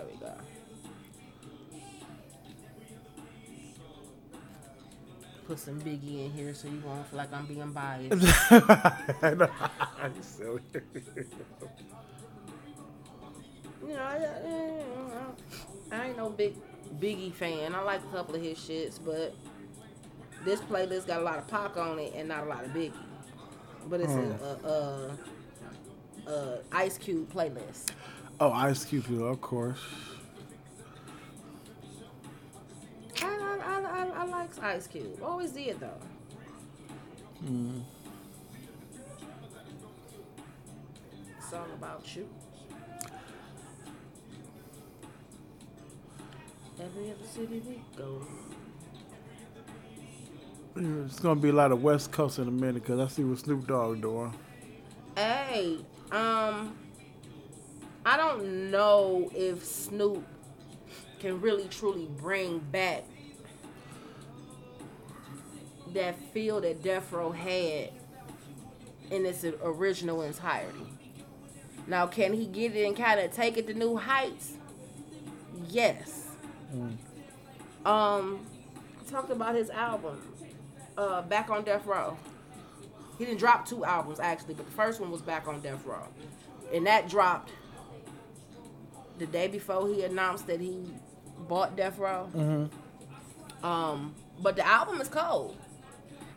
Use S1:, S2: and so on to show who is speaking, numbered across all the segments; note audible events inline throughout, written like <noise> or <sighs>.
S1: There we go. Put some Biggie in here so you won't feel like I'm being biased. <laughs>
S2: I know. <laughs> You silly.
S1: You know, I, I ain't no big Biggie fan. I like a couple of his shits, but this playlist got a lot of Pac on it and not a lot of Biggie. But it's a, hmm. a, a, a Ice Cube playlist.
S2: Oh, Ice Cube, of course.
S1: I, I, I, I, I like Ice Cube. Always did though. Song about you. Every other city we go.
S2: Yeah, It's gonna be a lot of West Coast in a minute because I see what Snoop Dogg doing.
S1: Hey, um, I don't know if Snoop can really truly bring back that feel that Death Row had in its original entirety. Now, can he get it and kind of take it to new heights? Yes. Um, I talked about his album, uh, Back on Death Row. He didn't drop two albums actually, but the first one was Back on Death Row, and that dropped the day before he announced that he bought Death Row. Um, but the album is cold.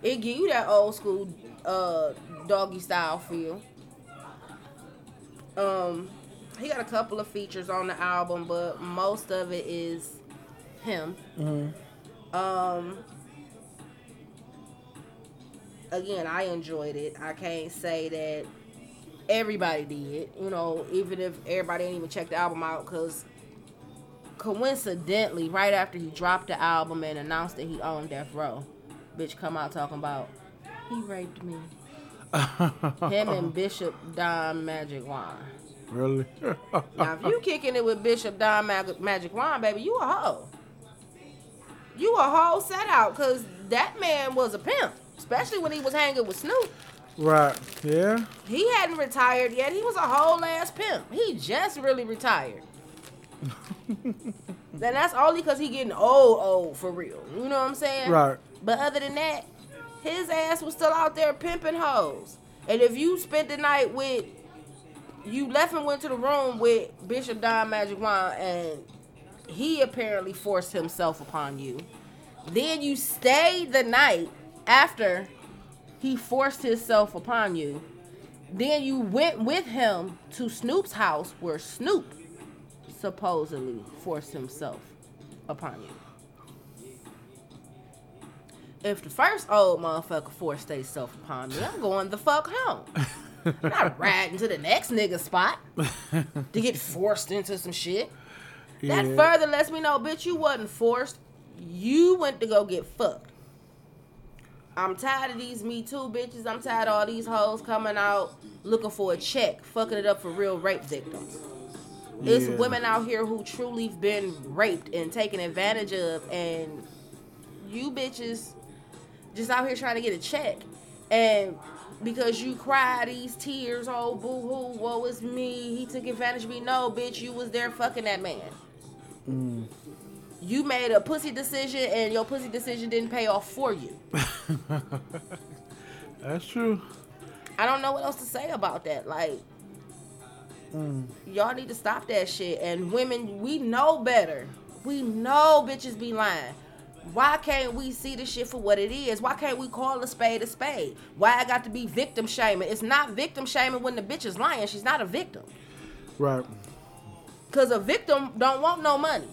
S1: It give you that old school uh, doggy style feel. Um, he got a couple of features on the album, but most of it is him. Um, again, I enjoyed it. I can't say that everybody did. You know, even if everybody didn't even check the album out, because coincidentally, right after he dropped the album and announced that he owned Death Row, bitch come out talking about he raped me. <laughs> Him and Bishop Don Magic Juan.
S2: Really? <laughs>
S1: Now, if you kicking it with Bishop Don Mag- Magic Juan, baby, you a hoe. You a whole set out, cause that man was a pimp, especially when he was hanging with Snoop.
S2: Right. Yeah.
S1: He hadn't retired yet. He was a whole ass pimp. He just really retired. <laughs> then that's only cause he getting old, old for real. You know what I'm saying?
S2: Right.
S1: But other than that, his ass was still out there pimping hoes. And if you spent the night with, you left and went to the room with Bishop Don Magic Juan, and he apparently forced himself upon you. Then you stayed the night after he forced himself upon you. Then you went with him to Snoop's house where Snoop supposedly forced himself upon you. If the first old motherfucker forced himself upon me, I'm going the fuck home. I'm not <laughs> riding to the next nigga spot to get forced into some shit. That further lets me know, bitch, you wasn't forced. You went to go get fucked. I'm tired of these Me Too bitches. I'm tired of all these hoes coming out looking for a check, fucking it up for real rape victims. It's women out here who truly been raped and taken advantage of, and you bitches just out here trying to get a check. And because you cry these tears, oh boo hoo, woe is me, he took advantage of me. No, bitch, you was there fucking that man. Mm. You made a pussy decision, and your pussy decision didn't pay off for you. <laughs>
S2: That's true.
S1: I don't know what else to say about that. Like, y'all need to stop that shit. And women, we know better. We know bitches be lying. Why can't we see the shit for what it is? Why can't we call a spade a spade? Why I got to be victim shaming? It's not victim shaming when the bitch is lying. She's not a victim.
S2: Right.
S1: Cause a victim don't want no money.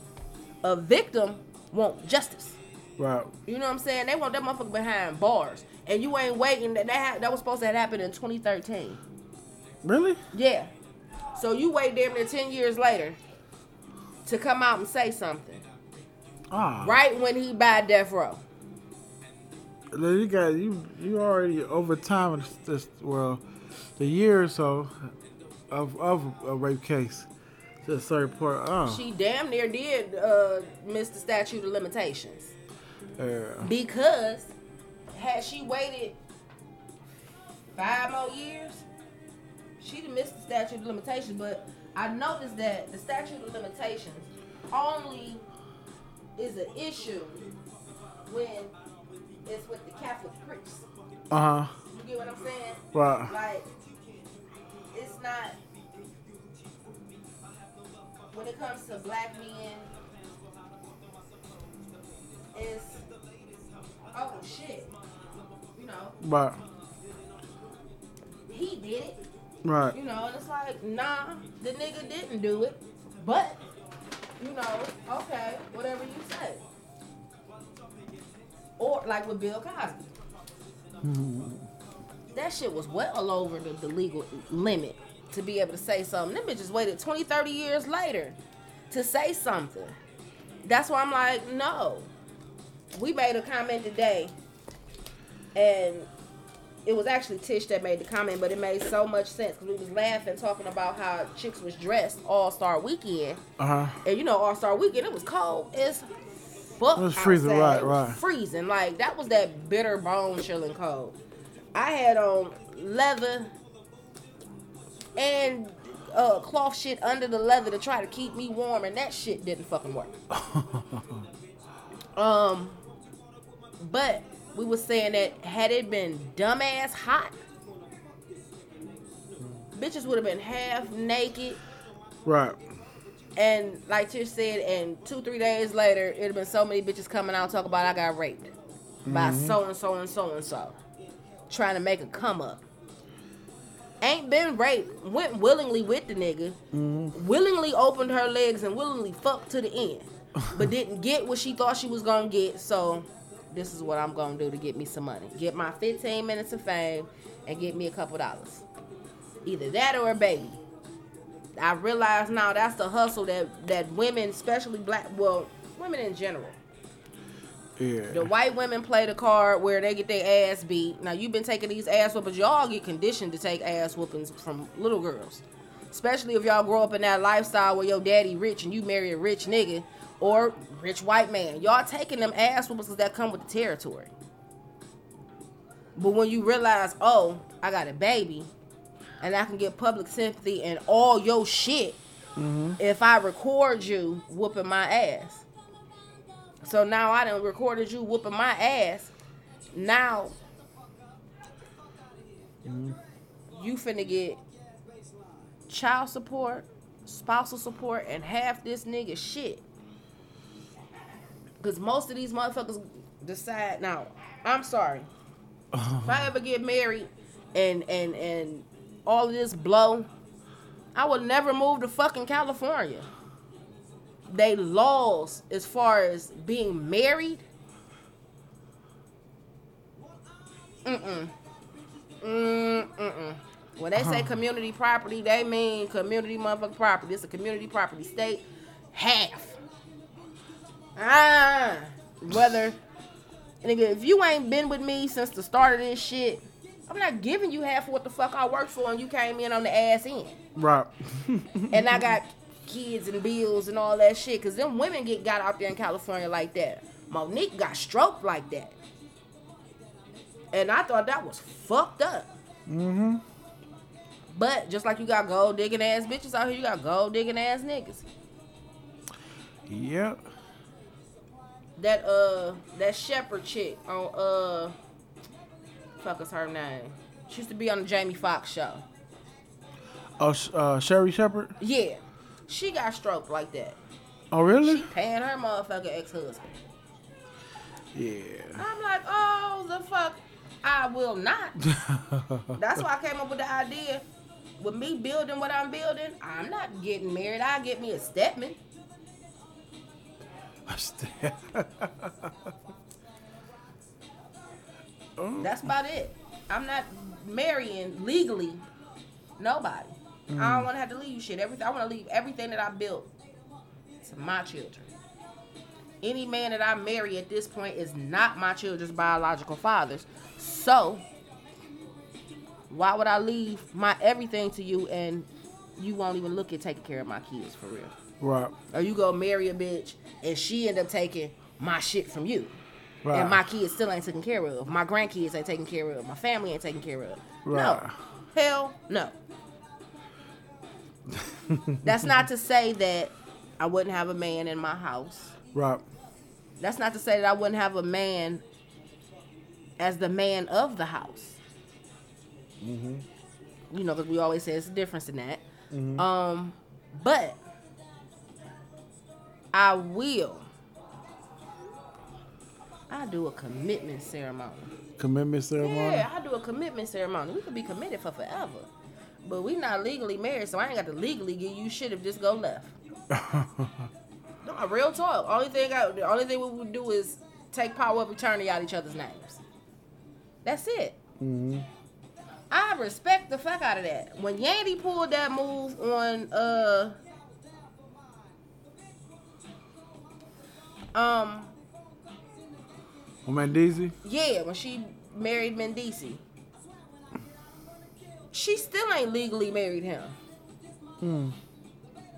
S1: A victim want justice.
S2: Right.
S1: You know what I'm saying? They want that motherfucker behind bars. And you ain't waiting. That that, ha- that was supposed to happen in 2013.
S2: Really?
S1: Yeah. So you wait damn near 10 years later to come out and say something.
S2: Ah.
S1: Right when he buy death row.
S2: Then You got you. You already over time. This, this well, the year or so of of a rape case. To a certain point. Oh.
S1: She damn near did uh, miss the statute of limitations.
S2: yeah.
S1: Because had she waited five more years, she'd have missed the statute of limitations. But I noticed that the statute of limitations only is an issue when it's with the Catholic priests.
S2: Uh huh.
S1: You get what I'm saying?
S2: Right.
S1: Like, it's not. When it comes to black men, it's. Oh, shit. You know,
S2: Right.
S1: he did it.
S2: Right.
S1: You know, and it's like, nah, the nigga didn't do it. But, you know, okay, whatever you say. Or like with Bill Cosby. Mm-hmm. That shit was well over the, the legal limit to be able to say something. Them bitches waited 20, 30 years later to say something. That's why I'm like, no. We made a comment today, and it was actually Tish that made the comment, but it made so much sense because we was laughing talking about how chicks was dressed All Star Weekend,
S2: Uh huh.
S1: and you know All Star Weekend it was cold as fuck.
S2: It was freezing,
S1: outside.
S2: right, right.
S1: Freezing, like that was that bitter bone chilling cold. I had on leather and uh, cloth shit under the leather to try to keep me warm, and that shit didn't fucking work. <laughs> um, but we was saying that had it been dumbass hot, bitches would have been half naked.
S2: Right.
S1: And like Tish said, and two, three days later, it'd have been so many bitches coming out talk about I got raped by so and so and so and so. Trying to make a come up. Ain't been raped, went willingly with the nigga, mm-hmm. willingly opened her legs and willingly fucked to the end. But <laughs> didn't get what she thought she was gonna get, so this is what I'm gonna do to get me some money. Get my 15 minutes of fame and get me a couple dollars. Either that or a baby. I realize now that's the hustle that that women, especially black, well, women in general.
S2: Yeah.
S1: The white women play the card where they get their ass beat. Now you've been taking these ass whoopings. Y'all get conditioned to take ass whoopings from little girls, especially if y'all grow up in that lifestyle where your daddy rich and you marry a rich nigga or rich white man. Y'all taking them ass whoopings that come with the territory. But when you realize, oh, I got a baby, and I can get public sympathy and all your shit mm-hmm. if I record you whooping my ass. So now I done recorded you whooping my ass. Now mm-hmm. you finna get child support, spousal support, and half this nigga shit. Cause most of these motherfuckers decide now. I'm sorry. If I ever get married and and and all of this blow, I would never move to fucking California. They laws as far as being married. Mm-mm. Mm-mm. When they say community property, they mean community motherfucking property. It's a community property state. Half. Ah. Whether nigga, if you ain't been with me since the start of this shit, I'm not giving you half of what the fuck I worked for and you came in on the ass end.
S2: Right.
S1: And I got kids and bills and all that shit. Cause them women get got out there in California like that. Mo'Nique got stroked like that. And I thought that was fucked up.
S2: mm-hmm.
S1: But just like you got gold digging ass bitches out here, you got gold digging ass niggas.
S2: Yep.
S1: That uh that shepherd chick on uh fuck is her name. She used to be on the Jamie Foxx show.
S2: Oh, uh, Sherri Shepherd.
S1: Yeah. She got stroked like that.
S2: Oh, really?
S1: She paying her motherfucking ex-husband.
S2: Yeah.
S1: I'm like, oh the fuck, I will not. <laughs> That's why I came up with the idea. With me building what I'm building, I'm not getting married. I get me a stepman. <laughs>
S2: oh,
S1: That's about it. I'm not marrying legally nobody. I don't mm. want to have to leave you shit. Everything I want to leave everything that I built to my children. Any man that I marry at this point is not my children's biological fathers. So why would I leave my everything to you and you won't even look at taking care of my kids for real?
S2: right.
S1: Or you go marry a bitch and she end up taking my shit from you.
S2: Right.
S1: And my kids still ain't taken care of. My grandkids ain't taken care of. My family ain't taken care of.
S2: Right.
S1: No. Hell no. That's not to say that I wouldn't have a man in my house.
S2: Right.
S1: That's not to say that I wouldn't have a man as the man of the house. You know, because we always say it's a difference in that. Um, but I will. I do a commitment ceremony.
S2: Commitment ceremony.
S1: Yeah, I do a commitment ceremony. We could be committed for forever. But we not legally married, so I ain't got to legally give you shit if this go left. <laughs> No, real talk. Only thing I, the only thing we would do is take power of attorney out each other's names. That's it.
S2: hmm
S1: I respect the fuck out of that. When Yandy pulled that move on uh um
S2: Well, Mendeezy.
S1: yeah, when she married Mendeecees. She still ain't legally married him.
S2: Hmm.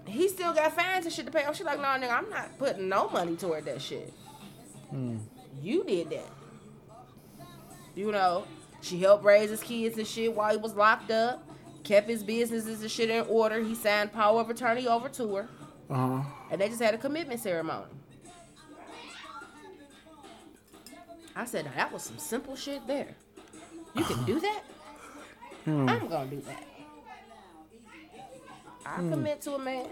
S1: He still got fines and shit to pay off. She like, no, nigga, I'm not putting no money toward that shit.
S2: Hmm.
S1: You did that. You know, she helped raise his kids and shit while he was locked up. Kept his businesses and shit in order. He signed power of attorney over to her.
S2: Uh huh.
S1: And they just had a commitment ceremony. I said, that was some simple shit there. You can do that?
S2: Hmm.
S1: I'm gonna do that. I commit to a man.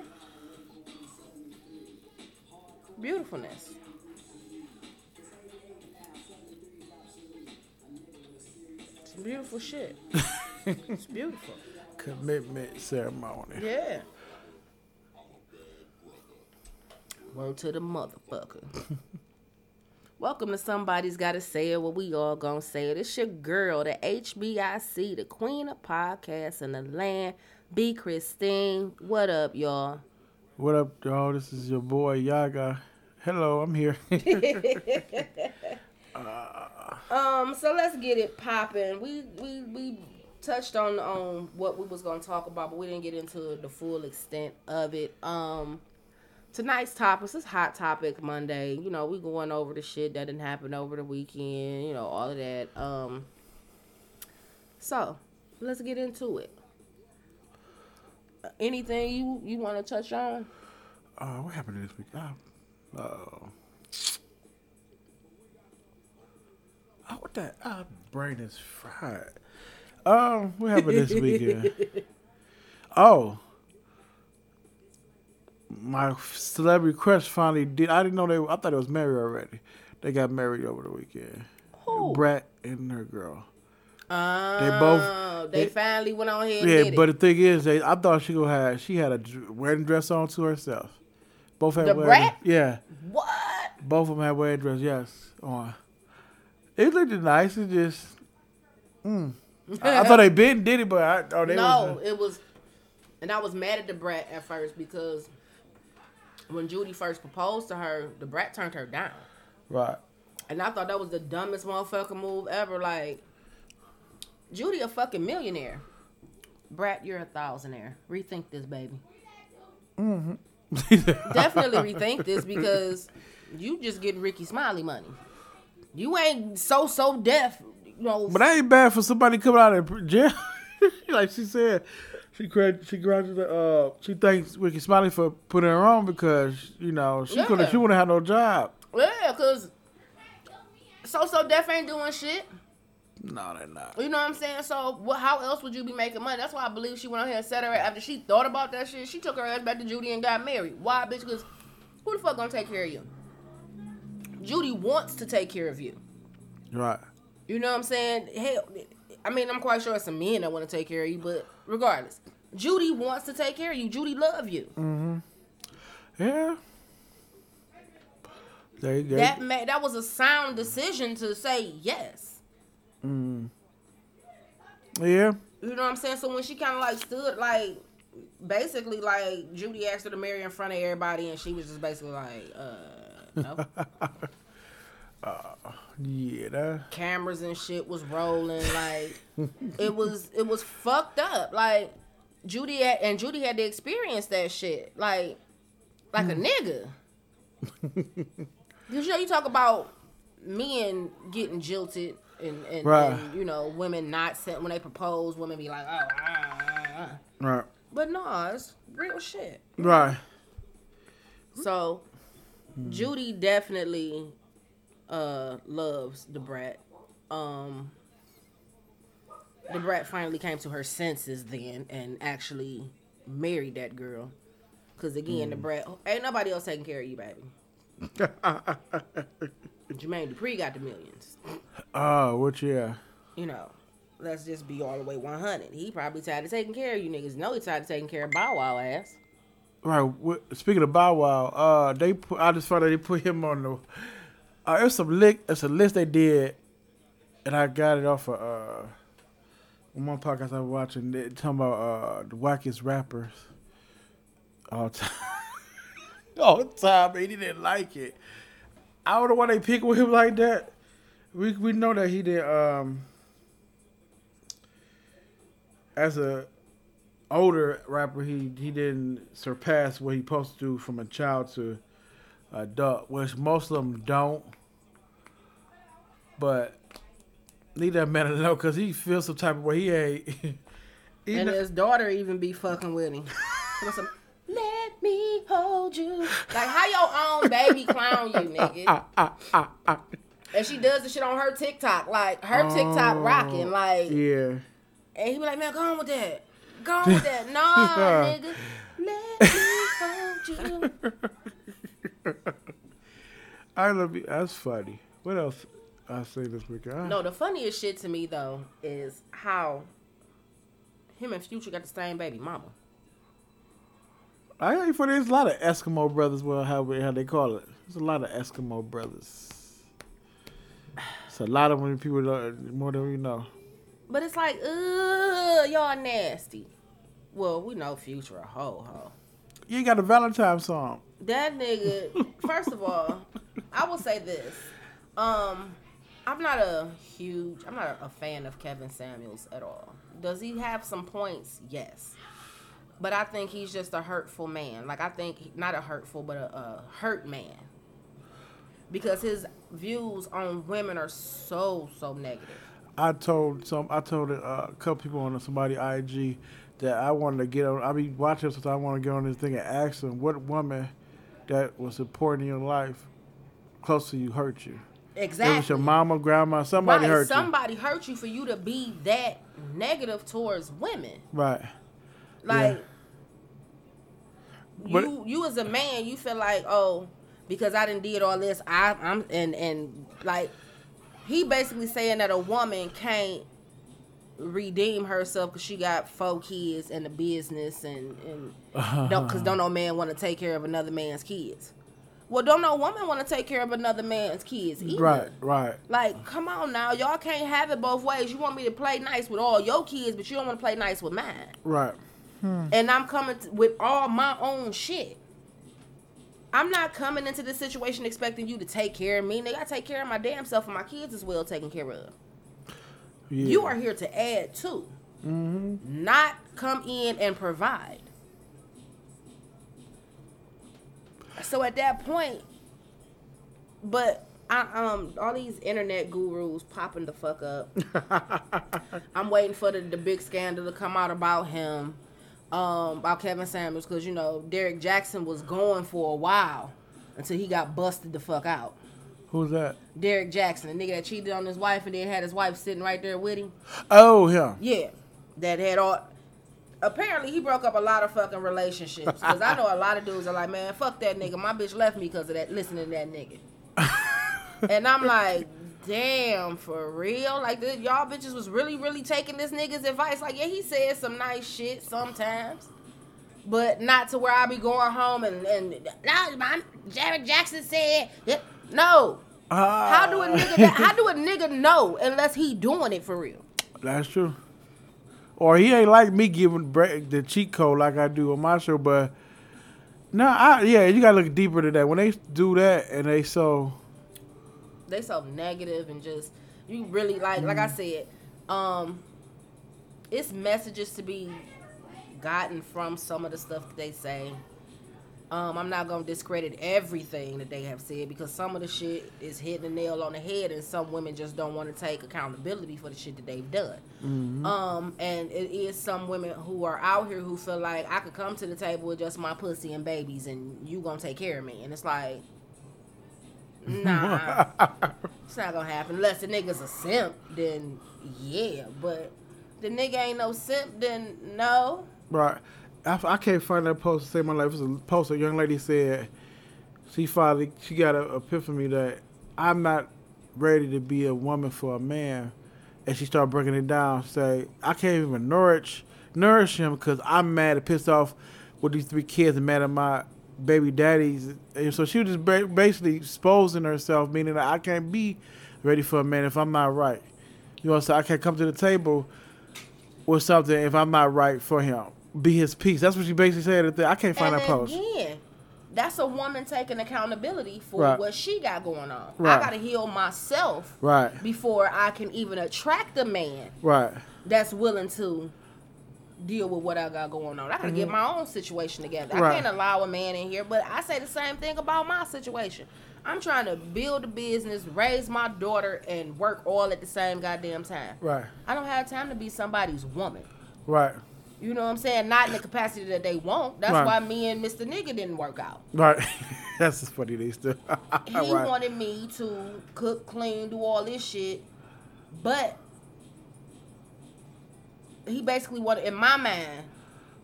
S1: Beautifulness. It's beautiful shit. <laughs> It's beautiful.
S2: Commitment ceremony.
S1: Yeah. Word to the motherfucker. <laughs> Welcome to Somebody's Gotta Say It, where we all gonna say it. It's your girl, the HBIC, the queen of podcasts in the land, B. Christine. What up, y'all?
S2: What up, y'all? This is your boy Yaga. Hello, I'm here. <laughs> <laughs>
S1: Um, so let's get it popping. We we we touched on on what we was gonna talk about, but we didn't get into the full extent of it. Um, tonight's topics is hot topic Monday. You know, we going over the shit that didn't happen over the weekend. You know, all of that. Um, so let's get into it. Anything you you want to touch on?
S2: uh, what happened this week? Uh, oh. Oh, what that? Ah, brain is fried. Um, what happened this <laughs> weekend? oh, my celebrity crush finally did. I didn't know they. I thought it was married already. They got married over the weekend.
S1: Who?
S2: Brat and her girl.
S1: Uh,
S2: both-
S1: they,
S2: they-
S1: finally went on here.
S2: Yeah,
S1: did
S2: but
S1: it.
S2: the thing is, they, I thought she gonna have. She had a wedding dress on to herself. Both had
S1: The
S2: wedding.
S1: Brat?
S2: Yeah,
S1: what?
S2: both of them had wedding dress. Yes, on. It looked nice. It just. Mm. I, I thought they <laughs> been did it, but I oh they
S1: no,
S2: was,
S1: it was, and I was mad at the brat at first because when Judy first proposed to her, the brat turned her down,
S2: right.
S1: and I thought that was the dumbest motherfucking move ever. Like, Judy a fucking millionaire, brat you're a thousandaire. Rethink this, baby. Mm. <laughs> Definitely rethink this because you just getting Rickey Smiley money. You ain't So So Def, you know.
S2: But that ain't bad for somebody coming out of jail. <laughs> like she said, she cred she graduated. Uh, she thanks Rickey Smiley for putting her on because you know she could
S1: Yeah.
S2: she wouldn't have no job.
S1: yeah, cause So So Def ain't doing shit.
S2: No, they're not.
S1: You know what I'm saying? So, what? How else would you be making money? That's why I believe she went on here and said her after she thought about that shit. She took her ass back to Judy and got married. Why, bitch? Because who the fuck gonna take care of you? Judy wants to take care of you.
S2: Right.
S1: You know what I'm saying? Hell, I mean, I'm quite sure it's some men that want to take care of you, but regardless, Judy wants to take care of you. Judy love you.
S2: Yeah. They, they,
S1: That that was a sound decision to say yes.
S2: yeah.
S1: You know what I'm saying? So when she kind of like stood like basically like Judy asked her to marry in front of everybody, and she was just basically like, uh, no. <laughs>
S2: Yeah, that,
S1: Cameras and shit was rolling. Like it was it was fucked up. Like Judy had, and Judy had to experience that shit. Like like a nigga. Cause <laughs> you know you talk about men getting jilted. And, and,
S2: Right.
S1: and you know women not sent when they propose women be like oh ah, ah, ah.
S2: right.
S1: But no, it's real shit.
S2: Right.
S1: So. Judy definitely uh loves the brat. Um the brat finally came to her senses then and actually married that girl. Cause again,
S2: Hmm.
S1: the brat ain't nobody else taking care of you, baby. <laughs> Jermaine Dupri got the millions.
S2: oh, what? Yeah.
S1: You know, let's just be all the way one hundred. He probably tired of taking care of you niggas. No, he tired of taking care of Bow Wow ass.
S2: Right. Speaking of Bow Wow, uh, they put. I just found out they put him on the. Uh, it's some lick. It's a list they did, and I got it off of uh, one podcast I was watching. They talking about uh the wackest rappers all <laughs> time. all time, and he didn't like it. I don't know why they pick with him like that. We we know that he did um as a older rapper, he he didn't surpass what he supposed to do from a child to adult, which most of them don't. But need that man know because he feels some type of way. He ain't. <laughs> he
S1: and
S2: not-
S1: his daughter even be fucking with him. Some, Let me hold you. Like how your own baby clown you, <laughs> nigga.
S2: ah, ah, ah, ah.
S1: And she does the shit on her TikTok. Like her TikTok
S2: Oh,
S1: rocking. Like
S2: Yeah.
S1: and he be like, man, go on with that. Go on with that. <laughs> Nah, nigga. Let me hold you.
S2: I love you. That's funny. What else I say this? Ah,
S1: No, the funniest shit to me though is how him and Future got the same baby mama.
S2: I ain't for there's a lot of Eskimo brothers. Well, how how they call it? There's a lot of Eskimo brothers. It's a lot of them people more than we know.
S1: But it's like, ugh, y'all nasty. Well, we know Future a hoe hoe.
S2: You ain't got a Valentine song.
S1: That nigga, first of all, I will say this. Um, I'm not a huge, I'm not a fan of Kevin Samuels at all. Does he have some points? Yes. But I think he's just a hurtful man. Like, I think, not a hurtful, but a, a hurt man. Because his views on women are so, so negative.
S2: I told some. I told a couple people on somebody IG that I wanted to get on. I be watching since I want to get on this thing and ask them what woman that was important in your life, close to you, hurt you.
S1: Exactly.
S2: It was your mama, grandma, somebody
S1: right,
S2: hurt
S1: somebody hurt you for you to be that negative towards women.
S2: Right.
S1: Like
S2: But-
S1: you you as a man, you feel like, oh, because I didn't did all this, I I'm and and like he basically saying that a woman can't redeem herself because she got four kids and a business and and don't because don't no man want to take care of another man's kids. Well, don't no woman want to take care of another man's kids either.
S2: Right. Right.
S1: Like, come on now, y'all can't have it both ways. You want me to play nice with all your kids, but you don't want to play nice with mine.
S2: Right. Hmm.
S1: And I'm coming t with all my own shit. I'm not coming into this situation expecting you to take care of me. Nigga, I take care of my damn self and my kids as well taken care of.
S2: Yeah.
S1: You are here to add to,
S2: Mm-hmm.
S1: not come in and provide. So at that point, but I, um, all these internet gurus popping the fuck up. <laughs> I'm waiting for the, the big scandal to come out about him, um, about Kevin Samuels, because you know Derek Jackson was going for a while until he got busted the fuck out.
S2: Who's that?
S1: Derek Jackson, the nigga that cheated on his wife and then had his wife sitting right there with him.
S2: Oh, him.
S1: Yeah, that had all. Apparently, he broke up a lot of fucking relationships. Because I know a lot of dudes are like, man, fuck that nigga. My bitch left me because of that. Listening to that nigga. <laughs> and I'm like, damn, for real? Like, this, y'all bitches was really, really taking this nigga's advice. Like, yeah, he said some nice shit sometimes. But not to where I be going home and, and my Jared Jackson said, yep. No. How do a nigga, <laughs> how do a nigga know unless he doing it for real?
S2: That's true. Or he ain't like me giving break the cheat code like I do on my show, but no, I yeah, you gotta look deeper to that. When they do that and they so
S1: they so negative and just you really like like I said, um it's messages to be gotten from some of the stuff that they say. Um, I'm not gonna discredit everything that they have said because some of the shit is hitting the nail on the head, and some women just don't want to take accountability for the shit that they've done.
S2: Mm-hmm.
S1: Um, and it is some women who are out here who feel like I could come to the table with just my pussy and babies, and you gonna take care of me, and it's like, <laughs> nah, it's not gonna happen unless the nigga's a simp. Then yeah, but the nigga ain't no simp. Then no.
S2: Right. I, I can't find that post to save my life. It's a post a young lady said she finally she got an epiphany that I'm not ready to be a woman for a man, and she started breaking it down. Say I can't even nourish nourish him because I'm mad and pissed off with these three kids and mad at my baby daddies. And so she was just basically exposing herself, meaning that I can't be ready for a man if I'm not right. You know saying? I can't come to the table with something if I'm not right for him. Be his peace. That's what she basically said. At the, I can't find
S1: and
S2: that post.
S1: Again, that's a woman taking accountability for
S2: Right.
S1: what she got going on.
S2: Right.
S1: I gotta heal myself
S2: Right,
S1: before I can even attract a man
S2: right,
S1: that's willing to deal with what I got going on. I gotta get my own situation together. I
S2: Mm-hmm.
S1: Can't allow a man in here, but I say the same thing about my situation. I'm trying to build a business, raise my daughter, and work all at the same goddamn time.
S2: right,
S1: I don't have time to be somebody's woman.
S2: right,
S1: You know what I'm saying? Not in the capacity that they want. That's
S2: Right.
S1: why me and Mr. Nigga didn't work out.
S2: right. <laughs> That's just funny. They still. <laughs>
S1: He
S2: right.
S1: wanted me to cook, clean, do all this shit, but he basically wanted, in my mind,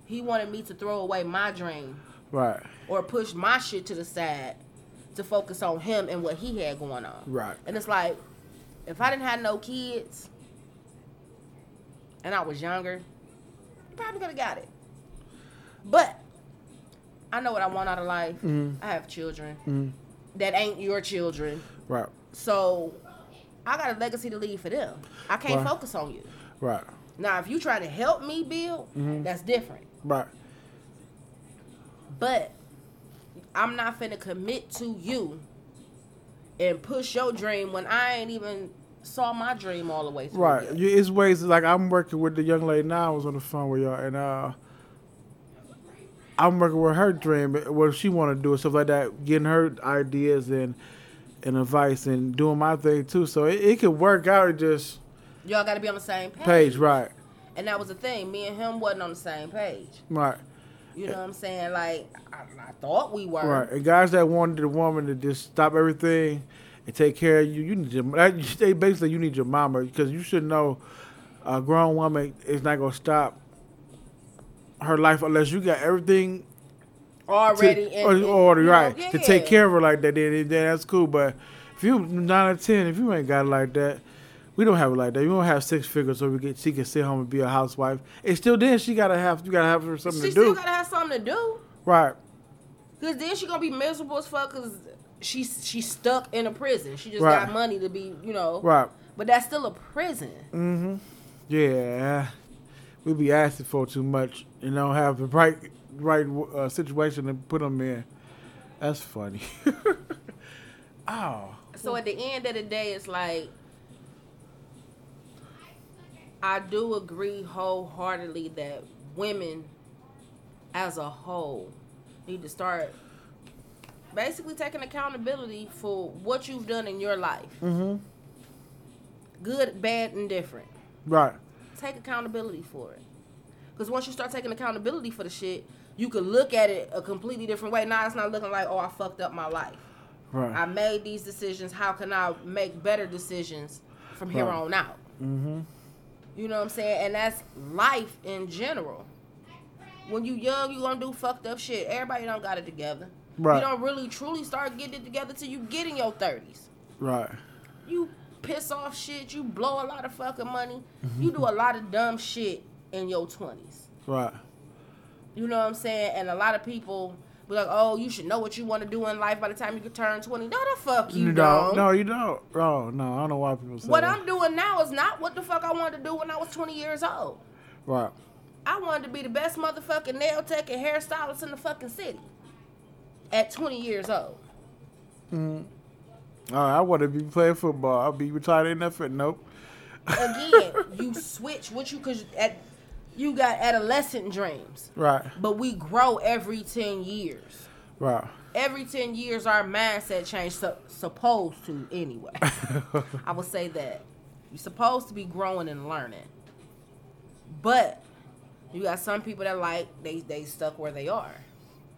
S1: he wanted me to throw away my dream
S2: right,
S1: or push my shit to the side to focus on him and what he had going on.
S2: right,
S1: And it's like, if I didn't have no kids and I was younger, probably could have got it. But I know what I want out of life.
S2: Mhm.
S1: I have children
S2: mm,
S1: that ain't your children.
S2: right,
S1: So I got a legacy to leave for them. I can't
S2: Right.
S1: focus on you.
S2: right,
S1: Now, if you try to help me build,
S2: Mhm.
S1: that's different.
S2: right,
S1: But I'm not finna commit to you and push your dream when I ain't even saw my dream all the way through.
S2: right. You- It's ways like I'm working with the young lady now. I was on the phone with y'all, and uh, I'm working with her dream, what she want to do and stuff like that, getting her ideas and and advice and doing my thing too. So it, it could work out. It just
S1: Y'all got to be on the same page.
S2: page, right,
S1: And that was the thing. Me and him wasn't on the same page.
S2: right.
S1: You know what I'm saying? Like I, I thought we were.
S2: Right, and guys that wanted the woman to just stop everything and take care of you, you need your. They basically you need your mama because you should know a grown woman is not gonna stop her life unless you got everything
S1: Already
S2: to,
S1: in,
S2: or,
S1: in-
S2: order
S1: know,
S2: right to take care of her like that. Then, then that's cool. But if you nine or ten, if you ain't got it like that. We don't have it like that. You don't have six figures so we get she can sit home and be a housewife. And still, then she gotta have you gotta have her something
S1: She
S2: to
S1: still
S2: do.
S1: gotta have something to do.
S2: right,
S1: Cause then she gonna be miserable as fuck. Cause she's she's stuck in a prison. She just
S2: Right.
S1: got money to be, you know.
S2: right.
S1: But that's still a prison.
S2: Mm-hmm. Yeah, we be asking for too much and don't have the right right uh, situation to put them in. That's funny. <laughs> oh,
S1: So at the end of the day, it's like I do agree wholeheartedly that women, as a whole, need to start basically taking accountability for what you've done in your life,
S2: mm-hmm.
S1: good, bad, and different.
S2: right,
S1: Take accountability for it. Because once you start taking accountability for the shit, you can look at it a completely different way. Now it's not looking like, oh, I fucked up my life.
S2: Right.
S1: I made these decisions. How can I make better decisions from here
S2: Right.
S1: on out?
S2: mm-hmm.
S1: You know what I'm saying? And that's life in general. When you young, you gonna do fucked up shit. Everybody don't got it together.
S2: Right.
S1: You don't really truly start getting it together till you get in your thirties.
S2: right,
S1: You piss off shit. You blow a lot of fucking money.
S2: Mm-hmm.
S1: You do a lot of dumb shit in your twenties.
S2: right,
S1: You know what I'm saying? And a lot of people be like, "Oh, you should know what you want to do in life by the time you can turn 20." No, the fuck you, don't.
S2: No, you don't. Oh no, I don't know why people say
S1: What
S2: that.
S1: I'm doing now is not what the fuck I wanted to do when I was 20 years old.
S2: right,
S1: I wanted to be the best motherfucking nail tech and hairstylist in the fucking city at 20 years old.
S2: mm. I want to be playing football. I'll be retired in that fit. Nope.
S1: Again, <laughs> you switch what you cause at you got adolescent dreams,
S2: Right,
S1: but we grow every 10 years.
S2: Right.
S1: Every 10 years, our mindset change, su- supposed to anyway. <laughs> I would say that. You're supposed to be growing and learning. But you got some people that like, they, they stuck where they are.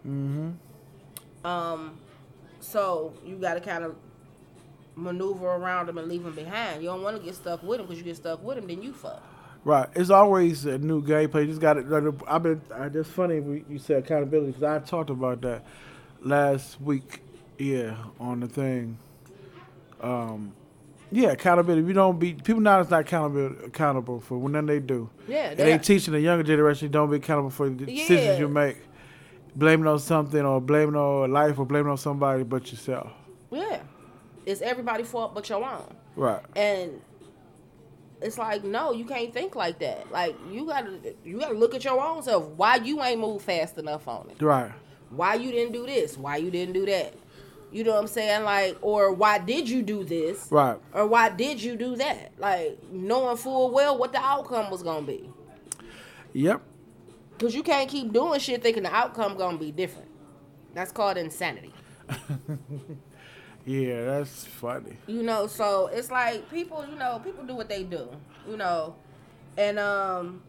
S2: Mm-hmm.
S1: Um, so you got to kind of maneuver around them and leave them behind. You don't want to get stuck with them because you get stuck with them, then you fuck.
S2: Right. It's always a new gameplay. You just got it. I've been. I just funny we- you said accountability because I talked about that last week. Yeah, on the thing. Um, yeah, accountability. If you don't be people now, it's not accountable accountable for when they do.
S1: Yeah,
S2: And they
S1: they,
S2: teaching the younger generation don't be accountable for the
S1: Yeah.
S2: decisions you make. Blaming on something or blaming on life or blaming on somebody but yourself.
S1: yeah. It's everybody's fault but your own.
S2: Right.
S1: And it's like, no, you can't think like that. Like you gotta you gotta look at your own self. Why you ain't moved fast enough on it?
S2: Right.
S1: Why you didn't do this? Why you didn't do that? You know what I'm saying? Like, or why did you do this?
S2: Right.
S1: Or why did you do that? Like knowing full well what the outcome was gonna be.
S2: Yep.
S1: Cause you can't keep doing shit thinking the outcome gonna be different. That's called insanity. <laughs>
S2: Yeah, that's funny.
S1: You know, so it's like people, you know, people do what they do, you know. And um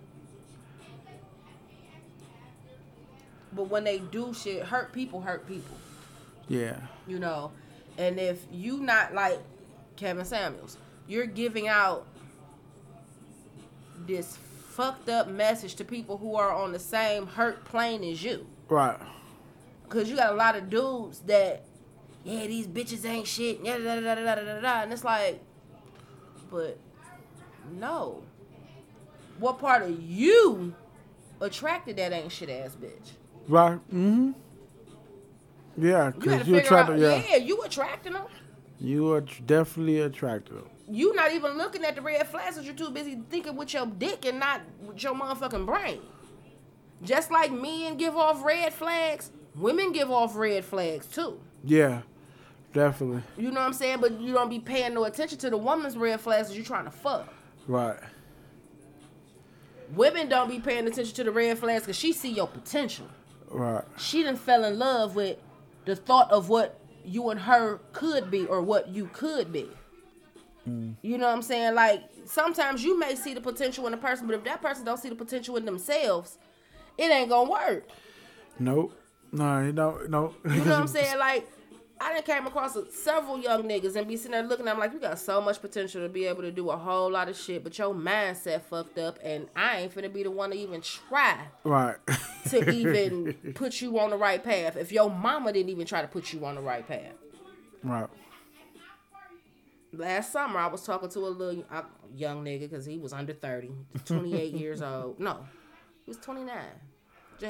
S1: but when they do shit, hurt people hurt people,
S2: Yeah.
S1: you know. And if you not like Kevin Samuels, you're giving out this fucked up message to people who are on the same hurt plane as you.
S2: Right.
S1: Cause you got a lot of dudes that, yeah, these bitches ain't shit, yeah, da, da, da, da, da, da, and it's like, but no. What part of you attracted that ain't shit ass bitch?
S2: Right. Mm-hmm. Yeah, because you
S1: figure
S2: attracted.
S1: out,
S2: Yeah.
S1: yeah, you attracting them.
S2: You are definitely attracted.
S1: You not even looking at the red flags, cause you're too busy thinking with your dick and not with your motherfucking brain. Just like men give off red flags, women give off red flags too.
S2: Yeah, definitely.
S1: You know what I'm saying? But you don't be paying no attention to the woman's red flags as you're trying to fuck.
S2: Right.
S1: Women don't be paying attention to the red flags because she see your potential.
S2: Right.
S1: She done fell in love with the thought of what you and her could be or what you could be. Mm. You know what I'm saying? Like sometimes you may see the potential in a person, but if that person don't see the potential in themselves, it ain't gonna work.
S2: Nope. No, you don't. No.
S1: You know what I'm <laughs> saying? Like, I done came across several young niggas and be sitting there looking at them like, you got so much potential to be able to do a whole lot of shit, but your mindset fucked up, and I ain't finna be the one to even try
S2: Right.
S1: to <laughs> even put you on the right path. If your mama didn't even try to put you on the right path.
S2: right.
S1: Last summer, I was talking to a little uh, young nigga because he was under 30, 28 <laughs> years old. No, he was 29.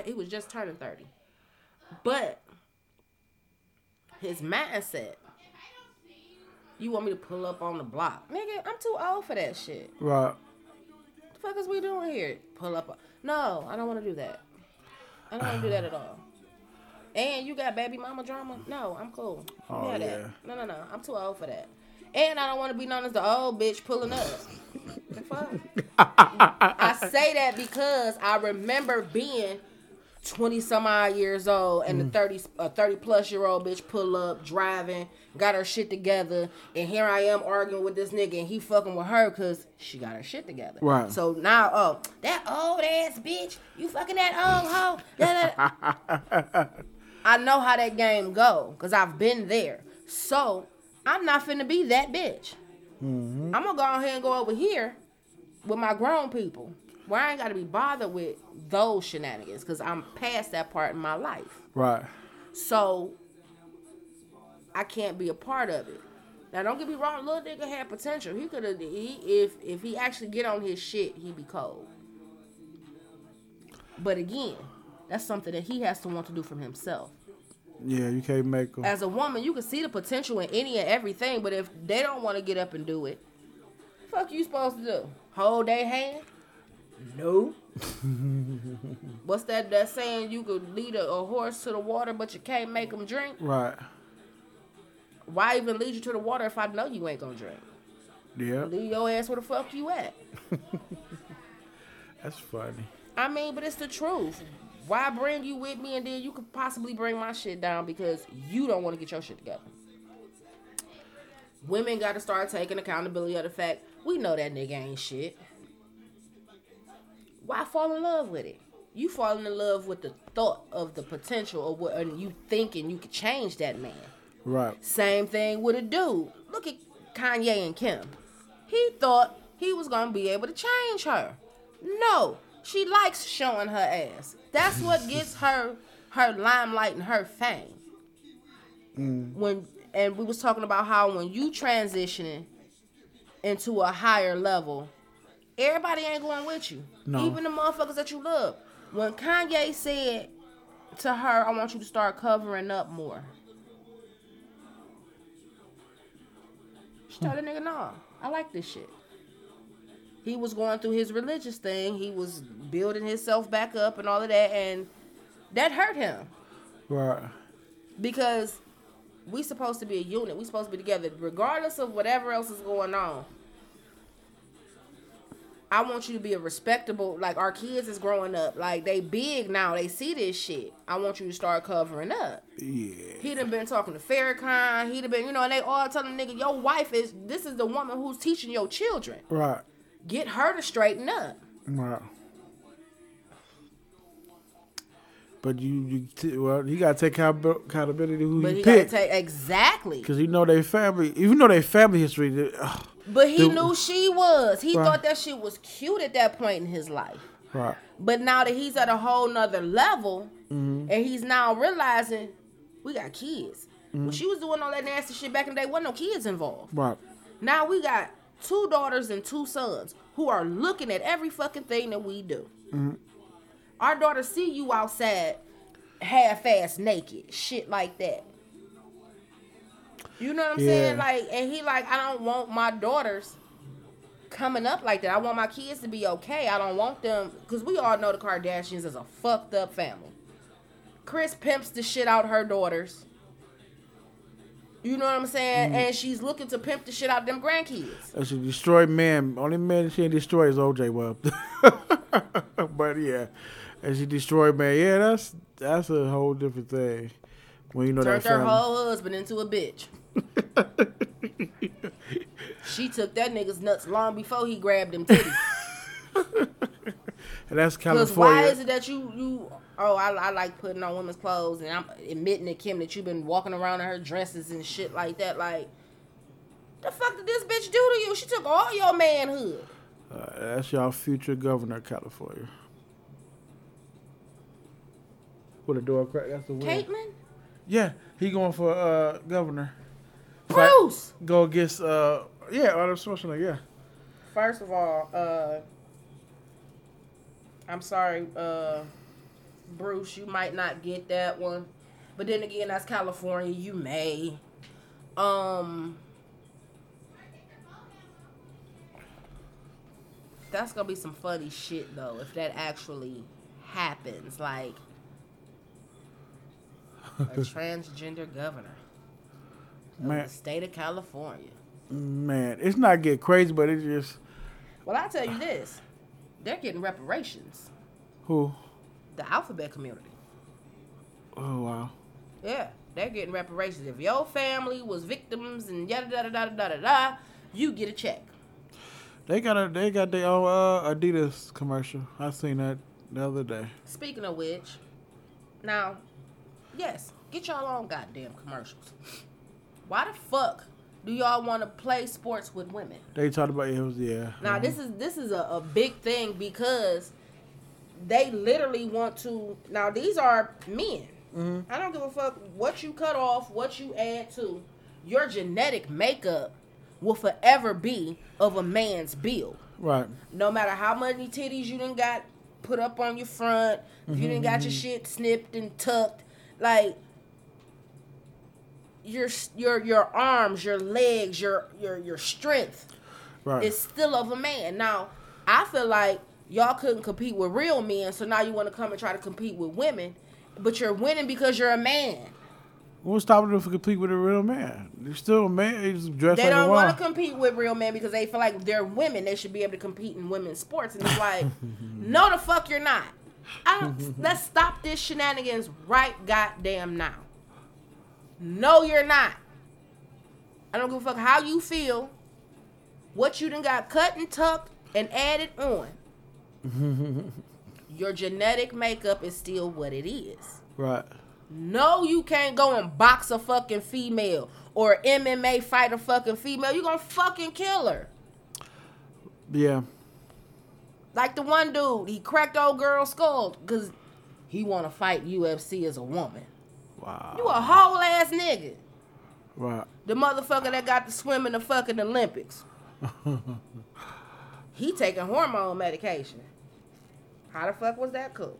S1: He was just turning 30. But his mindset, you want me to pull up on the block. Nigga, I'm too old for that shit.
S2: Right.
S1: the fuck is we doing here? Pull up. No, I don't want to do that. I don't want to do that at all. And you got baby mama drama? No, I'm cool.
S2: Oh,
S1: yeah. No, no, no. I'm too old for that. And I don't want to be known as the old bitch pulling up. the fuck? <laughs> I say that because I remember being 20 some odd years old and the mm. 30 a 30 plus year old bitch pull up driving got her shit together and here i am arguing with this nigga and he fucking with her because she got her shit together
S2: Right.
S1: so now oh that old ass bitch you fucking that old hoe <laughs> i know how that game go because i've been there so i'm not finna be that bitch mm-hmm. i'm gonna go ahead and go over here with my grown people where I ain't got to be bothered with those shenanigans because I'm past that part in my life.
S2: Right.
S1: So I can't be a part of it. Now don't get me wrong, little nigga had potential. He could have he if if he actually get on his shit, he be cold. But again, that's something that he has to want to do from himself.
S2: Yeah, you can't make them.
S1: As a woman, you can see the potential in any and everything, but if they don't want to get up and do it, fuck you supposed to do? Hold their hand? No. <laughs> What's that that saying? You could lead a, a horse to the water, but you can't make him drink.
S2: Right.
S1: Why even lead you to the water if I know you ain't gonna drink?
S2: Yeah.
S1: Leave your ass where the fuck you at. <laughs>
S2: That's funny.
S1: I mean, but it's the truth. Why bring you with me and then you could possibly bring my shit down because you don't want to get your shit together? Women got to start taking accountability of the fact we know that nigga ain't shit. Why fall in love with it? You falling in love with the thought of the potential of what and you thinking you could change that man.
S2: Right.
S1: Same thing with a dude. Look at Kanye and Kim. He thought he was gonna be able to change her. No, she likes showing her ass. That's what gets her her limelight and her fame. When and we was talking about how when you transitioning into a higher level, everybody ain't going with you.
S2: No.
S1: Even the motherfuckers that you love. When Kanye said to her, I want you to start covering up more. She told the nigga, no, I like this shit. He was going through his religious thing. He was building himself back up and all of that, and that hurt him
S2: Right.
S1: because we supposed to be a unit. We supposed to be together, regardless of whatever else is going on. I want you to be a respectable. Like our kids is growing up. Like they big now. They see this shit. I want you to start covering up.
S2: Yeah.
S1: He done been talking to Farrakhan. He done been, you know, and they all telling the nigga, your wife is. This is the woman who's teaching your children.
S2: Right.
S1: Get her to straighten up.
S2: Right. But you, you, t- well, you gotta take accountability who
S1: But
S2: you
S1: he gotta
S2: pick,
S1: take exactly.
S2: because you know their family. Even know their family history, they-
S1: But he
S2: The-
S1: knew she was. He
S2: Right.
S1: thought that she was cute at that point in his life.
S2: right,
S1: But now that he's at a whole nother level,
S2: Mm-hmm.
S1: and he's now realizing we got kids.
S2: Mm-hmm.
S1: When she was doing all that nasty shit back in the day, wasn't no kids involved.
S2: right,
S1: Now we got two daughters and two sons who are looking at every fucking thing that we do.
S2: Mm-hmm.
S1: Our daughters see you outside, half-ass naked, shit like that. You know what I'm saying? Like, and he like, I don't want my daughters coming up like that. I want my kids to be okay. I don't want them because we all know the Kardashians is a fucked up family. Kris pimps the shit out her daughters. You know what I'm saying? Mm. And she's looking to pimp the shit out of them grandkids.
S2: That's a destroyed man. Only man she destroyed is OJ Webb. <laughs> but yeah, and she destroyed man. Yeah, that's that's a whole different thing. When you know that
S1: Turned
S2: that
S1: her whole husband into a bitch. <laughs> she took that nigga's nuts long before he grabbed them titties. <laughs>
S2: and that's California.
S1: why is it that you you oh I, I like putting on women's clothes and I'm admitting to Kim that you've been walking around in her dresses and shit like that like the fuck did this bitch do to you? She took all your manhood.
S2: Uh, that's y'all future governor of California. With a door crack. That's the win.
S1: Caitlyn?
S2: Yeah, he going for uh governor. Fight- Go against uh yeah Arnold Schwarzenegger. Yeah.
S1: First of all, uh I'm sorry, uh Bruce, you might not get that one. But then again, that's California, you may. Um That's gonna be some funny shit though, if that actually happens. Like a <laughs> transgender governor of
S2: Man,
S1: the state of California.
S2: man, it's not get crazy, but it just
S1: Well, I tell you this, they're getting reparations.
S2: who?
S1: The alphabet community.
S2: Oh wow.
S1: Yeah, they're getting reparations. If your family was victims and yada yada yada yada da, you get a check.
S2: They got a they got their own uh, Adidas commercial. I seen that the other day.
S1: Speaking of which, now, yes, get y'all own goddamn commercials. Why the fuck do y'all want to play sports with women?
S2: They talked about it was yeah.
S1: Now this is this is a, a big thing because they literally want to. Now these are men. Mm-hmm. I don't give a fuck what you cut off, what you add to. Your genetic makeup will forever be of a man's build.
S2: right.
S1: No matter how many titties you didn't got put up on your front, if you didn't got your mm-hmm, mm-hmm. shit snipped and tucked, like your your your arms, your legs, your your your strength
S2: Right.
S1: is still of a man. Now, I feel like y'all couldn't compete with real men, so now you want to come and try to compete with women, but you're winning because you're a man.
S2: What's stopping them from compete with a real man? They're still a man. They just dress
S1: They
S2: like
S1: don't want to compete with real men because they feel like they're women. They should be able to compete in women's sports, and it's <laughs> like, no, the fuck you're not. I don't, let's stop this shenanigans right goddamn now. No, you're not. I don't give a fuck how you feel. What you done got cut and tucked and added on. <laughs> Your genetic makeup is still what it is.
S2: Right.
S1: No, you can't go and box a fucking female or MMA fight a fucking female. You're gonna fucking kill her.
S2: Yeah.
S1: Like the one dude, he cracked old girl's skull because he want to fight UFC as a woman.
S2: Wow.
S1: You a whole ass nigga.
S2: Right.
S1: The motherfucker that got to swim in the fucking Olympics. <laughs> he taking hormone medication. How the fuck was that cool?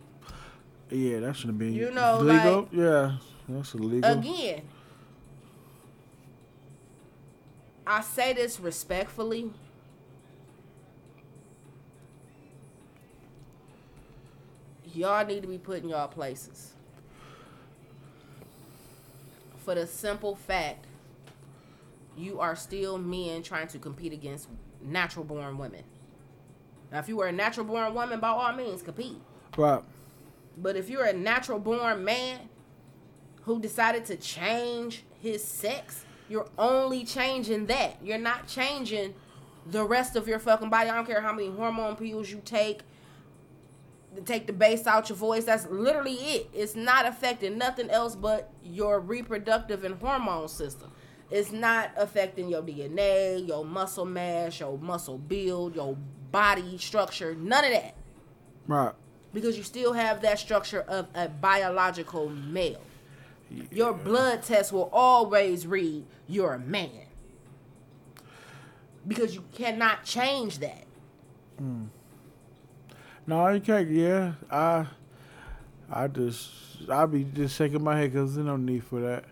S2: Yeah, that should have been
S1: You know,
S2: legal.
S1: like-
S2: yeah, that's illegal.
S1: Again, I say this respectfully. Y'all need to be put in y'all places. For the simple fact, you are still men trying to compete against natural born women. Now, if you were a natural born woman, by all means, compete.
S2: Right.
S1: But if you're a natural born man who decided to change his sex, you're only changing that. You're not changing the rest of your fucking body. I don't care how many hormone pills you take to take the bass out your voice. That's literally it. It's not affecting nothing else but your reproductive and hormone system. It's not affecting your DNA, your muscle mass, your muscle build, your body structure, none of that
S2: Right.
S1: because you still have that structure of a biological male. Your blood test will always read you're a man. Because you cannot change that. Hmm.
S2: No, you can't. Yeah, I, I just, I be just shaking my head because there's no need for that.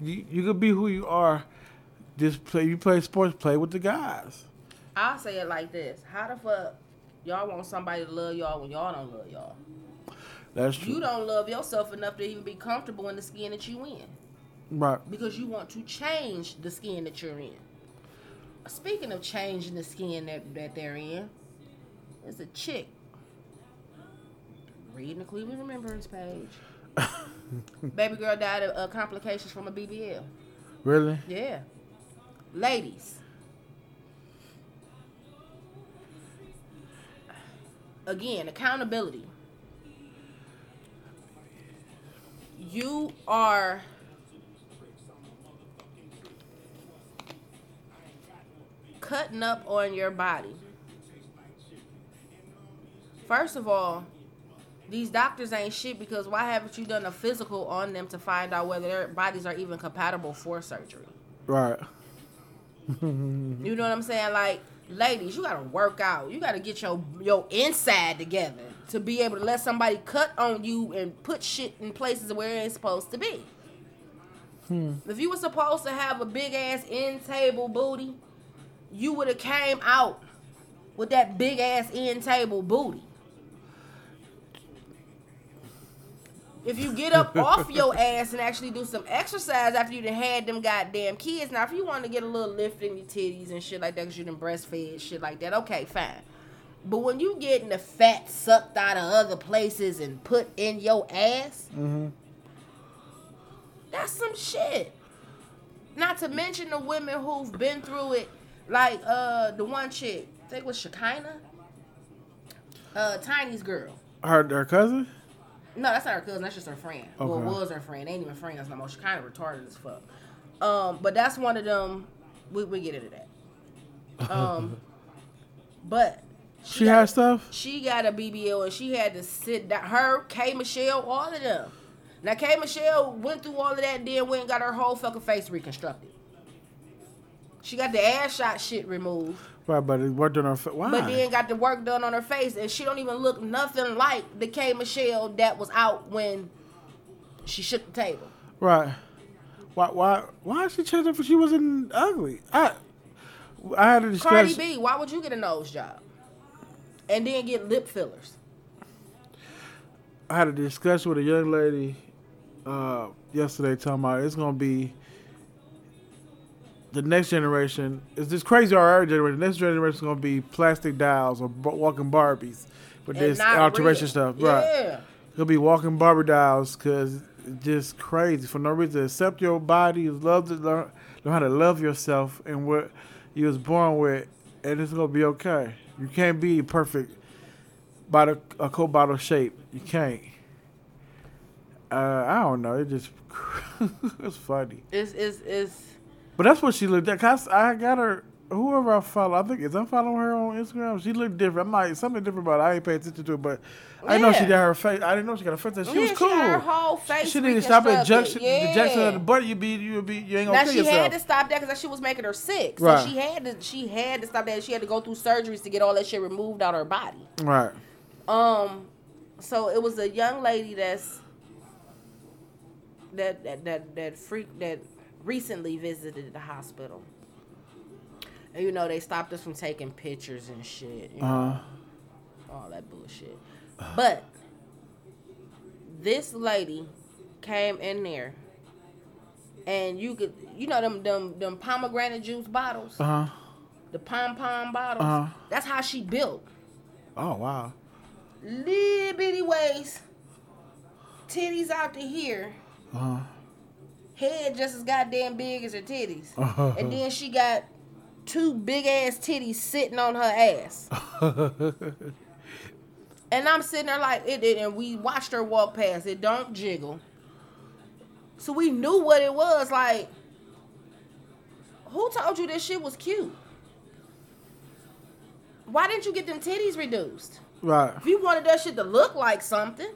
S2: You, you could be who you are. Just play. You play sports. Play with the guys.
S1: I'll say it like this. How the fuck y'all want somebody to love y'all when y'all don't love y'all?
S2: That's true.
S1: You don't love yourself enough to even be comfortable in the skin that you in.
S2: Right.
S1: Because you want to change the skin that you're in. Speaking of changing the skin that, that they're in, there's a chick reading the Cleveland Remembrance page. <laughs> Baby girl died of uh, complications from a BBL.
S2: Really?
S1: Yeah. Ladies. Again, accountability. You are cutting up on your body. First of all, these doctors ain't shit because why haven't you done a physical on them to find out whether their bodies are even compatible for surgery?
S2: Right. <laughs>
S1: You know what I'm saying? Like, ladies, you gotta work out. You gotta get your your inside together to be able to let somebody cut on you and put shit in places where it's supposed to be. Hmm. If you were supposed to have a big ass end table booty, you would have came out with that big ass end table booty. If you get up off your <laughs> ass and actually do some exercise after you done had them goddamn kids, now if you want to get a little lift in your titties and shit like that because you done breastfed, shit like that, okay, fine. But when you getting the fat sucked out of other places and put in your ass,
S2: Mm-hmm.
S1: that's some shit. Not to mention the women who've been through it, like uh the one chick, I think it was Shekinah, uh Tiny's girl.
S2: Her, her cousin.
S1: No, that's not her cousin. That's just her friend. Well,
S2: Okay.
S1: it was her friend. They ain't even friends no more. She kind of retarded as fuck. Um, but that's one of them. We we get into that. Um, <laughs> but
S2: She
S1: got-
S2: had stuff.
S1: She got a BBL and she had to sit down. Her, K Michelle, all of them. Now K Michelle went through all of that, and then went and got her whole fucking face reconstructed. She got the ass shot shit removed.
S2: Right, but it worked on her. fa- Why?
S1: But then got the work done on her face, and she don't even look nothing like the K Michelle that was out when she shook the table.
S2: Right. Why? Why? Why she change it? For she wasn't ugly. I. I had a discussion. Cardi.
S1: B, why would you get a nose job and then get lip fillers?
S2: I had a discussion with a young lady uh, yesterday talking about it's gonna be the next generation. Is this crazy our generation? The next generation is gonna be plastic dolls or b- walking Barbies, with
S1: and
S2: this alteration
S1: real.
S2: stuff,
S1: yeah.
S2: right? He'll be walking Barbie dolls because it's just crazy for no reason. Accept your body, love to learn, learn how to love yourself and what you was born with, and it's gonna be okay. You can't be perfect by the a cold bottle shape. You can't. Uh, I don't know. It just <laughs> it's funny,
S1: It's it's it's
S2: but that's what she looked at. Cause I got her. Whoever I follow, I think is I'm following her on Instagram. She looked different. I'm like something different about it. I ain't pay attention to it, but I know she
S1: Yeah.
S2: got her face. I didn't know she got her face. She
S1: yeah,
S2: was cool.
S1: She her whole face.
S2: She to stop at. Jackson. The Jackson
S1: Yeah.
S2: of the butt. You be, you be, you ain't gonna
S1: Now
S2: kill
S1: she
S2: yourself.
S1: had to stop that because that shit was making her sick. So
S2: Right.
S1: she had to she had to stop that. She had to go through surgeries to get all that shit removed out her body.
S2: right.
S1: Um, so it was a young lady that's that that that that freak that recently visited the hospital. And you know they stopped us from taking pictures and shit. You know,
S2: Uh,
S1: all that bullshit. But this lady came in there, and you could, you know, them them them pomegranate juice bottles,
S2: uh huh.
S1: the pom pom bottles.
S2: Uh-huh.
S1: That's how she built.
S2: Oh wow.
S1: Little bitty waist, titties out to here,
S2: Uh huh.
S1: Head just as goddamn big as her titties,
S2: Uh-huh.
S1: and then she got two big ass titties sitting on her ass. <laughs> And I'm sitting there like it, it and we watched her walk past. It don't jiggle. So we knew what it was. Like, who told you this shit was cute? Why didn't you get them titties reduced?
S2: right.
S1: If you wanted that shit to look like something,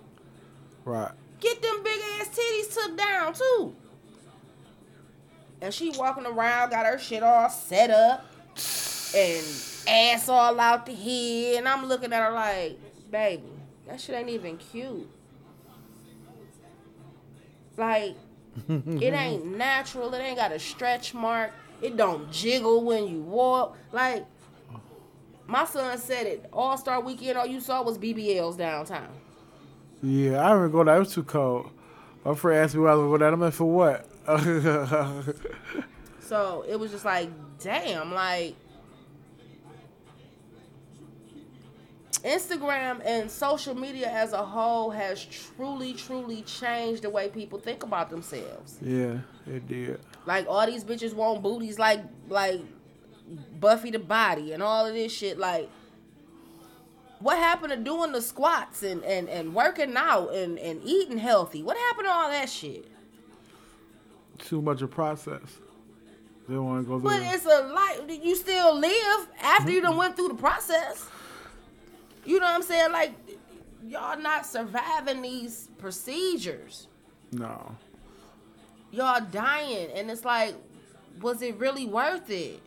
S2: Right.
S1: get them big ass titties took down too. And she walking around, got her shit all set up, and ass all out the head. And I'm looking at her like, baby, that shit ain't even cute. Like, it <laughs> ain't natural. It ain't got a stretch mark. It don't jiggle when you walk. Like, my son said it. All Star Weekend, all you saw was BBLs downtown.
S2: Yeah, I remember going. That it was too cold. My friend asked me why I was going down. I'm like, for what? <laughs>
S1: So it was just like, damn, like Instagram and social media as a whole has truly, truly changed the way people think about themselves.
S2: yeah, it did.
S1: Like all these bitches want booties like like Buffy the Body and all of this shit. Like what happened to doing the squats and, and, and working out and, and eating healthy? What happened to all that shit?
S2: Too much of process. They don't want to go through.
S1: But it's a life. You still live after you done went through the process. You know what I'm saying? Like, y'all not surviving these procedures.
S2: no.
S1: Y'all dying, and it's like, was it really worth it?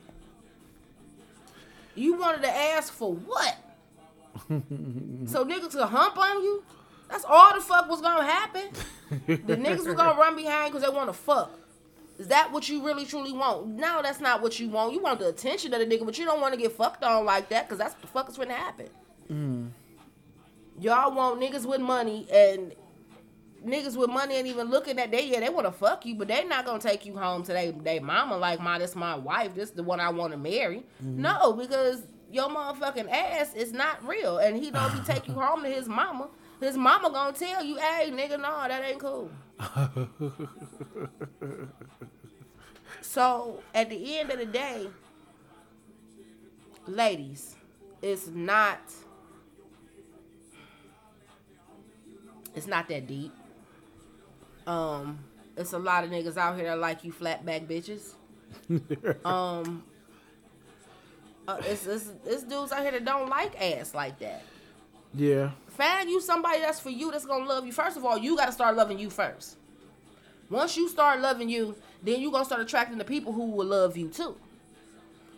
S1: You wanted to ask for what? <laughs> so niggas could hump on you? That's all the fuck was gonna happen. The niggas was gonna run behind because they want to fuck. Is that what you really truly want? No, that's not what you want. You want the attention of the nigga, but you don't want to get fucked on like that because that's what the fuck is gonna happen. Mm. Y'all want niggas with money and niggas with money ain't even looking at they yeah they want to fuck you, but they not gonna take you home to they they mama like my this my wife this the one I want to marry. Mm-hmm. No, because your motherfucking ass is not real, and he don't be take you home to his mama, his mama gonna tell you, hey nigga, no that ain't cool. <laughs> So at the end of the day, ladies, it's not it's not that deep. Um, it's a lot of niggas out here that like you flat back bitches. <laughs> Um, uh, it's, it's it's dudes out here that don't like ass like that.
S2: yeah.
S1: Find you somebody that's for you that's gonna love you. First of all, you gotta start loving you first. Once you start loving you, then you're gonna start attracting the people who will love you too.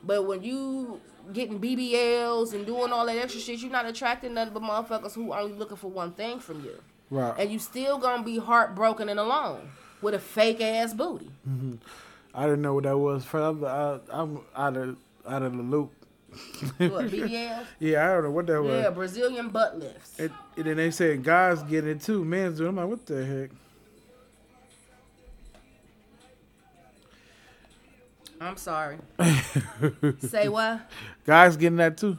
S1: But when you getting BBLs and doing all that extra shit, you're not attracting nothing but motherfuckers who only looking for one thing from you.
S2: Right.
S1: And you still gonna be heartbroken and alone with a fake ass booty. Mhm.
S2: I didn't know what that was. First, I, I'm out of out of the loop.
S1: What, <laughs> BBL?
S2: Yeah, I don't know what that was.
S1: Yeah, Brazilian butt lifts.
S2: And, and then they said guys get it too, men's doing. it. I'm like, what the heck?
S1: I'm sorry. <laughs> Say what?
S2: Guys getting that too.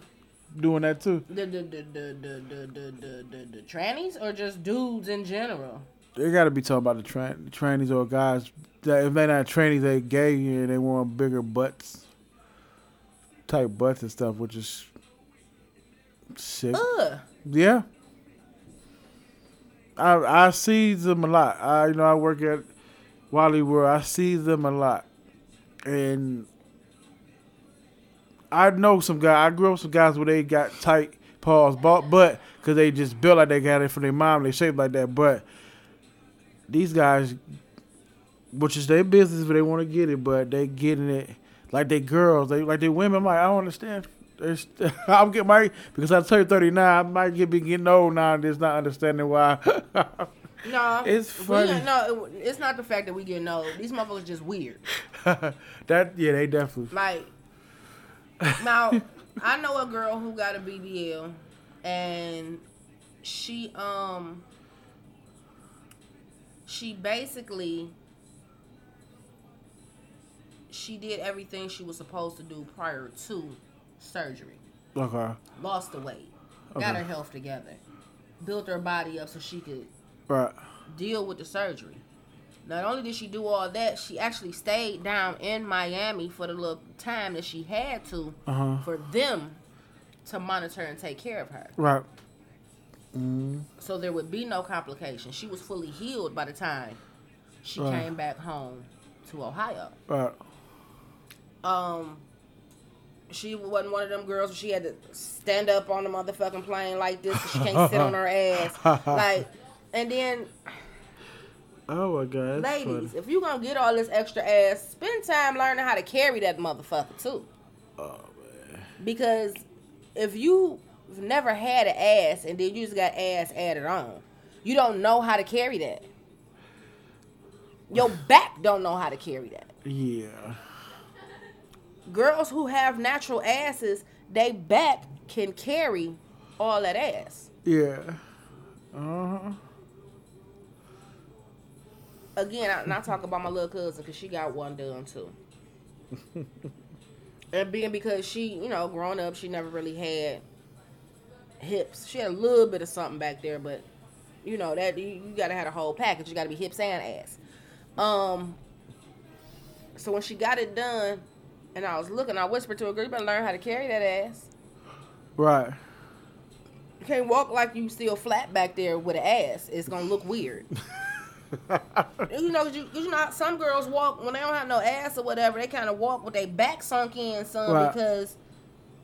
S2: doing that too.
S1: The the the the the the the, the, the, the trannies or just dudes in general?
S2: They got to be talking about the tra- trannies or guys that if they're not trannies, they gay and they want bigger butts, type butts and stuff, which is sick.
S1: Ugh.
S2: Yeah. I I see them a lot. I you know I work at Wally World. I see them a lot, and I know some guy. I grew up with some guys where they got tight paws, but but because they just built like they got it from their mom, they shaped like that. But these guys, which is their business, if they want to get it, but they getting it like they girls, they like they women. I'm like I don't understand. <laughs> I'm getting my because I turned 39. I might get be getting old now and just not understanding why. <laughs>
S1: No,
S2: It's
S1: we-
S2: funny.
S1: no, it- it's not the fact that we getting old. These motherfuckers just weird. <laughs>
S2: that yeah, they definitely.
S1: Like now, I know a girl who got a BBL, and she um she basically she did everything she was supposed to do prior to surgery.
S2: Okay,
S1: Lost the weight,
S2: Okay.
S1: got her health together, built her body up so she could
S2: right.
S1: deal with the surgery. Not only did she do all that, she actually stayed down in Miami for the little time that she had to
S2: Uh huh.
S1: for them to monitor and take care of her.
S2: Right. Mm,
S1: So there would be no complications. She was fully healed by the time she
S2: Right.
S1: came back home to Ohio.
S2: right.
S1: Um she wasn't one of them girls where she had to stand up on the motherfucking plane like this 'cause she can't sit on her ass. <laughs> Like and then
S2: Oh my god.
S1: Ladies,
S2: funny.
S1: if you gonna get all this extra ass, spend time learning how to carry that motherfucker too.
S2: Oh man.
S1: Because if you've never had an ass and then you just got ass added on, you don't know how to carry that. Your <sighs> back don't know how to carry that.
S2: Yeah.
S1: Girls who have natural asses, they back can carry all that ass.
S2: Yeah. Uh huh.
S1: again, I, and I talk about my little cousin because she got one done too. <laughs> and being because she, you know, growing up, she never really had hips. She had a little bit of something back there, but you know that you, you gotta have a whole package. You gotta be hips and ass. Um. So when she got it done, and I was looking, I whispered to a "Girl, you better learn how to carry that ass.
S2: Right.
S1: You can't walk like you still flat back there with an ass. It's gonna look weird." <laughs> you know, you, you know, some girls walk when they don't have no ass or whatever. They kind of walk with their back sunk in, some
S2: Right.
S1: because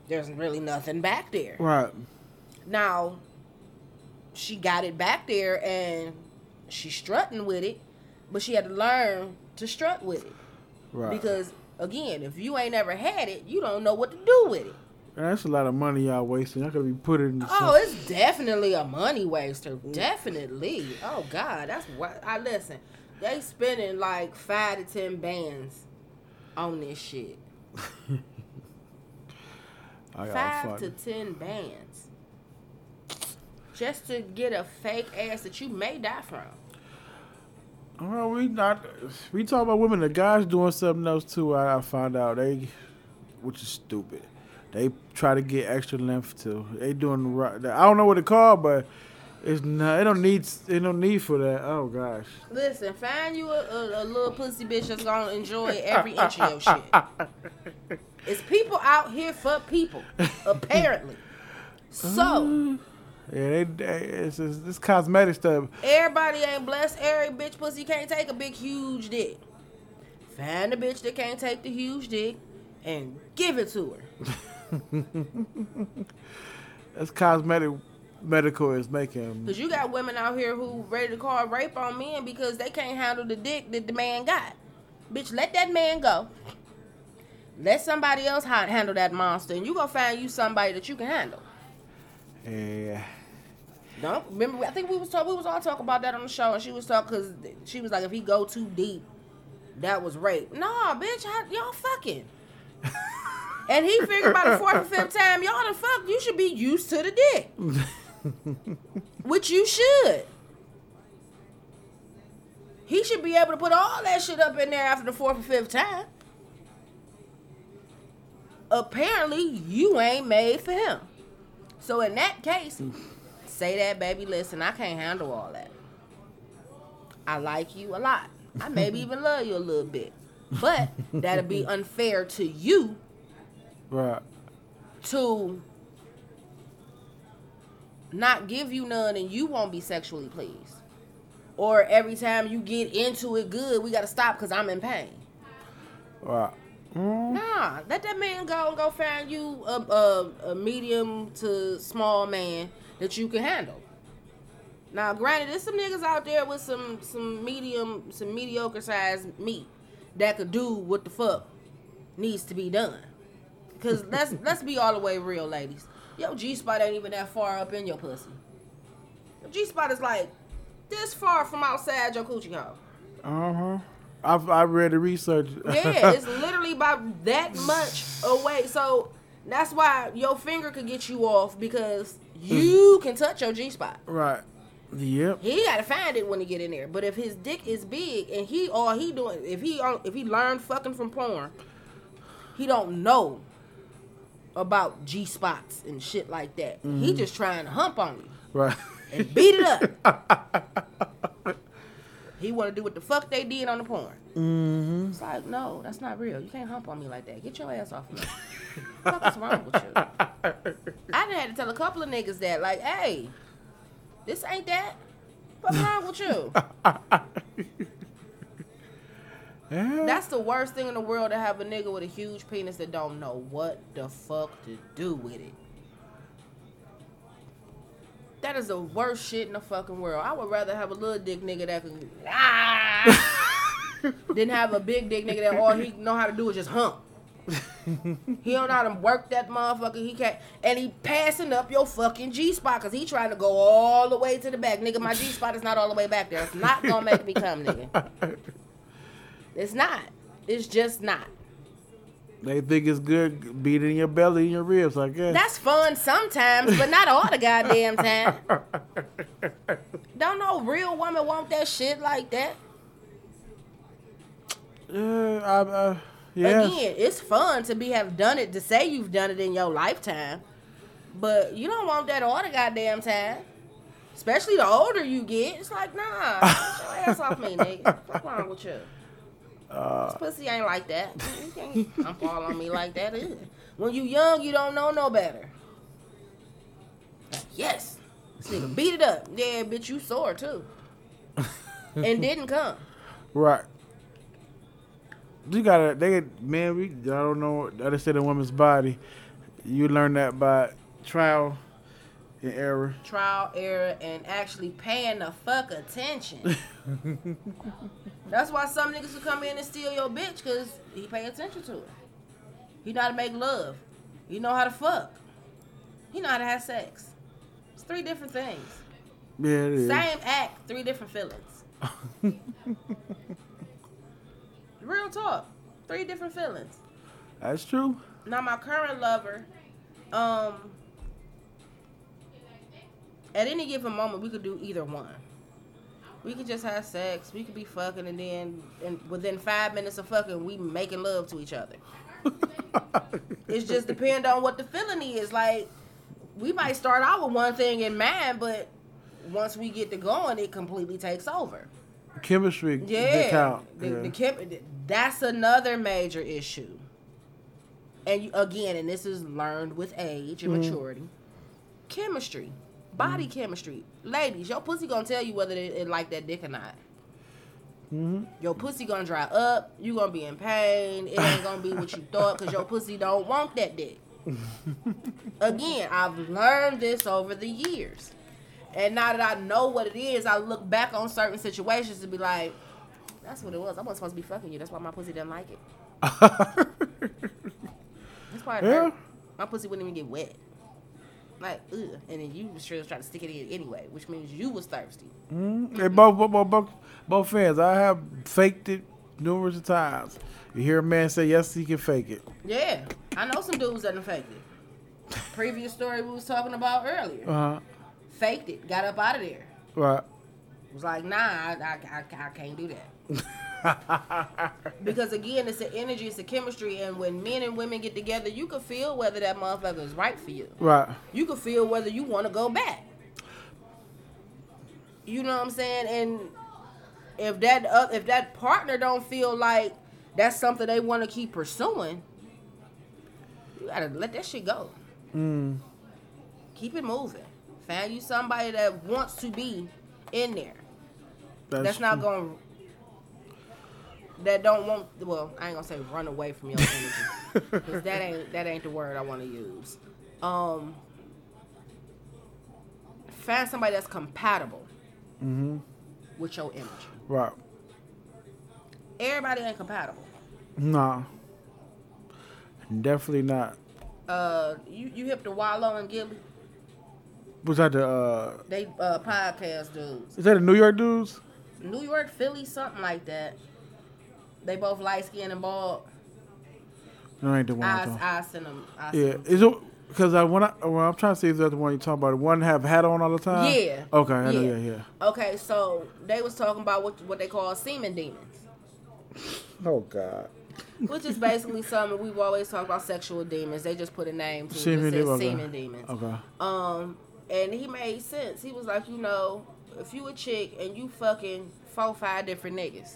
S1: there's really nothing back there.
S2: Right.
S1: Now, she got it back there and she's strutting with it, but she had to learn to strut with it
S2: Right.
S1: because, again, if you ain't ever had it, you don't know what to do with it.
S2: That's a lot of money y'all wasting. Y'all could be put it in.
S1: Oh, it's definitely a money waster. Definitely. Oh God, that's what I listen. They spending like five to ten bands on this shit. <laughs> Five to ten bands. Just to get a fake ass that you may die from.
S2: Well, we not. We talk about women. The guys doing something else too. I, I found out they, which is stupid. They try to get extra length too. They doing right. I don't know what to call, but it's not. They don't need. They don't need for that. Oh gosh.
S1: Listen, find you a, a, a little pussy bitch that's gonna enjoy every inch of your shit. <laughs> It's people out here for people, apparently. So.
S2: Uh, Yeah, they. it's, it's, it's cosmetic stuff.
S1: Everybody ain't blessed. Every bitch pussy can't take a big huge dick. Find a bitch that can't take the huge dick and give it to her. <laughs>
S2: That's cosmetic. Medical is making.
S1: Cause you got women out here who ready to call rape on men because they can't handle the dick that the man got. Bitch, let that man go. Let somebody else handle that monster, and you gonna find you somebody that you can handle.
S2: Yeah.
S1: Don't remember? I think we was talk, we was all talking about that on the show, and she was talking because she was like, if he go too deep, that was rape. Nah, bitch, I, y'all fucking. <laughs> and he figured by the fourth or fifth time, y'all done fuck. You should be used to the dick, <laughs> which you should. He should be able to put all that shit up in there after the fourth or fifth time. Apparently, you ain't made for him. So in that case, say that, baby, listen, I can't handle all that. I like you a lot. I maybe <laughs> even love you a little bit. But that'd be <laughs> unfair to you
S2: Right.
S1: to not give you none and you won't be sexually pleased. Or every time you get into it good, we gotta stop because I'm in pain.
S2: Right. Mm,
S1: Nah, let that man go and go find you a, a, a medium to small man that you can handle. Now, granted, there's some niggas out there with some some medium, some mediocre sized meat that could do what the fuck needs to be done. Cause <laughs> let's let's be all the way real, ladies. Your G spot ain't even that far up in your pussy. Your G spot is like this far from outside your coochie hole.
S2: Uh huh. I've I read the research. <laughs>
S1: Yeah, it's literally about that much away. So that's why your finger could get you off because you mm. can touch your G spot.
S2: right. Yep.
S1: He gotta find it when he get in there. But if his dick is big and he all he doing if he if he learned fucking from porn, he don't know about G spots and shit like that. He mm-hmm. just trying to hump on you
S2: Right.
S1: and beat it up. <laughs> he want to do what the fuck they did on the porn.
S2: mm-hmm.
S1: It's like, no, that's not real. You can't hump on me like that. Get your ass off me. what the wrong with you? <laughs> I done had to tell a couple of niggas that, like, hey, this ain't that. What's wrong with you?
S2: Yeah.
S1: That's the worst thing in the world to have a nigga with a huge penis that don't know what the fuck to do with it. That is the worst shit in the fucking world. I would rather have a little dick nigga that can ah, than have a big dick nigga that all he know how to do is just hump. he don't know how to work that motherfucker. He can't, and he passing up your fucking G spot because he trying to go all the way to the back, nigga. My G spot is not all the way back there. It's not gonna make me come, nigga. It's not. It's just not.
S2: They think it's good beating your belly and your ribs, I guess.
S1: That's fun sometimes, but not all the goddamn time. <laughs> Don't no real woman want that shit like that.
S2: Uh, yeah, I, yes.
S1: Again, it's fun to be have done it to say you've done it in your lifetime, but you don't want that all the goddamn time. Especially the older you get, it's like nah, get your ass off me, nigga. What's wrong with you?
S2: Uh,
S1: This pussy ain't like that. <laughs> You can't hump all on me like that. Either. When you young, you don't know no better. Yes, this nigga <laughs> beat it up. Yeah, bitch, you sore too, and <laughs> didn't come.
S2: right. You gotta, they, man, we, I don't know, I understand a woman's body. You learn that by trial and error.
S1: Trial, error, and actually paying the fuck attention. <laughs> That's why some niggas will come in and steal your bitch, cause he pay attention to it. He know how to make love. He know how to fuck. He know how to have sex. It's three different things.
S2: Yeah, it is.
S1: Same act, three different feelings. <laughs> Real talk, three different feelings.
S2: That's true.
S1: Now my current lover, um, at any given moment we could do either one. We could just have sex. We could be fucking, and then and within five minutes of fucking, we making love to each other. <laughs> It's just depend on what the feeling is. Like we might start out with one thing in mind, but once we get to going, it completely takes over.
S2: Chemistry,
S1: Yeah. The,
S2: yeah.
S1: the chem- that's another major issue. And you, again, and this is learned with age and
S2: Mhm.
S1: maturity. Chemistry, body chemistry, ladies, your pussy gonna tell you whether it, it like that dick or not.
S2: Mhm.
S1: Your pussy gonna dry up. You gonna be in pain. It ain't gonna be what you thought because your pussy don't want that dick. <laughs> Again, I've learned this over the years. And now that I know what it is, I look back on certain situations to be like, that's what it was. I wasn't supposed to be fucking you. That's why my pussy didn't like it. That's why it
S2: Yeah.
S1: hurt. My pussy wouldn't even get wet. Like, ugh. And then you was sure trying to stick it in anyway, which means you was thirsty.
S2: Mhm. And both, both, both, both, fans. I have faked it numerous times. You hear a man say yes, he can fake it.
S1: Yeah. I know some dudes that done faked it. Previous story we was talking about earlier.
S2: Uh huh.
S1: Faked it. Got up out of there.
S2: Right.
S1: Was like, nah, I, I, I, I can't do that. <laughs> <laughs> because again, it's the energy, it's the chemistry, and when men and women get together, you can feel whether that motherfucker is right for you.
S2: Right.
S1: You can feel whether you want to go back. You know what I'm saying? And if that uh, if that partner don't feel like that's something they want to keep pursuing, you gotta let that shit go.
S2: Mm.
S1: Keep it moving. Find you somebody that wants to be in there. That's, not
S2: true.
S1: That don't want. Well, I ain't gonna say run away from your energy, because that ain't that ain't the word I want to use. Um, find somebody that's compatible
S2: Mm-hmm.
S1: with your energy.
S2: Right.
S1: Everybody ain't compatible.
S2: Nah. Definitely not.
S1: Uh, you you hip to Wallo and Gillie?
S2: Was that the uh
S1: They uh podcast dudes.
S2: is that the New York dudes?
S1: New York, Philly, something like that. They both light skinned and bald.
S2: No, ain't the one. I'm
S1: I,
S2: talking-
S1: I send them. I
S2: Yeah,
S1: send 'em.
S2: is it because I when I when I'm trying to see if that's the one you talking about. The one have a hat on all the time.
S1: Yeah.
S2: Okay. I know,
S1: Yeah.
S2: yeah. Yeah.
S1: Okay, so they was talking about what what they call semen demons,
S2: Oh God.
S1: which is basically something we've always talked about sexual demons. They just put a name to.
S2: Semen
S1: It says
S2: demon, okay.
S1: semen demons.
S2: Okay.
S1: Um, and he made sense. He was like, you know, if you a chick and you fucking four five different niggas,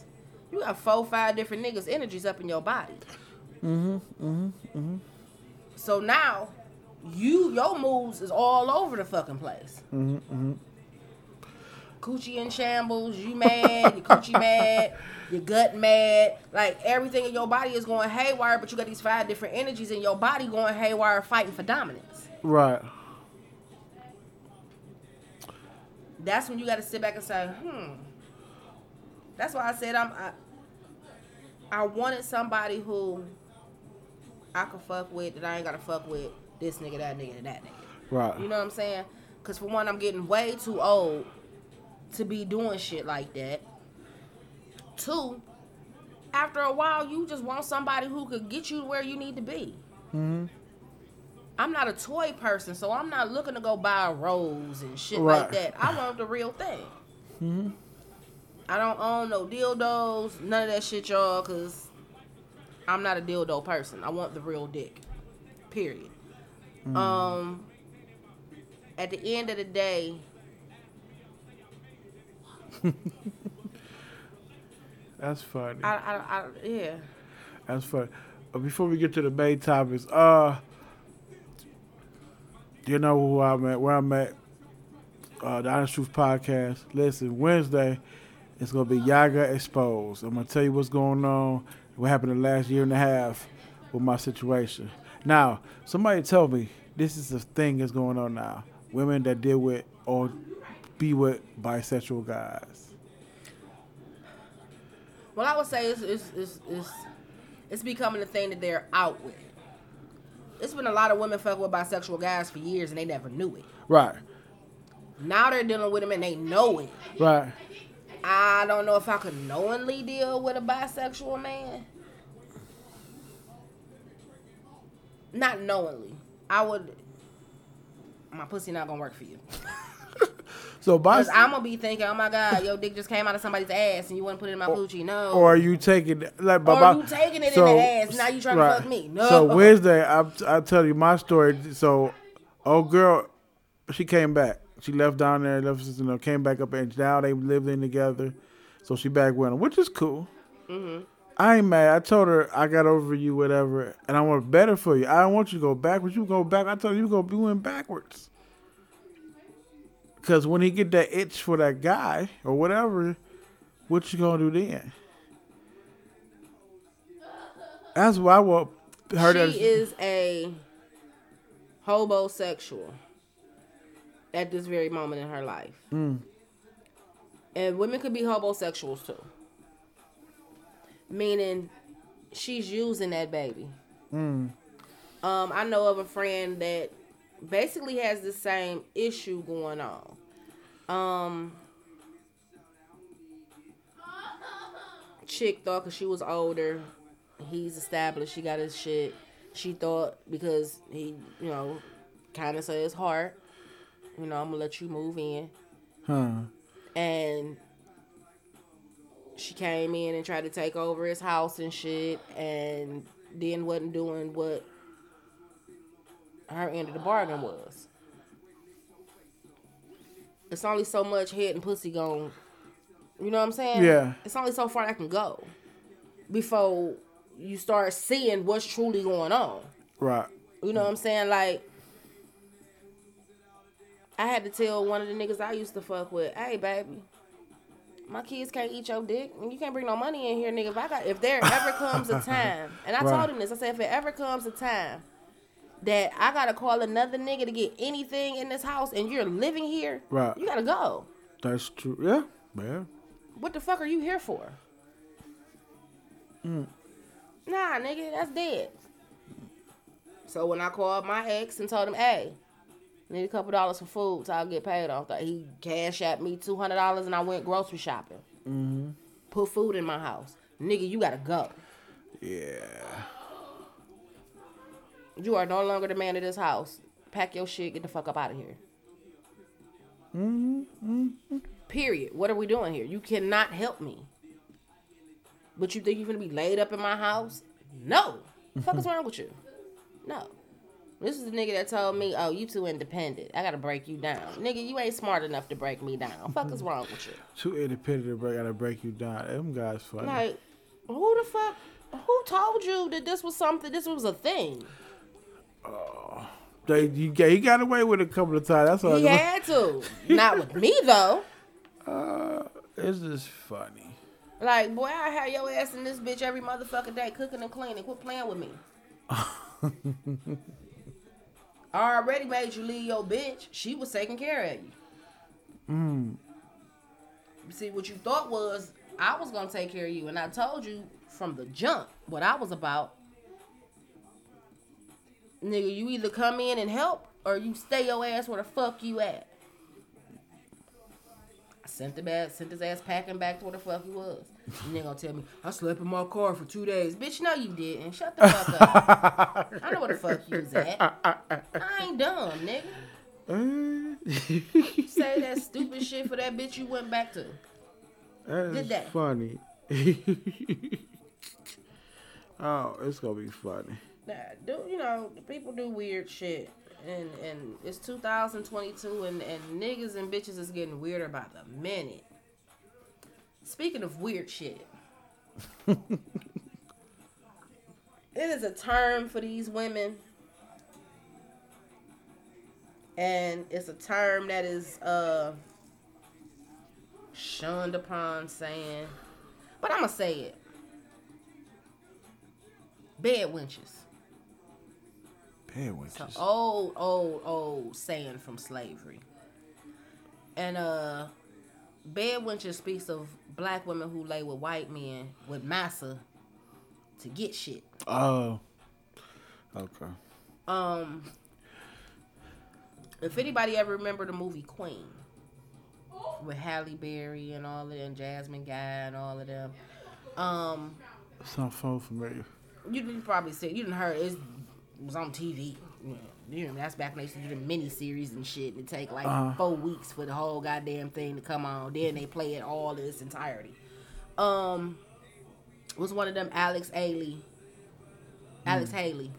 S1: you got four five different niggas energies up in your body.
S2: Mm-hmm. Mm-hmm. Mm-hmm.
S1: So now, you your moves is all over the fucking place.
S2: Mm-hmm. Mm-hmm.
S1: coochie in shambles, you mad, your coochie <laughs> mad, your gut mad, like everything in your body is going haywire, but you got these five different energies in your body going haywire fighting for dominance.
S2: Right.
S1: That's when you got to sit back and say, hmm. That's why I said I'm. I, I wanted somebody who I could fuck with that I ain't gotta fuck with this nigga, that nigga, and that nigga.
S2: Right.
S1: You know what I'm saying? Because for one, I'm getting way too old to be doing shit like that. Two, after a while, you just want somebody who could get you where you need to be.
S2: Mm-hmm.
S1: I'm not a toy person, so I'm not looking to go buy a rose and shit like that. I want the real thing.
S2: Mm-hmm.
S1: I don't own no dildos, none of that shit, y'all, because I'm not a dildo person. I want the real dick. Period. Um, at the end of the day, <laughs>
S2: That's funny.
S1: I, I, I yeah.
S2: That's funny. Uh, before we get to the main topics, uh, you know who I'm at? Where I'm at? Uh, the Honest Truth Podcast. Listen, Wednesday, it's gonna be Yaga exposed. I'm gonna tell you what's going on. What happened the last year and a half with my situation. Now, somebody tell me this is the thing that's going on now. Women that deal with or be with bisexual guys.
S1: Well, I would say it's it's it's it's, it's becoming a thing that they're out with. It's been a lot of women fuck with bisexual guys for years and they never knew it.
S2: Right.
S1: Now they're dealing with them and they know it.
S2: Right.
S1: I don't know if I could knowingly deal with a bisexual man. Not knowingly. I would. My pussy not gonna work for you. <laughs>
S2: So bis-
S1: I'm gonna be thinking, oh my god, your dick just came out of somebody's ass and you want to put it in my coochie. No.
S2: or are you taking like
S1: Or
S2: but
S1: you taking it in the ass, now you trying to fuck me. No.
S2: So Wednesday, I I tell you my story. So, old girl, she came back. She left down there, left you know, came back up, and now they live in together. So she back with him, which is cool.
S1: Mhm.
S2: I ain't mad. I told her I got over you, whatever, and I want better for you. I don't want you to go backwards. You go back. I told you you go. You went backwards. Cause when he get that itch for that guy or whatever, what you gonna do then? That's why I want her
S1: she is a homosexual at this very moment in her life.
S2: Mm.
S1: And women could be homosexuals too. Meaning she's using that baby.
S2: Mm.
S1: Um, I know of a friend that basically has the same issue going on. Um, chick thought because she was older, he's established, she got his shit. She thought because he, you know, kind of said his heart, you know, I'm gonna let you move in.
S2: Huh.
S1: And she came in and tried to take over his house and shit, and then wasn't doing what her end of the bargain was. It's only so much head and pussy going. You know what I'm saying?
S2: Yeah.
S1: It's only so far I can go before you start seeing what's truly going on.
S2: Right.
S1: You know what I'm saying? Like, I had to tell one of the niggas I used to fuck with, hey, baby, my kids can't eat your dick, and you can't bring no money in here, nigga. If I got, if there ever comes a <laughs> time, and I
S2: Right.
S1: told him this, I said, if it ever comes a time that I gotta call another nigga to get anything in this house, and you're living here,
S2: Right.
S1: you gotta go.
S2: That's true. Yeah. Man.
S1: What the fuck are you here for?
S2: Mm.
S1: Nah, nigga, that's dead. So when I called my ex and told him, hey, need a couple dollars for food so I'll get paid off that, he cash at me two hundred dollars and I went grocery shopping.
S2: Mm-hmm.
S1: Put food in my house. Nigga, you gotta go.
S2: Yeah.
S1: You are no longer the man of this house. Pack your shit, get the fuck up out of here.
S2: Mm-hmm.
S1: Period. What are we doing here? You cannot help me. But you think you're gonna be laid up in my house? No. The fuck is <laughs> wrong with you? No. This is the nigga that told me, "Oh, you too independent. I gotta break you down, nigga. You ain't smart enough to break me down. Fuck is wrong with you?
S2: Too independent to break. Gotta break you down. Them guys funny.
S1: Like, who the fuck? Who told you that this was something? This was a thing?
S2: Oh, They, you, he got away with it a couple of times. That's all.
S1: He had to. <laughs> Not with me though.
S2: Uh, it's just funny.
S1: Like, boy, I have your ass in this bitch every motherfucking day, cooking and cleaning. Quit playing with me. <laughs> I already made you leave your bitch. She was taking care of you.
S2: Mm.
S1: See, what you thought was I was gonna take care of you, and I told you from the jump what I was about. Nigga, you either come in and help, or you stay your ass where the fuck you at. I sent the back, sent his ass packing back to where the fuck he was. And then gonna tell me I slept in my car for two days, bitch. No, you didn't. Shut the fuck up. I know where the fuck you was at. I ain't dumb, nigga. <laughs> Say that stupid shit for that bitch you went back to.
S2: That
S1: Did that.
S2: funny. <laughs> oh, it's gonna be funny.
S1: Nah, do you know people do weird shit, and and it's 2022, and and niggas and bitches is getting weirder by the minute. Speaking of weird shit, <laughs> it is a term for these women, and it's a term that is uh shunned upon, saying, but I'm gonna say it. Bed wenches.
S2: Bad
S1: So
S2: witches.
S1: old, old, old saying from slavery. And uh Bed Wenches speaks of black women who lay with white men with massa to get shit.
S2: Oh. Okay.
S1: Um if anybody ever remember the movie Queen with Halle Berry and all of them, Jasmine Guy and all of them. Um
S2: Sound phone familiar.
S1: you didn't probably see it. You didn't heard it. It was on TV. You know, that's back when they used to do the mini series and shit. And it take like
S2: Uh-huh.
S1: four weeks for the whole goddamn thing to come on. Then they play it all in its entirety. Um, was one of them Alex Haley, Alex Haley,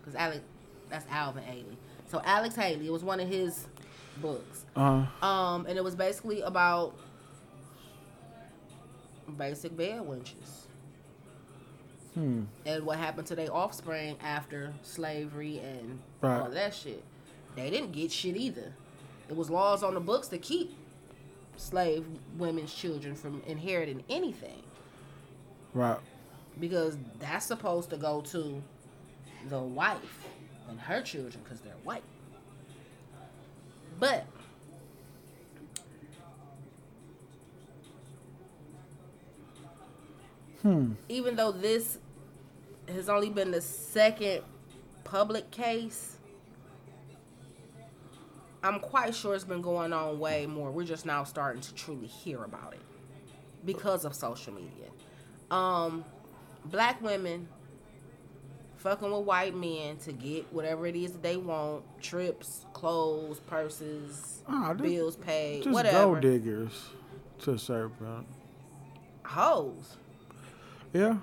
S1: because Alex, that's Alvin Haley. So Alex Haley, it was one of his books.
S2: Uh,
S1: Um, and it was basically about basic bed wenches
S2: hmm.
S1: and what happened to their offspring after slavery and
S2: Right.
S1: all that shit. They didn't get shit either. It was laws on the books to keep slave women's children from inheriting anything
S2: Right.
S1: because that's supposed to go to the wife and her children because they're white. But
S2: Hmm.
S1: even though this has only been the second public case, I'm quite sure it's been going on way more. We're just now starting to truly hear about it because of social media. Um, black women fucking with white men to get whatever it is that they want trips, clothes, purses,
S2: this-
S1: bills paid,
S2: Just
S1: whatever.
S2: gold diggers to a certain point.
S1: hoes.
S2: Yeah.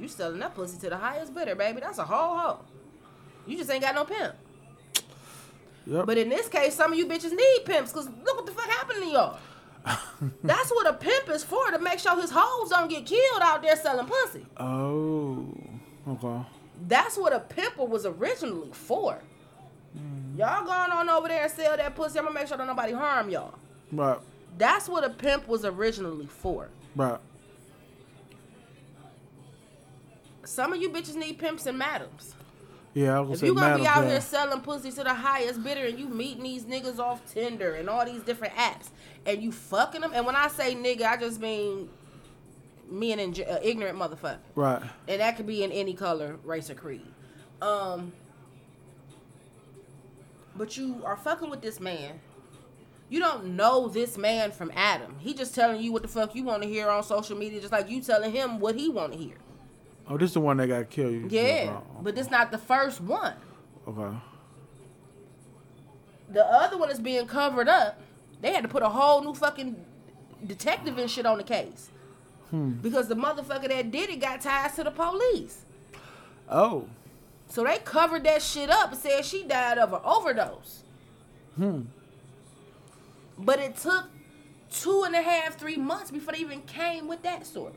S1: You selling that pussy to the highest bidder, baby. That's a whole hoe. You just ain't got no pimp.
S2: Yep.
S1: But in this case, some of you bitches need pimps because look what the fuck happened to y'all. <laughs> That's what a pimp is for to make sure his hoes don't get killed out there selling pussy.
S2: oh. Okay.
S1: That's what a pimper was originally for. Hmm. Y'all going on over there and sell that pussy. I'm gonna make sure that nobody harm y'all.
S2: Right.
S1: That's what a pimp was originally for.
S2: Right.
S1: Some of you bitches need pimps and madams.
S2: Yeah, I was
S1: If you gonna be out
S2: yeah.
S1: here selling pussy to the highest bidder and you meeting these niggas off Tinder and all these different apps and you fucking them, and when I say nigga, I just mean me an inj- uh, ignorant motherfucker,
S2: Right.
S1: and that could be in any color, race, or creed. Um, but you are fucking with this man. You don't know this man from Adam. He just telling you what the fuck you want to hear on social media, just like you telling him what he want to hear.
S2: Oh, this is the one that got killed. you-
S1: Yeah, but this not the first one.
S2: Okay.
S1: The other one is being covered up. They had to put a whole new fucking detective and shit on the case. Because the motherfucker that did it got ties to the police.
S2: Oh.
S1: So they covered that shit up and said she died of an overdose.
S2: Hmm.
S1: But it took two and a half, three months before they even came with that story.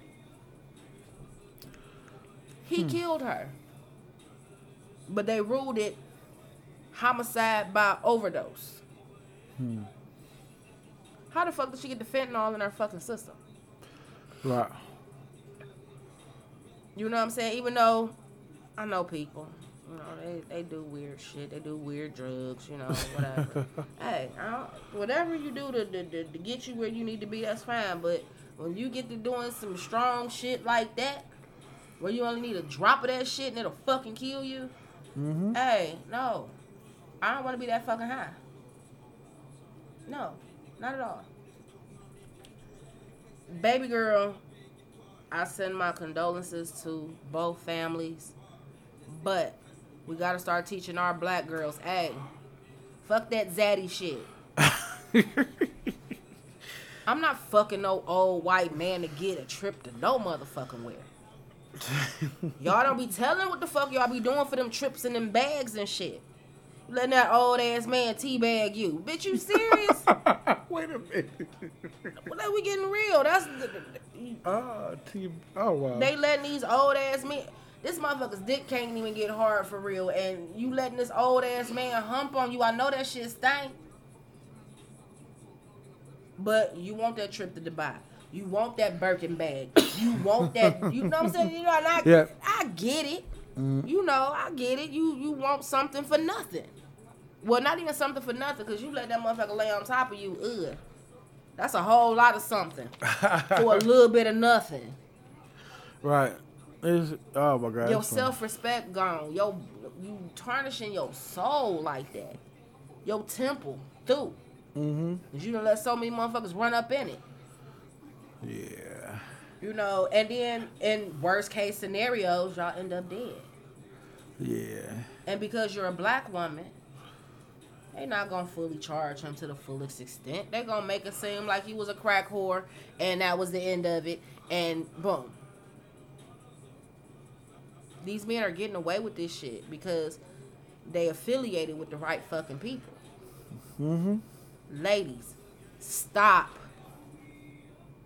S1: He hmm. killed her. But they ruled it homicide by overdose. Hmm. How the fuck did she get the fentanyl in her fucking system?
S2: Right.
S1: You know what I'm saying? Even though I know people, you know, they, they do weird shit. They do weird drugs, you know, whatever. <laughs> hey, I don't, whatever you do to, to, to, to get you where you need to be, that's fine. But when you get to doing some strong shit like that, where you only need a drop of that shit and it'll fucking kill you,
S2: Mm-hmm.
S1: hey, no. I don't want to be that fucking high. No, not at all. Baby girl, I send my condolences to both families. But we gotta start teaching our black girls, hey, fuck that zaddy shit. <laughs> I'm not fucking no old white man to get a trip to no motherfucking where. Y'all don't be telling what the fuck y'all be doing for them trips and them bags and shit. Letting that old ass man teabag you. Bitch, you serious? <laughs>
S2: Wait a minute.
S1: like, we getting real. That's the,
S2: Ah, T. Oh wow.
S1: they letting these old ass men. This motherfucker's dick can't even get hard for real, and you letting this old ass man hump on you. I know that shit stank, but you want that trip to Dubai. You want that Birkin bag. You want that. You know what I'm saying? You know, and I, <laughs>
S2: Yeah.
S1: I get it. You know, I get it. You you want something for nothing. Well, not even something for nothing, cause you let that motherfucker lay on top of you. Ugh, that's a whole lot of something <laughs> for a little bit of nothing.
S2: right. It's, oh my god.
S1: Your self respect gone. Yo, you tarnishing your soul like that. Your temple too.
S2: Mhm.
S1: 'Cause you done let so many motherfuckers run up in it.
S2: Yeah.
S1: You know, and then in worst case scenarios, y'all end up dead.
S2: Yeah.
S1: And because you're a black woman, they not gonna fully charge him to the fullest extent. They gonna make it seem like he was a crack whore and that was the end of it. And boom. These men are getting away with this shit because they affiliated with the right fucking people.
S2: Mhm.
S1: Ladies, stop.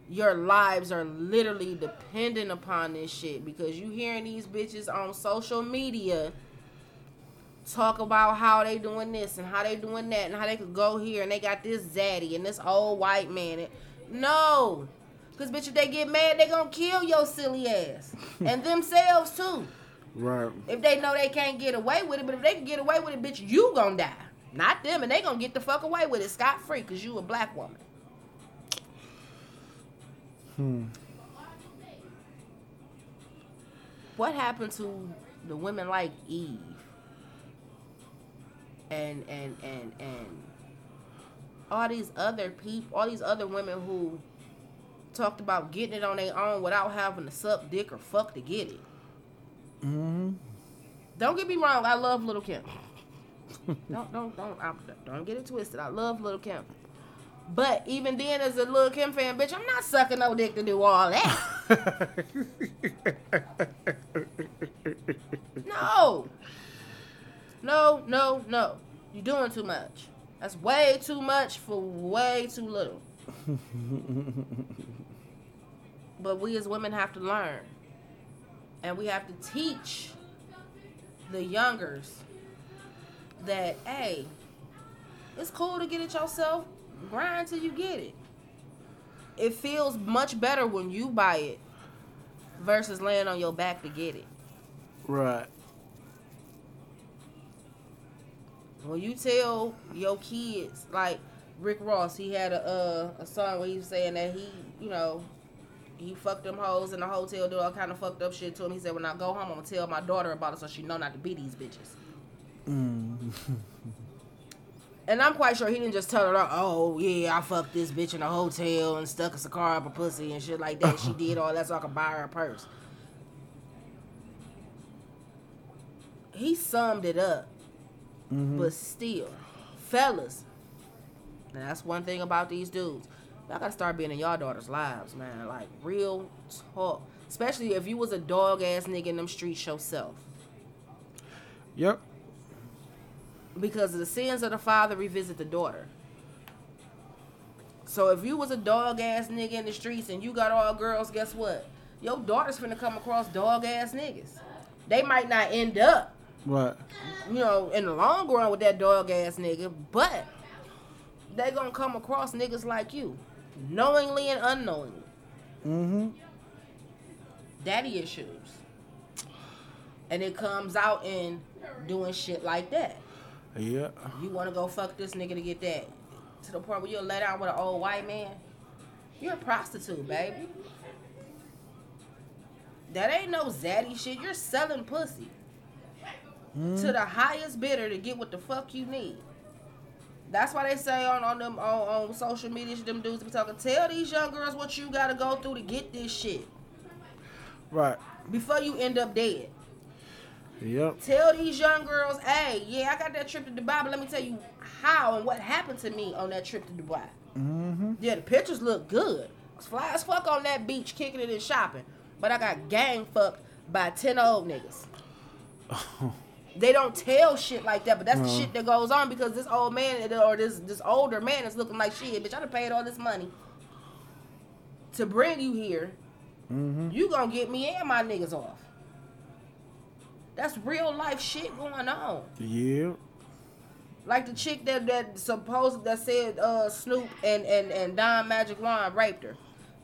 S1: Your lives are literally dependent upon this shit because you hearing these bitches on social media talk about how they doing this and how they doing that and how they could go here and they got this zaddy and this old white man. No. Because, bitch, if they get mad, they going to kill your silly ass. <laughs> and themselves, too.
S2: Right.
S1: If they know they can't get away with it, but if they can get away with it, bitch, you gonna die. Not them, and they gonna get the fuck away with it scot free because you a black woman.
S2: Hmm.
S1: What happened to the women like Eve? And and and and all these other people, all these other women who talked about getting it on their own without having to suck dick or fuck to get it.
S2: Mhm.
S1: Don't get me wrong, I love Little Kim. <laughs> don't don't don't I, don't get it twisted. I love Little Kim, But even then, as a little Kim fan, bitch, I'm not sucking no dick to do all that. <laughs> no. No, no, no. You're doing too much. That's way too much for way too little. <laughs> but we as women have to learn. And we have to teach the youngers that, hey, it's cool to get it yourself. Grind till you get it. It feels much better when you buy it versus laying on your back to get it.
S2: Right.
S1: When you tell your kids, like Rick Ross, he had a uh, a song where he was saying that he, you know, he fucked them hoes in the hotel, do all kind of fucked up shit to him. He said, when I go home, I'm gonna tell my daughter about it so she know not to be these bitches.
S2: Mm. <laughs>
S1: And I'm quite sure he didn't just tell her, oh, yeah, I fucked this bitch in a hotel and stuck a cigar up her pussy and shit like that. she did all that so I could buy her a purse. He summed it up.
S2: Mhm.
S1: But still, fellas, that's one thing about these dudes. Y'all gotta start being in y'all daughters' lives, man. Like, real talk. Especially if you was a dog ass nigga in them streets yourself.
S2: Yep.
S1: Because the sins of the father revisit the daughter. So if you was a dog ass nigga in the streets and you got all girls, guess what? Your daughter's finna come across dog ass niggas. They might not end up,
S2: Right.
S1: you know, in the long run with that dog ass nigga, but they gonna come across niggas like you, knowingly and unknowingly.
S2: Mm-hmm.
S1: Daddy issues. And it comes out in doing shit like that.
S2: Yeah.
S1: You want to go fuck this nigga to get that. To the point where you'll let out with an old white man. You're a prostitute, baby. That ain't no zaddy shit. You're selling pussy
S2: Mm.
S1: to the highest bidder to get what the fuck you need. That's why they say on on them on, on social media, them dudes be talking. Tell these young girls what you gotta go through to get this shit
S2: Right.
S1: before you end up dead.
S2: Yep.
S1: Tell these young girls, hey, yeah, I got that trip to Dubai, but let me tell you how and what happened to me on that trip to Dubai.
S2: Mm-hmm.
S1: Yeah, the pictures look good. I was fly as fuck on that beach, kicking it and shopping. But I got gang fucked by 10 old niggas. <laughs> They don't tell shit like that, but that's the shit that goes on because this old man or this this older man is looking like shit. Bitch, I done paid all this money to bring you here.
S2: mm-hmm.
S1: You gonna get me and my niggas off. That's real life shit going on.
S2: Yep.
S1: Like the chick that that supposed that said uh Snoop and and and Don Magic Juan raped her.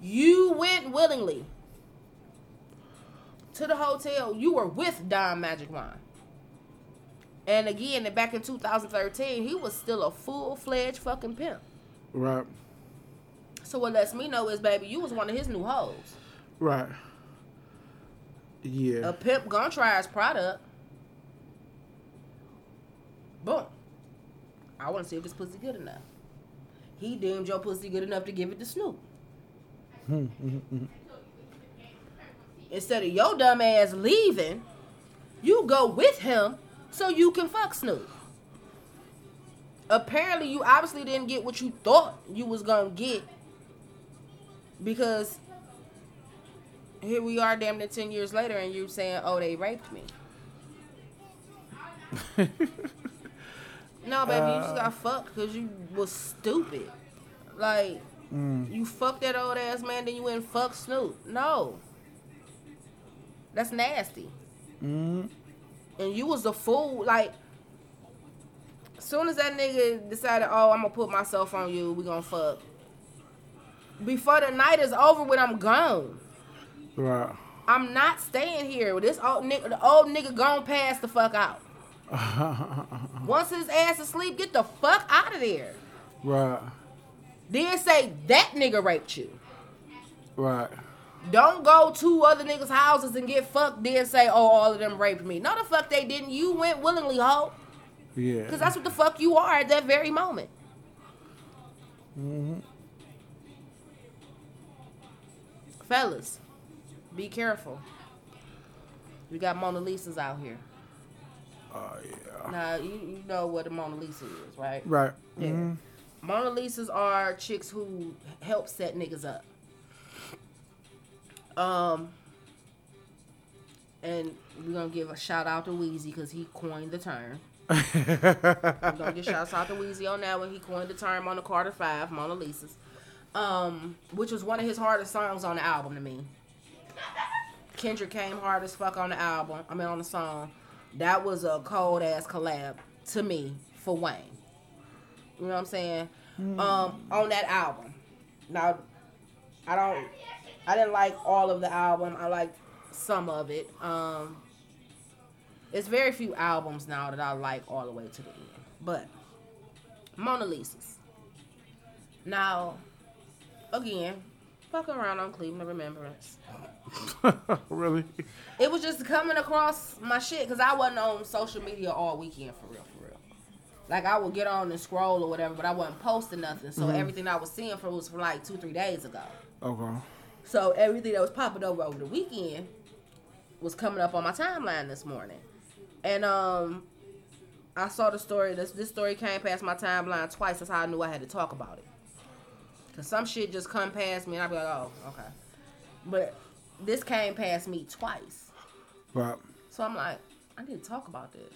S1: You went willingly to the hotel. You were with Don Magic Juan. And again, back in 2013, he was still a full fledged fucking pimp.
S2: Right.
S1: So what lets me know is, baby, you was one of his new hoes.
S2: Right. Yeah.
S1: A pimp gonna try his product. Boom. I want to see if this pussy good enough. He deemed your pussy good enough to give it to Snoop.
S2: Mm-hmm.
S1: Instead of your dumb ass leaving, you go with him so you can fuck Snoop. Apparently, you obviously didn't get what you thought you was gonna get because here we are, damn near ten years later, and you're saying, "Oh, they raped me." No, baby, you just
S2: Uh.
S1: got fucked because you was stupid. Like,
S2: Mm.
S1: you fucked that old ass man, then you went and fuck Snoop. No. That's nasty.
S2: Mm.
S1: And you was a fool. Like, as soon as that nigga decided, oh, I'm gonna put myself on you, we gonna fuck. Before the night is over when I'm gone.
S2: Right.
S1: I'm not staying here. This old nigga, the old nigga gone pass the fuck out. <laughs> Once his ass asleep, get the fuck out of there.
S2: right.
S1: Then say that nigga raped you.
S2: Right.
S1: Don't go to other niggas' houses and get fucked. Then say, oh, all of them raped me. No, the fuck they didn't. You went willingly, hoe.
S2: Yeah.
S1: Because that's what the fuck you are at that very moment.
S2: Mm-hmm.
S1: Fellas, be careful. We got Mona Lisas out here.
S2: Oh yeah.
S1: Now, you, you know what a Mona Lisa is, right?
S2: Right.
S1: Yeah.
S2: Mm-hmm.
S1: Mona Lisa's are chicks who help set niggas up. Um, and we're gonna give a shout out to Weezy because he coined the term. <laughs> we're gonna give shouts out to Weezy on that when he coined the term on the Carter Five, Mona Lisa's. Um, which was one of his hardest songs on the album to me. Kendrick came hard as fuck on the album. I mean on the song. That was a cold ass collab to me for Wayne. You know what I'm saying? Um, on that album. Now, I don't. I didn't like all of the album. I liked some of it. Um, it's very few albums now that I like all the way to the end. But Mona Lisa's. Now, again, fuck around on Cleveland Remembrance. <laughs>
S2: really?
S1: It was just coming across my shit because I wasn't on social media all weekend for real, for real. Like I would get on and scroll or whatever, but I wasn't posting nothing. So everything I was seeing for was from like two, three days ago.
S2: Okay.
S1: So everything that was popping over over the weekend was coming up on my timeline this morning, and um, I saw the story. This this story came past my timeline twice. That's how I knew I had to talk about it. Cause some shit just come past me, and I be like, oh, okay. But this came past me twice,
S2: Right.
S1: so I'm like, I need to talk about this.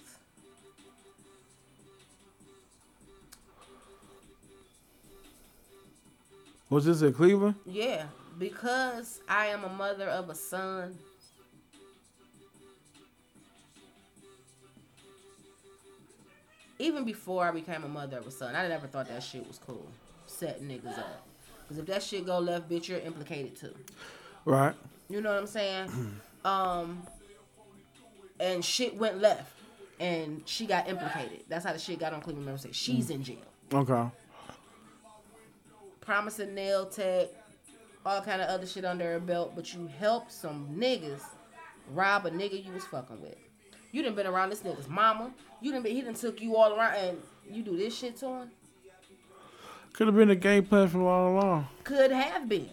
S2: Was this in Cleveland?
S1: Yeah, because I am a mother of a son. Even before I became a mother of a son, I never thought that shit was cool. Setting niggas up. Because if that shit go left, bitch, you're implicated too.
S2: Right.
S1: You know what I'm saying? <clears throat> um, and shit went left, and she got implicated. That's how the shit got on Cleveland Member She's in jail.
S2: Okay.
S1: promising nail tech, all kind of other shit under her belt, but you helped some niggas rob a nigga you was fucking with. You done been around this nigga's mama. You done been, he done took you all around and you do this shit to him?
S2: Could have been a game plan from all along.
S1: Could have been.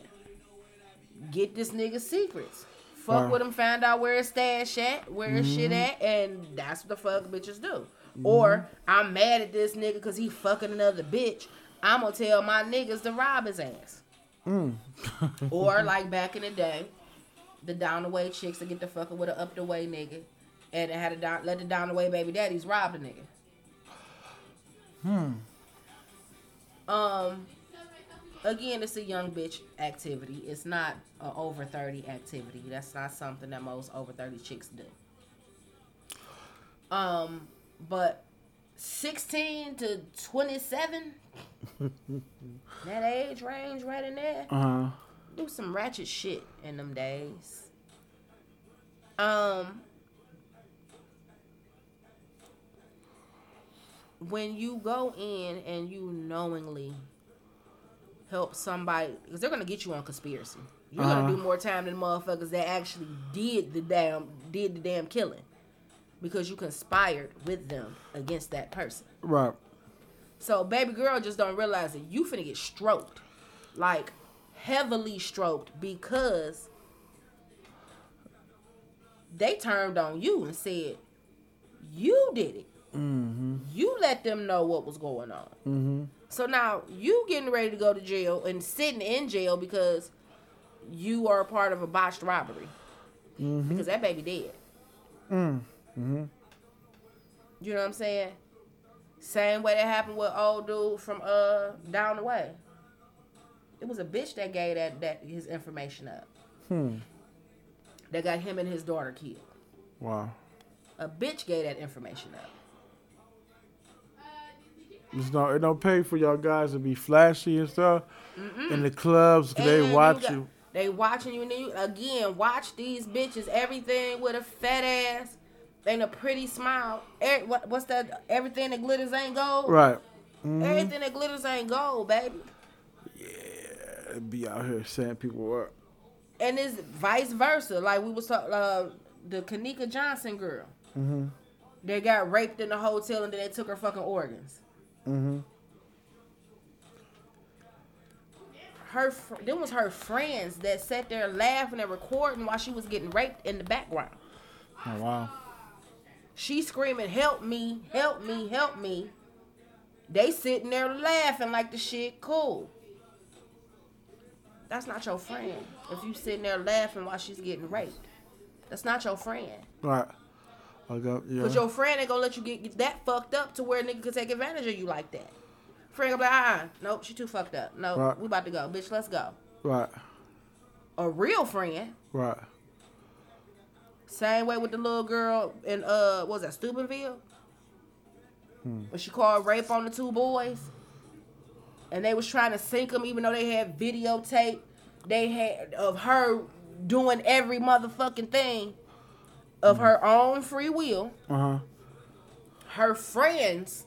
S1: Get this nigga's secrets. Fuck
S2: Wow.
S1: with him, find out where his stash at, where his shit mm-hmm. at, and that's what the fuck bitches do. Or mm-hmm. I'm mad at this nigga because he fucking another bitch. I'm gonna tell my niggas to rob his ass. Mm. <laughs> or <laughs> like back in the day, the down the way chicks to get the fucking with an up the way nigga, and it had to down, let the down the way baby daddies rob the nigga. Hmm. Um. Again, it's a young bitch activity. It's not an over thirty activity. That's not something that most over thirty chicks do. Um, but sixteen to twenty-seven, <laughs> that age range right in there
S2: Uh huh.
S1: do some ratchet shit in them days. Um when you go in and you knowingly help somebody because they're gonna get you on conspiracy. You're
S2: Uh-huh.
S1: gonna do more time than motherfuckers that actually did the damn did the damn killing. Because you conspired with them against that person.
S2: Right.
S1: So baby girl just don't realize that you finna get stroked. Like heavily stroked because they turned on you and said, You did it.
S2: Mm-hmm.
S1: You let them know what was going on.
S2: Mm-hmm.
S1: So now you getting ready to go to jail and sitting in jail because you are a part of a botched robbery.
S2: Mm-hmm.
S1: Because that baby dead.
S2: Mm-hmm.
S1: You know what I'm saying? Same way that happened with old dude from uh down the way. It was a bitch that gave that that his information up.
S2: Hmm.
S1: That got him and his daughter killed.
S2: Wow.
S1: A bitch gave that information up.
S2: It's no, it don't pay for y'all guys to be flashy and stuff in the clubs. 'cause they
S1: And
S2: watch you.
S1: They watching you and you again watch these bitches. Everything with a fat ass and a pretty smile. Er, what, what's that? Everything that glitters ain't gold.
S2: Right. Mm-hmm.
S1: Everything that glitters ain't gold, baby.
S2: Yeah, be out here setting people up.
S1: and it's vice versa. Like we was talking, uh, the Kanika Johnson girl.
S2: Mm-hmm.
S1: They got raped in the hotel and then they took her fucking organs.
S2: Mm-hmm.
S1: Her, fr- them was her friends that sat there laughing and recording while she was getting raped in the background.
S2: Oh wow.
S1: She screaming, "Help me! Help me! Help me!" They sitting there laughing like the shit cool. That's not your friend. If you sitting there laughing while she's getting raped, that's not your friend.
S2: Right. I got yeah.
S1: Cause your friend ain't gonna let you get, get that fucked up to where a nigga could take advantage of you like that. Friend gonna be like, uh, uh nope, she too fucked up. No,
S2: Right.
S1: we about to go, bitch. Let's go.
S2: Right.
S1: A real friend,
S2: Right.
S1: same way with the little girl in uh, what was that Steubenville? When she called rape on the two boys, and they was trying to sink them, even though they had videotape, they had of her doing every motherfucking thing of her own free will.
S2: Uh huh.
S1: her friends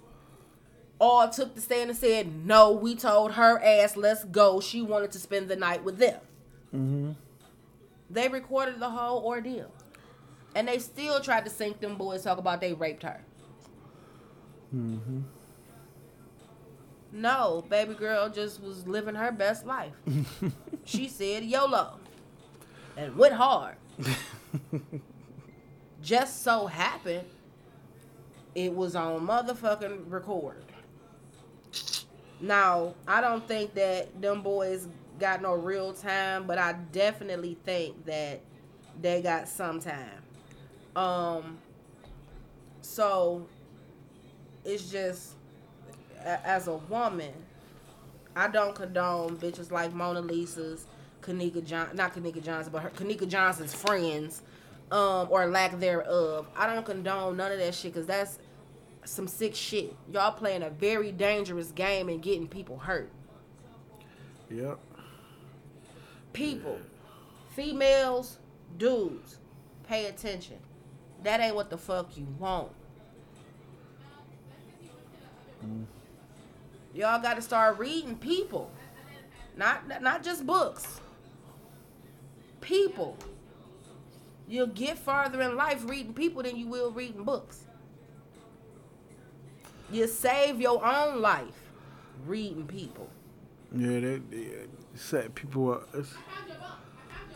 S1: all took the stand and said, No, we told her ass, let's go. She wanted to spend the night with them.
S2: Mm-hmm.
S1: They recorded the whole ordeal. And they still tried to sink them boys, talk about they raped her.
S2: Mm-hmm.
S1: No, baby girl just was living her best life. <laughs> she said YOLO and went hard. <laughs> just so happened it was on motherfucking record. Now, I don't think that them boys got no real time, but I definitely think that they got some time. Um so it's just as a woman, I don't condone bitches like Mona Lisa's, Kanika John, not Kanika Johnson, but her Kanika Johnson's friends, um, or lack thereof. I don't condone none of that shit because that's some sick shit. Y'all playing a very dangerous game and getting people hurt.
S2: Yep.
S1: People, females, dudes, pay attention. That ain't what the fuck you want. Y'all got to start reading people, not not just books. People. You'll get farther in life reading people than you will reading books. You save your own life reading people.
S2: Yeah, they, they set people up. It's,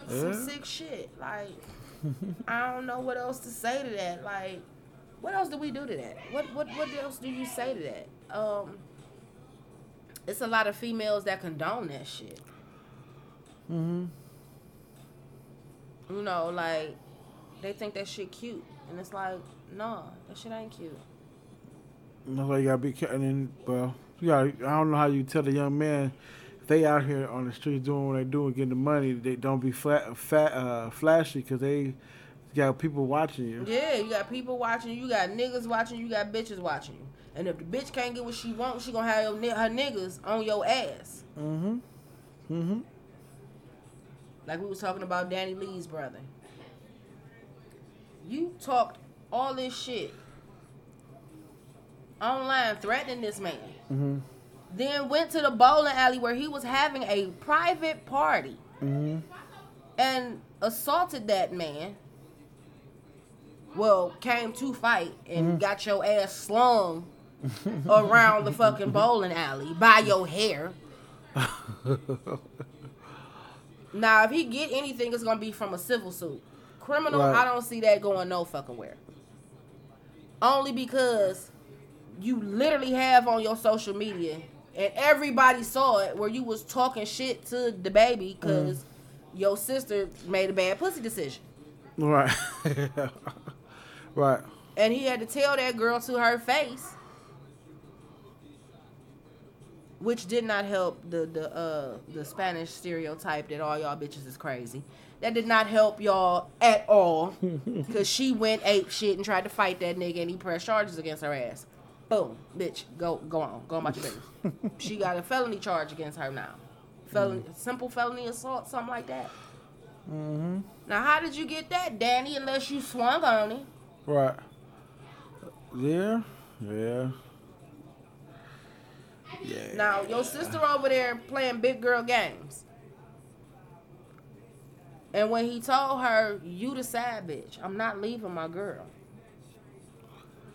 S1: Some sick shit. Like, I don't know what else to say to that. Like, what else do we do to that? What what what else do you say to that? Um, it's a lot of females that condone that shit.
S2: mm-hmm.
S1: You know, like they think that shit cute, and it's like, no, that shit ain't cute.
S2: That's why you gotta be careful. And then, well, you got. I don't know how you tell a young man if they out here on the streets doing what they do and getting the money. They don't be flat, fat, uh, flashy because they got people watching you.
S1: Yeah, you got people watching you, you got niggas watching you, you got bitches watching you. And if the bitch can't get what she wants, she gonna have your, her niggas on your ass.
S2: Mm-hmm. Mm-hmm.
S1: Like we was talking about Dani Leigh's brother. You talked all this shit online threatening this man.
S2: Mm-hmm.
S1: Then went to the bowling alley where he was having a private party
S2: Mm-hmm.
S1: and assaulted that man. Well, came to fight and got your ass slung <laughs> around the fucking bowling alley by your hair. <laughs> Now, if he get anything, it's gonna be from a civil suit. Criminal,
S2: Right.
S1: I don't see that going no fucking where. Only because you literally have on your social media, and everybody saw it, where you was talking shit to the baby mm. because your sister made a bad pussy decision,
S2: right. <laughs> right.
S1: and he had to tell that girl to her face, which did not help the the uh the Spanish stereotype that all y'all bitches is crazy. That did not help y'all at all, <laughs> cause she went ape shit and tried to fight that nigga, and he pressed charges against her ass. Boom, bitch, go go on, go on about <laughs> your business. she got a felony charge against her now, felony, simple felony assault, something like that.
S2: Mm-hmm.
S1: Now, how did you get that, Dani? Unless you swung on him.
S2: Right. Yeah. Yeah. Yeah.
S1: Now, your sister over there playing big girl games. And when he told her, you the side bitch, I'm not leaving my girl.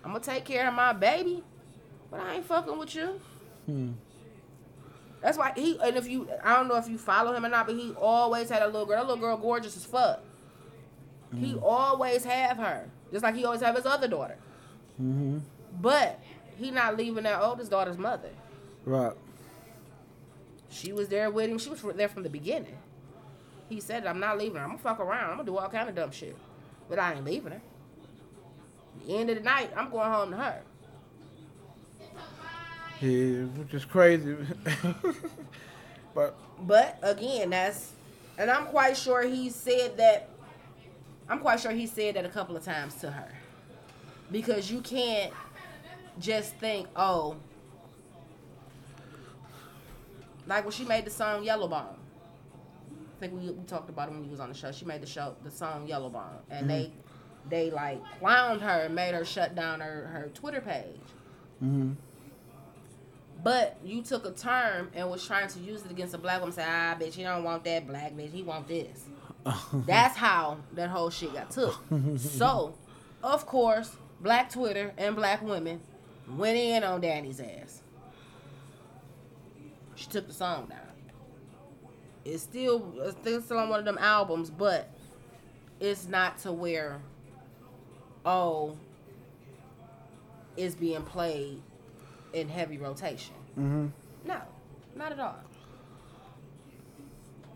S1: I'm gonna take care of my baby, but I ain't fucking with you.
S2: Hmm.
S1: That's why he, and if you, I don't know if you follow him or not, but he always had a little girl. That little girl gorgeous as fuck. He always have her, just like he always have his other daughter.
S2: Mm-hmm.
S1: But he not leaving that oldest daughter's mother.
S2: Right.
S1: She was there with him. She was there from the beginning. He said, "I'm not leaving her. I'm gonna fuck around. I'm gonna do all kind of dumb shit, but I ain't leaving her." At the end of the night, I'm going home to her.
S2: Yeah, which is crazy. <laughs> but
S1: But again, that's, and I'm quite sure he said that. I'm quite sure he said that a couple of times to her, because you can't just think, oh, like when she made the song Yellow Bone. I think we, we talked about it when he was on the show. She made the show the song Yellow Bone, and they they like clowned her and made her shut down her her Twitter page.
S2: hmm
S1: But you took a term and was trying to use it against a black woman. Say, ah, bitch, he don't want that black bitch. He want this. <laughs> That's how that whole shit got took. <laughs> so, of course, black Twitter and black women went in on Dani's ass. She took the song down. It's still it's still still on one of them albums, but it's not to where oh it's being played in heavy rotation.
S2: Mm-hmm.
S1: No, not at all.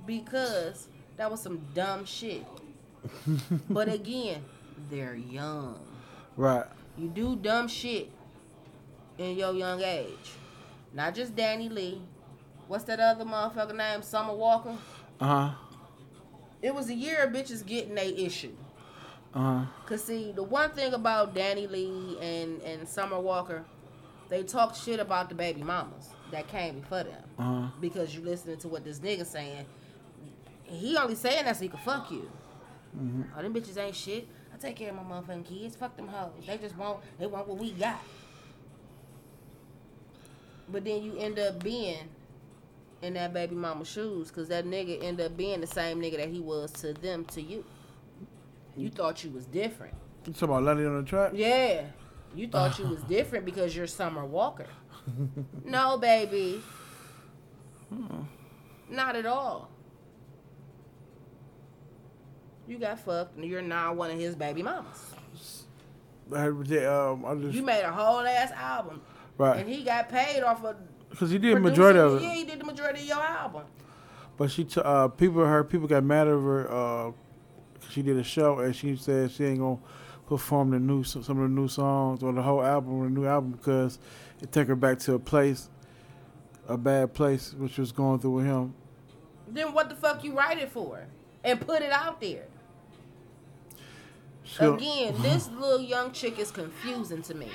S1: Because that was some dumb shit. <laughs> but again, they're young.
S2: Right.
S1: You do dumb shit in your young age. Not just Dani Leigh. What's that other motherfucker name? Summer Walker.
S2: Uh huh.
S1: It was a year of bitches getting a issue.
S2: Uh huh.
S1: Cause see, the one thing about Dani Leigh and and Summer Walker, they talk shit about the baby mamas that came before them.
S2: Uh huh.
S1: because you listening to what this nigga saying. He only saying that so he can fuck you.
S2: hmm
S1: Oh, them bitches ain't shit. I take care of my motherfucking kids. Fuck them hoes. They just want they want what we got. But then you end up being in that baby mama shoes because that nigga end up being the same nigga that he was to them to you. You thought you was different.
S2: You talking about Lenny on the track?
S1: Yeah. You thought you was different because you're Summer Walker. <laughs> No, baby. Not at all. You got fucked and you're now one of his baby mamas.
S2: I um, I just
S1: You made a whole ass album.
S2: Right.
S1: And he got paid off of
S2: because he did the majority of it.
S1: Yeah, he did the majority of your album.
S2: But she, t- uh, people, her people got mad at her. Uh, she did a show and she said she ain't gonna perform the new some of the new songs or the whole album or the new album because it took her back to a place, a bad place, which was going through with him.
S1: Then what the fuck you write it for? And put it out there.
S2: Don't-
S1: Again, <laughs> this little young chick is confusing to me.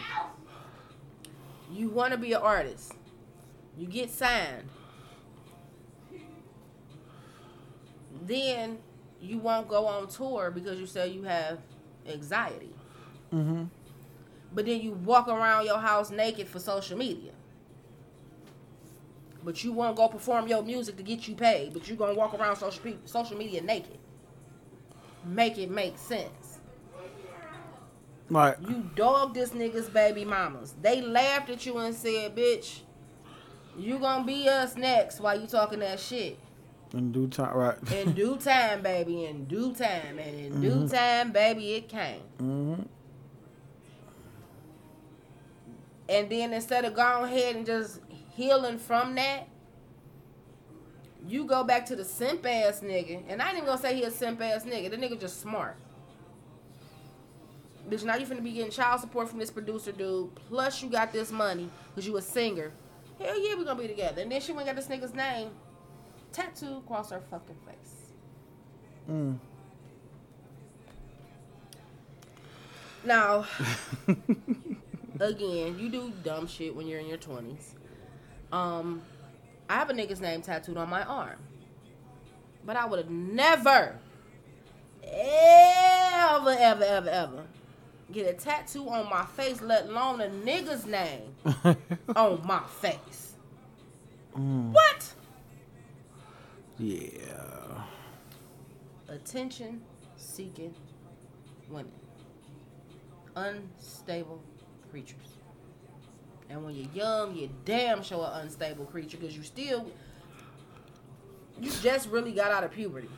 S1: You want to be an artist. You get signed. Then you won't go on tour because you say you have anxiety.
S2: Mhm.
S1: But then you walk around your house naked for social media. But you won't go perform your music to get you paid. But you're gonna walk around social social media naked. Make it make sense.
S2: Like,
S1: You dog this nigga's baby mamas. They laughed at you and said, "Bitch, you gonna be us next." While you talking that shit.
S2: in due time, right?
S1: In due <laughs> time, baby. In due time, and in due time, baby, it came.
S2: hmm
S1: And then instead of going ahead and just healing from that, you go back to the simp ass nigga. And I ain't even gonna say he a simp ass nigga. The nigga just smart. Bitch, now you finna be getting child support from this producer dude. Plus you got this money because you a singer. Hell yeah, we're gonna be together. And then she went and got this nigga's name tattooed across her fucking face.
S2: Mm.
S1: Now, <laughs> again, you do dumb shit when you're in your twenties. Um, I have a nigga's name tattooed on my arm, but I would have never, ever, ever, ever, ever get a tattoo on my face, let alone a nigga's name <laughs> on my face.
S2: Mm.
S1: What?
S2: Yeah.
S1: Attention seeking women. Unstable creatures. And when you're young, you damn sure an unstable creature because you still, you just really got out of puberty.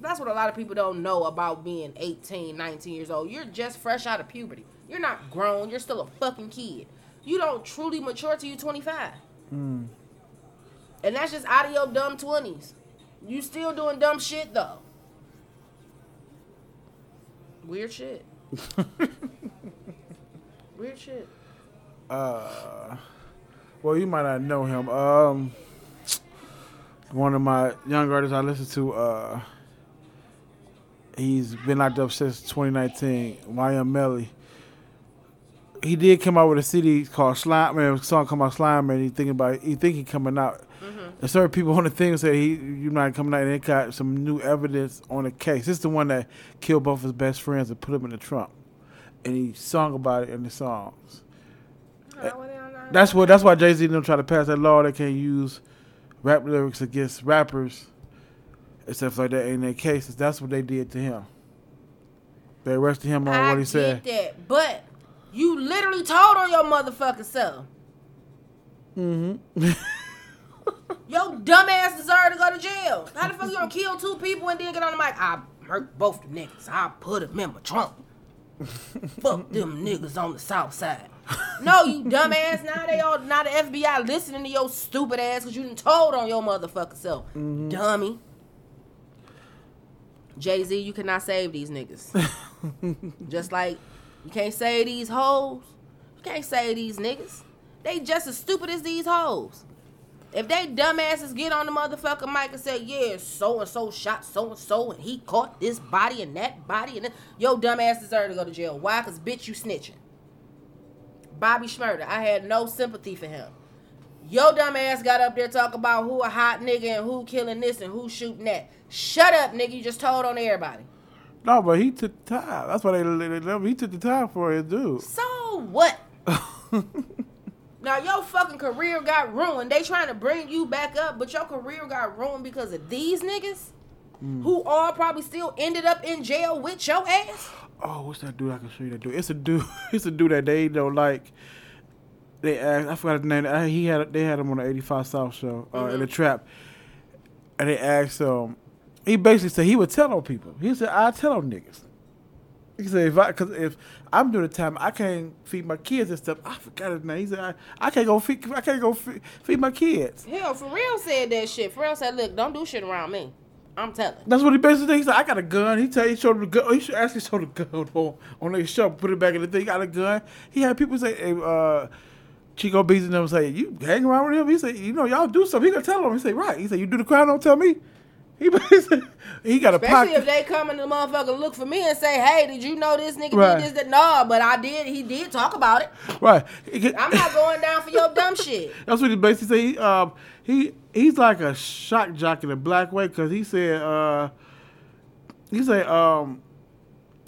S1: That's what a lot of people don't know about being 18, 19 years old. You're just fresh out of puberty. You're not grown. You're still a fucking kid. You don't truly mature till you're 25.
S2: Mm.
S1: And that's just out of your dumb 20s. You still doing dumb shit though. Weird shit. <laughs> Weird shit.
S2: Uh, well, you might not know him. Um, one of my young artists I listen to. Uh, he's been locked up since 2019. YNW Melly. He did come out with a CD called Slime. Man, a song called Slime Man. He thinking about. He think he coming out. And certain people on the thing say he you not coming out and they got some new evidence on the case. This is the one that killed both his best friends and put him in the trunk. And he sung about it in the songs. That's what. That's why Jay Z don't try to pass that law. They can't use rap lyrics against rappers and stuff like that in their cases. That's what they did to him. They arrested him on
S1: I
S2: what he said.
S1: that, but you literally told on your motherfucking self.
S2: Mm-hmm. <laughs>
S1: Your dumbass deserve to go to jail. How the fuck you gonna kill two people and then get on the mic? I hurt both the niggas. I put them in my trunk. <laughs> fuck them niggas on the south side. No, you dumbass. Now they all now the FBI listening to your stupid ass because you done told on your motherfucking self. Dummy. Jay Z, you cannot save these niggas. <laughs> just like you can't save these hoes. You can't save these niggas. They just as stupid as these hoes. If they dumbasses get on the motherfucking mic and say, yeah, so and so shot so and so and he caught this body and that body and then, yo dumbass deserve to go to jail. Why? Cause bitch you snitching. Bobby Shmurda, I had no sympathy for him. Yo dumbass got up there talking about who a hot nigga and who killing this and who shooting that. Shut up, nigga. You just told on everybody.
S2: No, but he took the time. That's why they, they, they he took the time for it, dude.
S1: So what? <laughs> Now your fucking career got ruined. They trying to bring you back up, but your career got ruined because of these niggas, mm. who all probably still ended up in jail with your ass.
S2: Oh, what's that dude? I can show you that dude. It's a dude. <laughs> It's a dude that they don't like. They asked. I forgot his name. Uh, He had. They had him on the eighty five South show uh, in the trap, and they asked him. He basically said he would tell on people. He said, "I tell on niggas." He said, "If I, cause if I'm doing the time, I can't feed my kids and stuff. I forgot his name. He said, I, I can't go feed. I can't go feed, feed my kids.
S1: Hell, for real said that shit. For real said, look, don't do shit around me. I'm telling.
S2: That's what he basically said. He said, I got a gun. He tell he showed him the gun. Oh, He should actually show the gun <laughs> on, on their show. Put it back in the thing. He got a gun. He had people say, hey, uh, Chico Bean and them say, you hang around with him? He said, you know, y'all do something. He gonna tell him. He said, right. He said, you do the crime, don't tell me. <laughs> He he got a
S1: Especially
S2: pocket.
S1: if they come in the motherfucker look for me and say, hey, did you know this nigga
S2: Right.
S1: did this? That no, but I did. He did talk about it.
S2: right.
S1: I'm not going down for your dumb shit. <laughs>
S2: That's what he basically said. He, um, he he's like a shock jock in a black way because he said uh, he said um,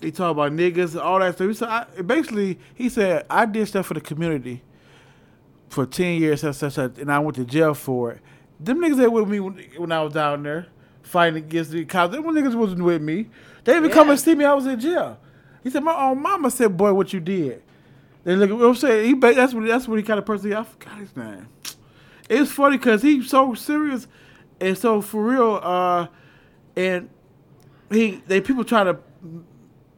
S2: he talked about niggas and all that stuff. He said I, basically he said I did stuff for the community for ten years, such, such, such, and I went to jail for it. Them niggas that with me when, when I was down there fighting against the cops. Them niggas wasn't with me. They even come and see me. I was in jail. He said my own mama said, "Boy, what you did." They look. at- I'm saying he. That's what. That's what he kind of person. I forgot his name. It's funny because he's so serious and so for real. Uh, and he they people try to.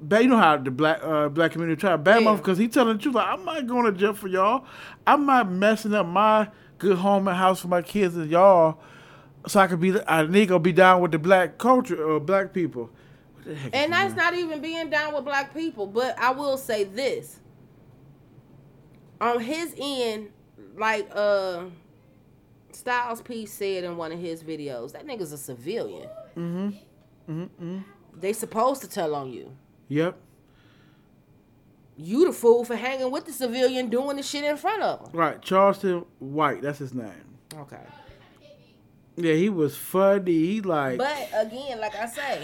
S2: Ba- You know how the black uh, black community try to bad
S1: Yeah.
S2: because he telling the truth. Like I'm not going to jail for y'all. I'm not messing up my good home and house for my kids and y'all, so I could be. I need to be down with the black culture or black people. What the heck is
S1: And that's not even being down with black people. But I will say this. On his end, like uh Styles P said in one of his videos, that nigga's a civilian.
S2: Mm-hmm. Mm-hmm.
S1: They supposed to tell on you.
S2: Yep.
S1: You the fool for hanging with the civilian doing the shit in front of him.
S2: Right. Charleston White. That's his name.
S1: Okay.
S2: Yeah, he was funny. He like.
S1: But again, like I say,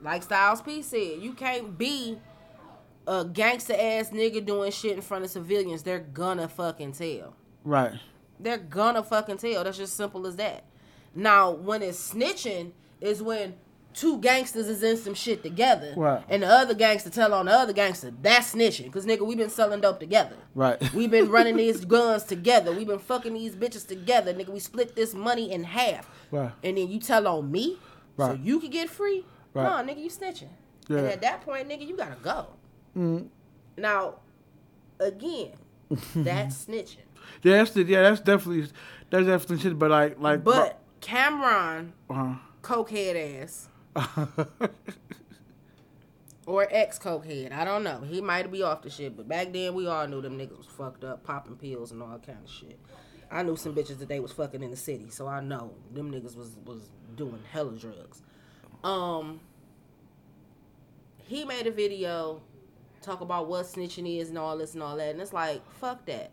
S1: like Styles P said, you can't be a gangster ass nigga doing shit in front of civilians. They're gonna fucking tell.
S2: right.
S1: They're gonna fucking tell. That's just simple as that. Now, when it's snitching, is when two gangsters is in some shit together,
S2: Right.
S1: and the other gangster tell on the other gangster. That's snitching, cause nigga, we been selling dope together.
S2: Right. <laughs>
S1: We been running these guns together. We been fucking these bitches together, nigga. We split this money in half,
S2: Right.
S1: and then you tell on me, so you could get free.
S2: Right.
S1: No, nigga, you snitching.
S2: Yeah.
S1: And at that point, nigga, you gotta go.
S2: Mm.
S1: Now, again, <laughs> that's snitching.
S2: Yeah, that's the, yeah, that's definitely that's definitely shit. But like like
S1: But Cam'ron,
S2: uh
S1: cokehead ass. <laughs> or ex cokehead, I don't know. He might be off the shit, but back then we all knew them niggas was fucked up, popping pills and all kind of shit. I knew some bitches that they was fucking in the city, so I know them niggas was was doing hella drugs. Um, he made a video talk about what snitching is and all this and all that, and it's like fuck that.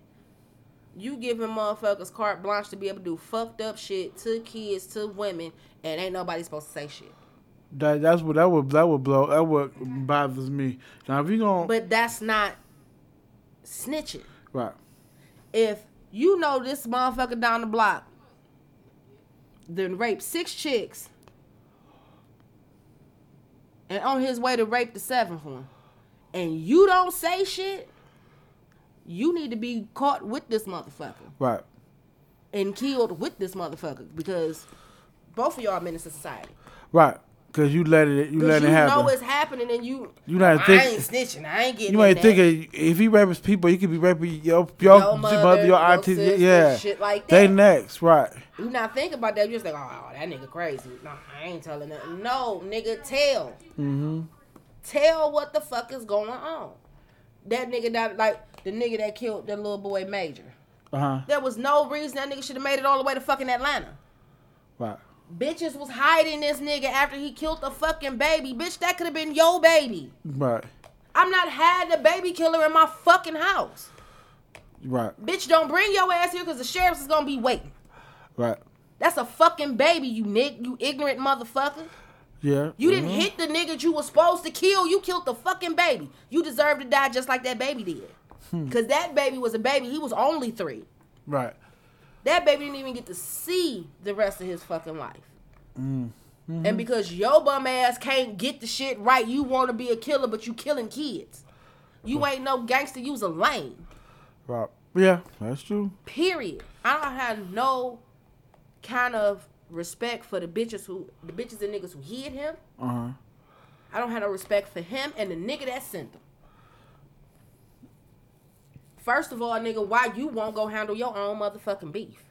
S1: You giving motherfuckers carte blanche to be able to do fucked up shit to kids, to women, and ain't nobody supposed to say shit.
S2: That that's what that would that would blow that would bothers me. Now if you gonna
S1: But that's not snitching.
S2: right
S1: If you know this motherfucker down the block then raped six chicks and on his way to rape the seventh one, and you don't say shit, you need to be caught with this motherfucker
S2: right
S1: and killed with this motherfucker because both of y'all are menace to society.
S2: right because you let it you let
S1: you
S2: it happen.
S1: You know it's happening and you
S2: You not
S1: I
S2: think-
S1: ain't snitching. I ain't getting
S2: you ain't
S1: in
S2: think
S1: that.
S2: of- if he rapes people, he could be raping your your,
S1: Your
S2: mother, your auntie, yeah.
S1: shit like that.
S2: They next, right?
S1: You not thinking about that. You just like, oh, that nigga crazy. No, I ain't telling that. No, nigga, tell.
S2: Mm-hmm.
S1: Tell what the fuck is going on. That nigga that like the nigga that killed that little boy Major.
S2: Uh huh.
S1: There was no reason that nigga should have made it all the way to fucking Atlanta.
S2: Right.
S1: Bitches was hiding this nigga after he killed the fucking baby. Bitch, that could have been your baby.
S2: Right.
S1: I'm not had the baby killer in my fucking house.
S2: Right.
S1: Bitch, don't bring your ass here because the sheriff's is gonna be waiting.
S2: Right.
S1: That's a fucking baby, you nig, you ignorant motherfucker.
S2: Yeah.
S1: You didn't
S2: Mhm.
S1: hit the nigga you was supposed to kill. You killed the fucking baby. You deserve to die just like that baby did.
S2: Hmm.
S1: Cause that baby was a baby. He was only three.
S2: Right.
S1: That baby didn't even get to see the rest of his fucking life.
S2: Mm.
S1: And because your bum ass can't get the shit right, you want to be a killer, but you killing kids. You ain't no gangster. You's a lame.
S2: Right. Yeah, that's true.
S1: Period. I don't have no kind of respect for the bitches who the bitches and niggas who hid him.
S2: Uh huh.
S1: I don't have no respect for him and the nigga that sent him. First of all, nigga, why you won't go handle your own motherfucking beef?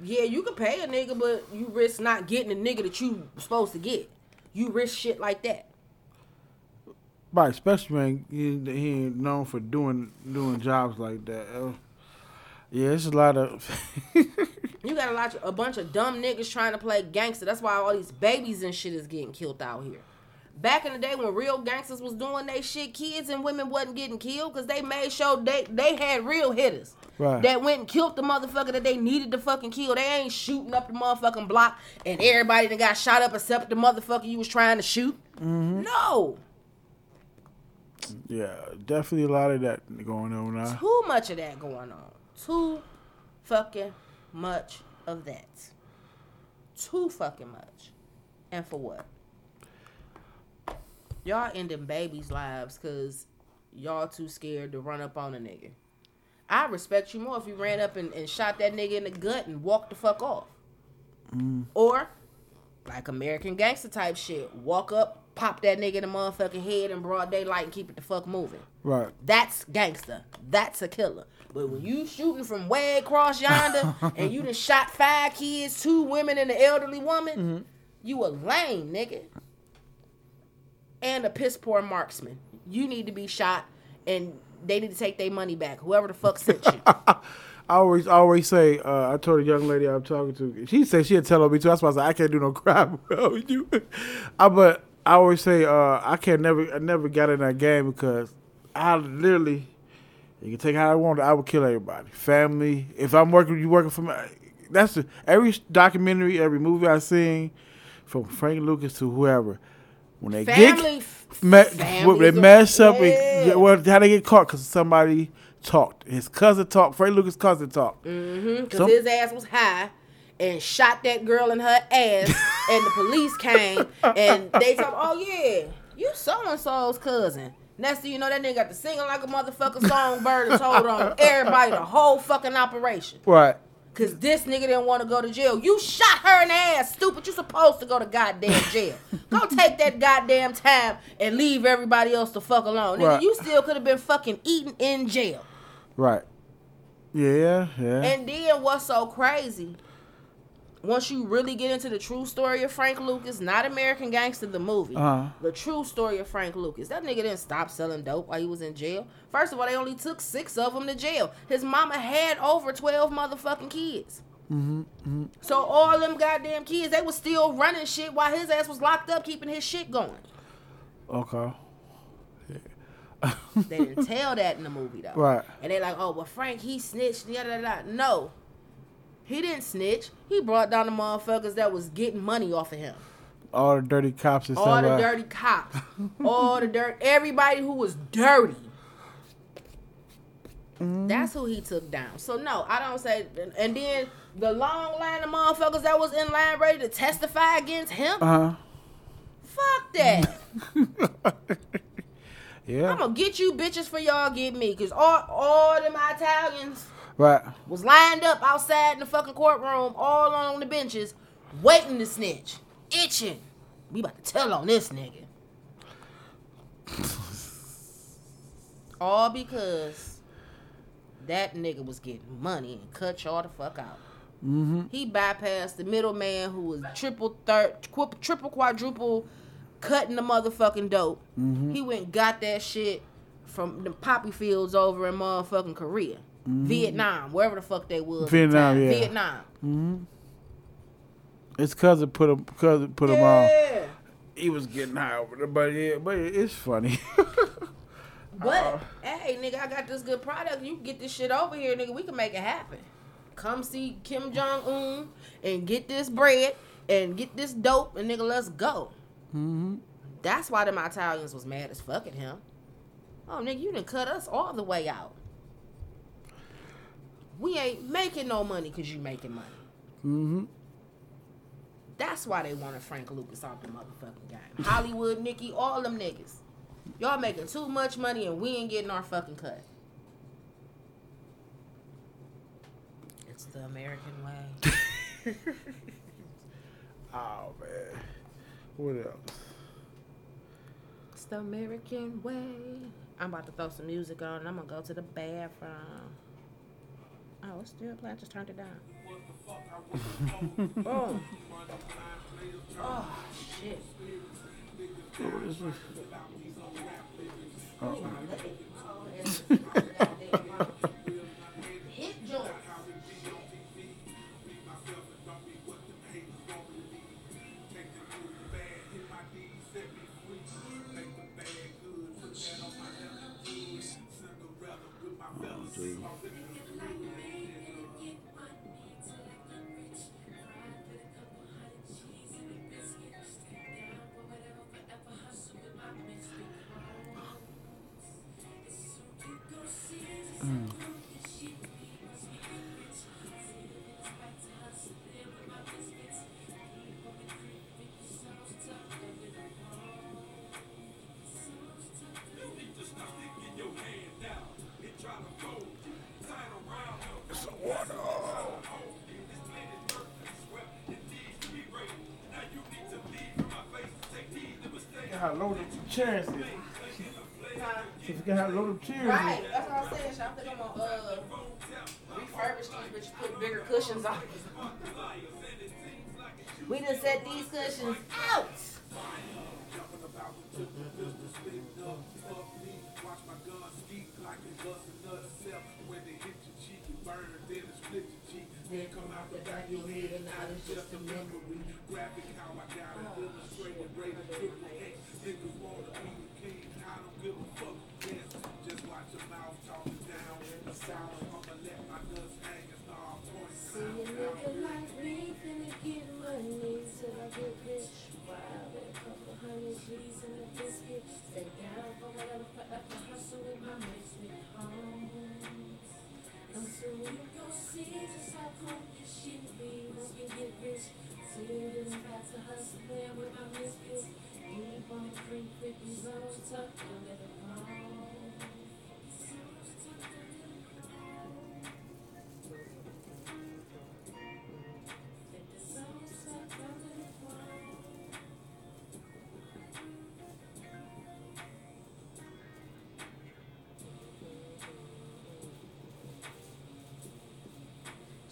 S1: Yeah, you can pay a nigga, but you risk not getting the nigga that you supposed to get. You risk shit like that.
S2: Right, especially when he, he ain't known for doing doing jobs like that. Uh, yeah, it's a lot of. <laughs>
S1: You got a lot, of, a bunch of dumb niggas trying to play gangster. That's why all these babies and shit is getting killed out here. Back in the day when real gangsters was doing they shit, kids and women wasn't getting killed because they made sure they they had real hitters
S2: Right.
S1: that went and killed the motherfucker that they needed to fucking kill. They ain't shooting up the motherfucking block and everybody that got shot up except the motherfucker you was trying to shoot. Mm-hmm. No,
S2: yeah, definitely a lot of that going on now.
S1: too much of that going on. Too fucking much of that. Too fucking much. And for what? Y'all ending babies' lives because y'all too scared to run up on a nigga. I respect you more if you ran up and, and shot that nigga in the gut and walked the fuck off. Mm. Or, like American gangster type shit, walk up, pop that nigga in the motherfucking head in broad daylight and keep it the fuck moving.
S2: Right.
S1: That's gangster. That's a killer. But when you shooting from way across yonder <laughs> and you done shot five kids, two women, and an elderly woman, mm-hmm. you a lame nigga. And a piss poor marksman. You need to be shot and they need to take their money back. Whoever the fuck sent you. <laughs>
S2: I always always say, uh, I told a young lady I'm talking to, she said she'd tell on me too. That's why I like, I can't do no <laughs> crime with <laughs> you. I, but I always say, uh, I can't never, I never got in that game because I literally, you can take how I want I would kill everybody. Family, if I'm working, you working for me. That's every documentary, every movie I've seen, from Frank Lucas to whoever, when they
S1: Family.
S2: get me, they mess up
S1: yeah.
S2: and well, how they get caught because somebody talked. His cousin talked. Frank Lucas' cousin talked.
S1: Mm-hmm, because
S2: Some-
S1: his ass was high and shot that girl in her ass, <laughs> and the police came and they told, "Oh yeah, you so and so's cousin." Next thing you know, that nigga got to singing like a motherfucking songbird and told on everybody the whole fucking operation.
S2: Right.
S1: Cause this nigga didn't want to go to jail. You shot her in the ass, stupid. You supposed to go to goddamn jail. <laughs> go take that goddamn time and leave everybody else to fuck alone. Nigga, you still could have been fucking eating in jail.
S2: Right. Yeah, yeah.
S1: And then what's so crazy? Once you really get into the true story of Frank Lucas, not American Gangster the movie,
S2: Uh-huh.
S1: the true story of Frank Lucas, that nigga didn't stop selling dope while he was in jail. First of all, they only took six of them to jail. His mama had over twelve motherfucking kids.
S2: Mm-hmm,
S1: So all them goddamn kids, they was still running shit while his ass was locked up, keeping his shit going.
S2: okay.
S1: They didn't tell that in the movie though. <laughs>
S2: Right.
S1: And they like, oh, well, Frank, he snitched. Da, da, da. No, he didn't snitch. He brought down the motherfuckers that was getting money off of him.
S2: All the dirty cops and
S1: All the dirty cops, all the dirt, everybody who was dirty.
S2: Mm-hmm.
S1: That's who he took down. So no, I don't say. And then the long line of motherfuckers that was in line ready to testify against him.
S2: Uh-huh.
S1: Fuck that. <laughs>
S2: yeah.
S1: I'm gonna get you bitches for y'all get me, cause all all them Italians
S2: right.
S1: was lined up outside in the fucking courtroom, all on the benches, waiting to snitch, itching. We about to tell on this nigga. <laughs> all because that nigga was getting money and cut y'all the fuck out.
S2: Mm-hmm.
S1: He bypassed the middleman who was triple, third, triple, quadruple cutting the motherfucking dope.
S2: Mm-hmm.
S1: He went and got that shit from the poppy fields over in motherfucking Korea, Vietnam, wherever the fuck they was. at the
S2: Mm-hmm. Vietnam, yeah.
S1: Vietnam.
S2: Mm-hmm. His cousin put him cousin put him on. He was getting high over there, but yeah, but it's funny. <laughs>
S1: But hey, nigga, I got this good product. You can get this shit over here, nigga. We can make it happen. Come see Kim Jong Un and get this bread and get this dope and nigga, let's go.
S2: mm-hmm.
S1: That's why them Italians was mad as fuck at him. Oh, nigga, you didn't cut us all the way out. We ain't making no money because you making money.
S2: Mm-hmm.
S1: That's why they wanted Frank Lucas off the motherfucking game. Hollywood, Nicky, all them niggas. Y'all making too much money and we ain't getting our fucking cut. It's the American way. <laughs>
S2: Oh man. What else?
S1: It's the American way. I'm about to throw some music on and I'm gonna go to the bathroom. Oh, it's still playing. I just turned it down. <laughs> Boom. Oh, shit.
S2: What is this?
S1: Hit <laughs>
S2: Low the chairs
S1: Right, that's what I'm saying. I think I'm gonna uh, refurbish these bitches, put bigger cushions on. We just set these cushions out.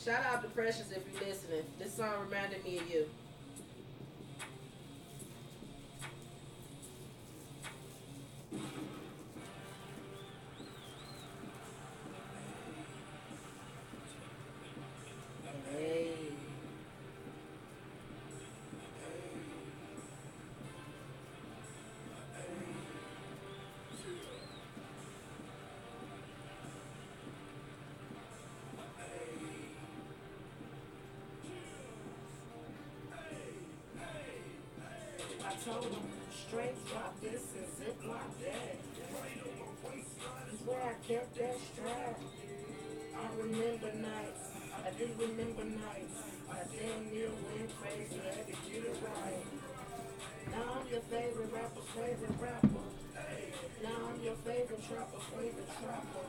S1: Shout out to Precious if you're listening. This song reminded me of you.
S3: I told him, straight drop this and zip like that. That's where I kept that strap. I remember nights, I do remember nights. I damn near went crazy, had to get it right. Now I'm your favorite rapper, favorite rapper. Now I'm your favorite trapper, favorite trapper.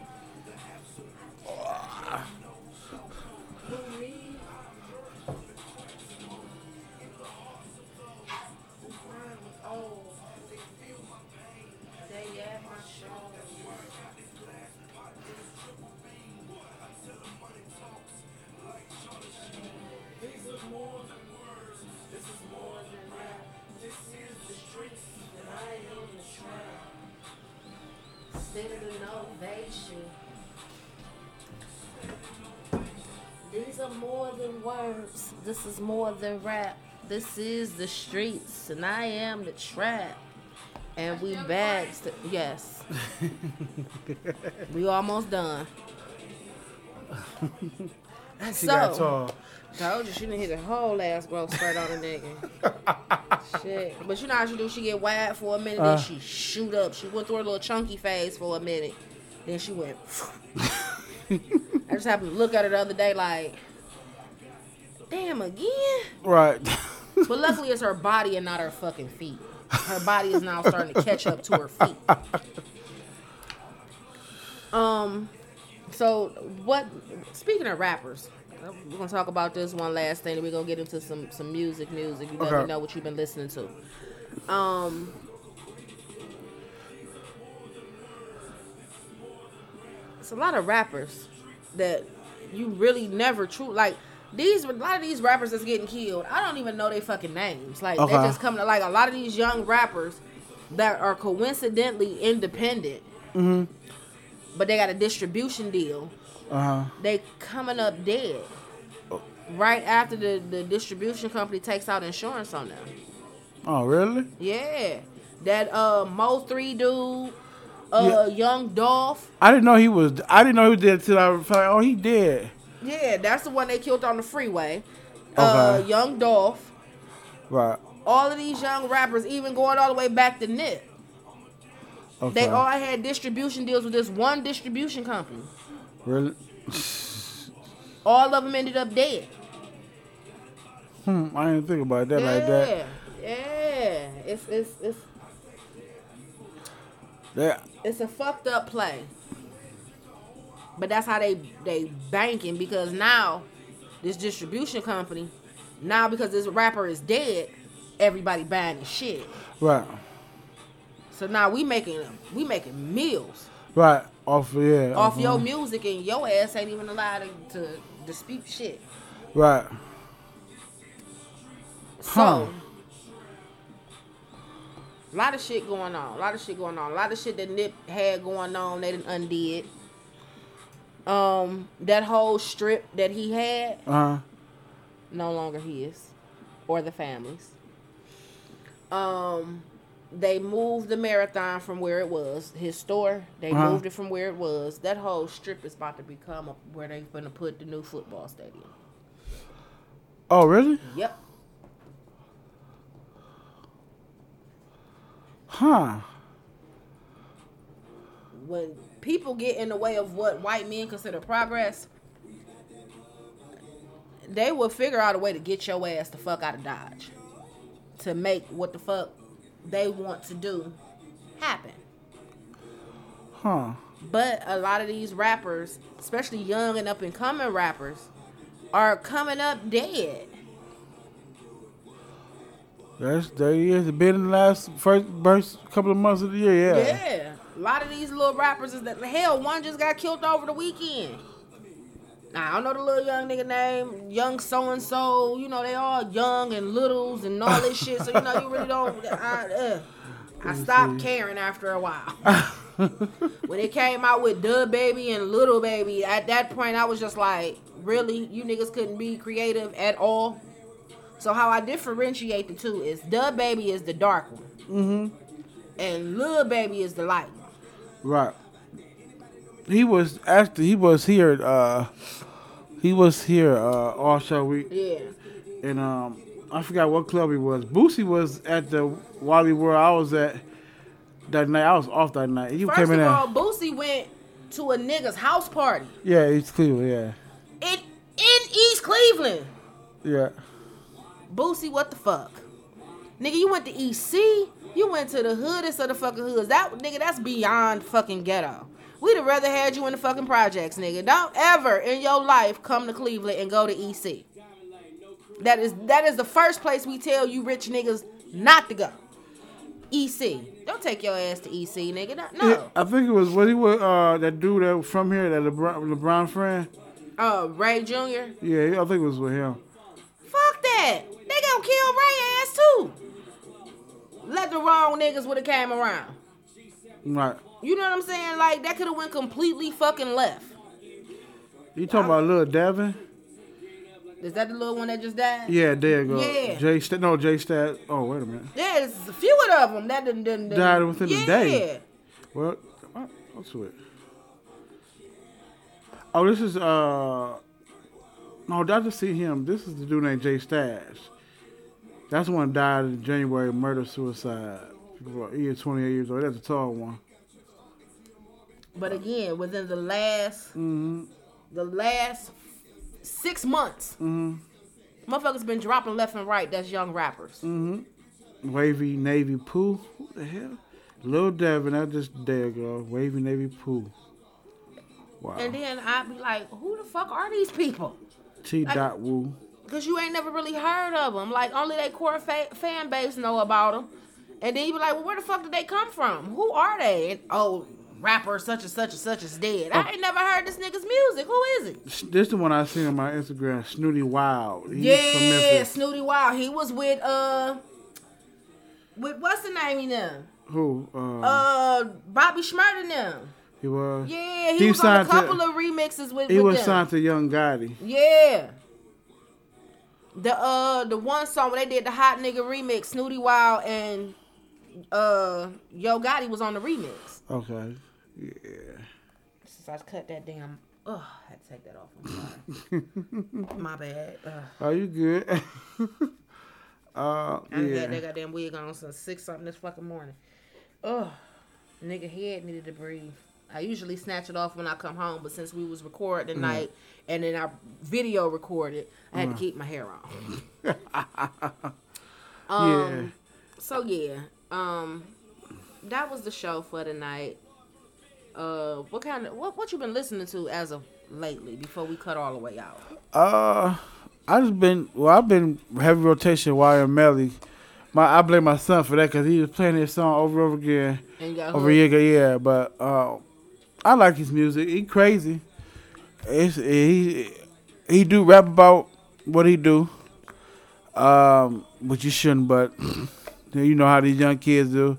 S3: Me? Words. This is more than rap. This is the streets, and I am the trap. And we bags. To, yes. <laughs> we almost done. <laughs>
S2: She got tall.
S1: Told you she didn't hit a whole ass growth spurt on a nigga. <laughs> Shit. But you know how she do? She get wide for a minute,
S2: Uh.
S1: then she shoot up. She went through a little chunky phase for a minute. Then she went. I just happened to look at her the other day like, damn, again?
S2: Right.
S1: But luckily it's her body and not her fucking feet. Her body is now starting to catch up to her feet. Um, so what? Speaking of rappers, we're gonna talk about this one last thing. and We're gonna get into some some music. Music. You let
S2: Okay.
S1: me know what you've been listening to. Um. It's a lot of rappers that you really never true like these a lot of these rappers that's getting killed. I don't even know their fucking names. Like
S2: Okay.
S1: they just come to like a lot of these young rappers that are coincidentally independent,
S2: mhm.
S1: but they got a distribution deal.
S2: Uh huh.
S1: They coming up dead right after the the distribution company takes out insurance on them.
S2: Oh really?
S1: Yeah, that uh Mo three dude, uh Young Dolph.
S2: I didn't know he was. I didn't know he was dead till I was like, oh, he dead.
S1: Yeah, that's the one they killed on the freeway. Uh, Young Dolph.
S2: Right.
S1: All of these young rappers, even going all the way back to Nip,
S2: Okay.
S1: they all had distribution deals with this one distribution company.
S2: really.
S1: All of them ended up dead.
S2: Hmm. I didn't think about that
S1: yeah,
S2: like that.
S1: yeah. It's it's it's
S2: That.
S1: it's a fucked up play. But that's how they they banking because now this distribution company, now because this rapper is dead, everybody buying his shit.
S2: Right.
S1: So now we making we making meals
S2: Right. Off. Yeah.
S1: off your music, and your ass ain't even allowed to, to dispute shit.
S2: Right.
S1: So,
S2: Huh.
S1: a lot of shit going on. A lot of shit going on. A lot of shit that Nip had going on, they didn't undid. Um, that whole strip that he had,
S2: Uh huh.
S1: no longer his or the family's. Um, they moved the marathon from where it was, his store. They
S2: Uh-huh.
S1: moved it from where it was. That whole strip is about to become a, where they're gonna put the new football stadium.
S2: Oh really?
S1: Yep.
S2: Huh.
S1: When people get in the way of what white men consider progress, they will figure out a way to get your ass the fuck out of Dodge to make what the fuck they want to do happen.
S2: Huh.
S1: But a lot of these rappers, especially young and up and coming rappers, are coming up dead.
S2: That's that is been in the last first first couple of months of the year. Yeah.
S1: Yeah. A lot of these little rappers is that hell, one just got killed over the weekend. Nah, I don't know the little young nigga name, young so and so. You know, they all young and littles and all this shit. So you know, you really don't. I, uh, I stopped caring after a while. <laughs> when it came out with DaBaby and Little Baby, at that point I was just like, really, you niggas couldn't be creative at all. So how I differentiate the two is DaBaby is the dark one,
S2: Mm-hmm.
S1: and Little Baby is the light.
S2: Right. He was actually he was here. Uh, he was here uh, all show week,
S1: Yeah.
S2: and um, I forgot what club he was. Boosie was at the Wally World I was at that night. I was off that night. You
S1: First
S2: came in
S1: of all, Boosie went to a nigga's house party
S2: Yeah, it's Cleveland. Yeah,
S1: in in East Cleveland.
S2: yeah.
S1: Boosie, what the fuck? Nigga, you went to EC. You went to the hoodest of the fucking hoods. That nigga, that's beyond fucking ghetto. We'd have rather had you in the fucking projects, nigga. Don't ever in your life come to Cleveland and go to EC. That is that is the first place we tell you rich niggas not to go. EC. Don't take your ass to EC, nigga. No.
S2: Yeah. I think it was what he was uh, that dude that was from here, that LeBron, LeBron friend.
S1: Uh, Ray Jr.
S2: Yeah, I think it was with him.
S1: Fuck that. They gonna kill Ray ass too. Let the wrong niggas would have came around.
S2: Right.
S1: You know what I'm saying? Like that could have went completely fucking left.
S2: You talking about little Devin?
S1: Is that the little one that just died?
S2: Yeah, there you go.
S1: Yeah.
S2: Jay Stat. No, Jay Stat. Oh, wait a minute.
S1: Yeah, there's a few of them that didn't, didn't, didn't
S2: Died within a
S1: yeah.
S2: day. Well, what's it? Oh, this is uh. No, I just see him. This is the dude named J Stash. That's the one died in January, murder suicide. He is 28 years old. That's a tall one.
S1: But again, within the last
S2: Mm-hmm.
S1: the last six months,
S2: Mm-hmm.
S1: motherfuckers been dropping left and right. That's young rappers.
S2: Mm-hmm. Wavy Navy Pooh. Who the hell? Lil Devin. That just there, girl. Wavy Navy Pooh. Wow.
S1: And then I'd be like, who the fuck are these people?
S2: TDott Woo.
S1: Cause you ain't never really heard of them. Like only they core fa- fan base know about them. And then you be like, well, where the fuck did they come from? Who are they? And, oh, rapper such and such and such is dead. I ain't never heard this nigga's music. Who is it?
S2: This the one I seen on my Instagram. Snootie Wild. He's
S1: yeah. Snootie Wild. He was with uh, with what's the name in them?
S2: Who? Uh,
S1: Uh, Bobby Shmurda them.
S2: he was.
S1: Yeah, he,
S2: He
S1: was on a
S2: signed to-
S1: couple of remixes with,
S2: He
S1: with
S2: was
S1: them.
S2: signed to Yo Gotti.
S1: Yeah. The uh the one song when they did the hot nigga remix, Snootie Wild and uh Yo Gotti was on the remix.
S2: Okay. Yeah.
S1: Since I cut that damn Ugh, I had to take that off. I'm sorry. <laughs> My bad. Ugh.
S2: Are you good? <laughs> uh,
S1: I done had that
S2: yeah.
S1: goddamn wig on since six something this fucking morning. Ugh. Nigga head needed to breathe. I usually snatch it off when I come home, but since we was recording
S2: Mm.
S1: And then our video recorded, I had to keep my hair on. <laughs> Um,
S2: yeah.
S1: So yeah, um, that was the show for tonight. Uh, what kind of what what you been listening to as of lately? Before we cut all the way out.
S2: Uh, I just been well. I've been heavy rotation. YNW Melly. My I blame my son for that because he was playing his song over and over again.
S1: And
S2: over a year ago, yeah. But uh, I like his music. He crazy. It's, he he do rap about what he do. Um, but you shouldn't. But <clears throat> you know how these young kids do.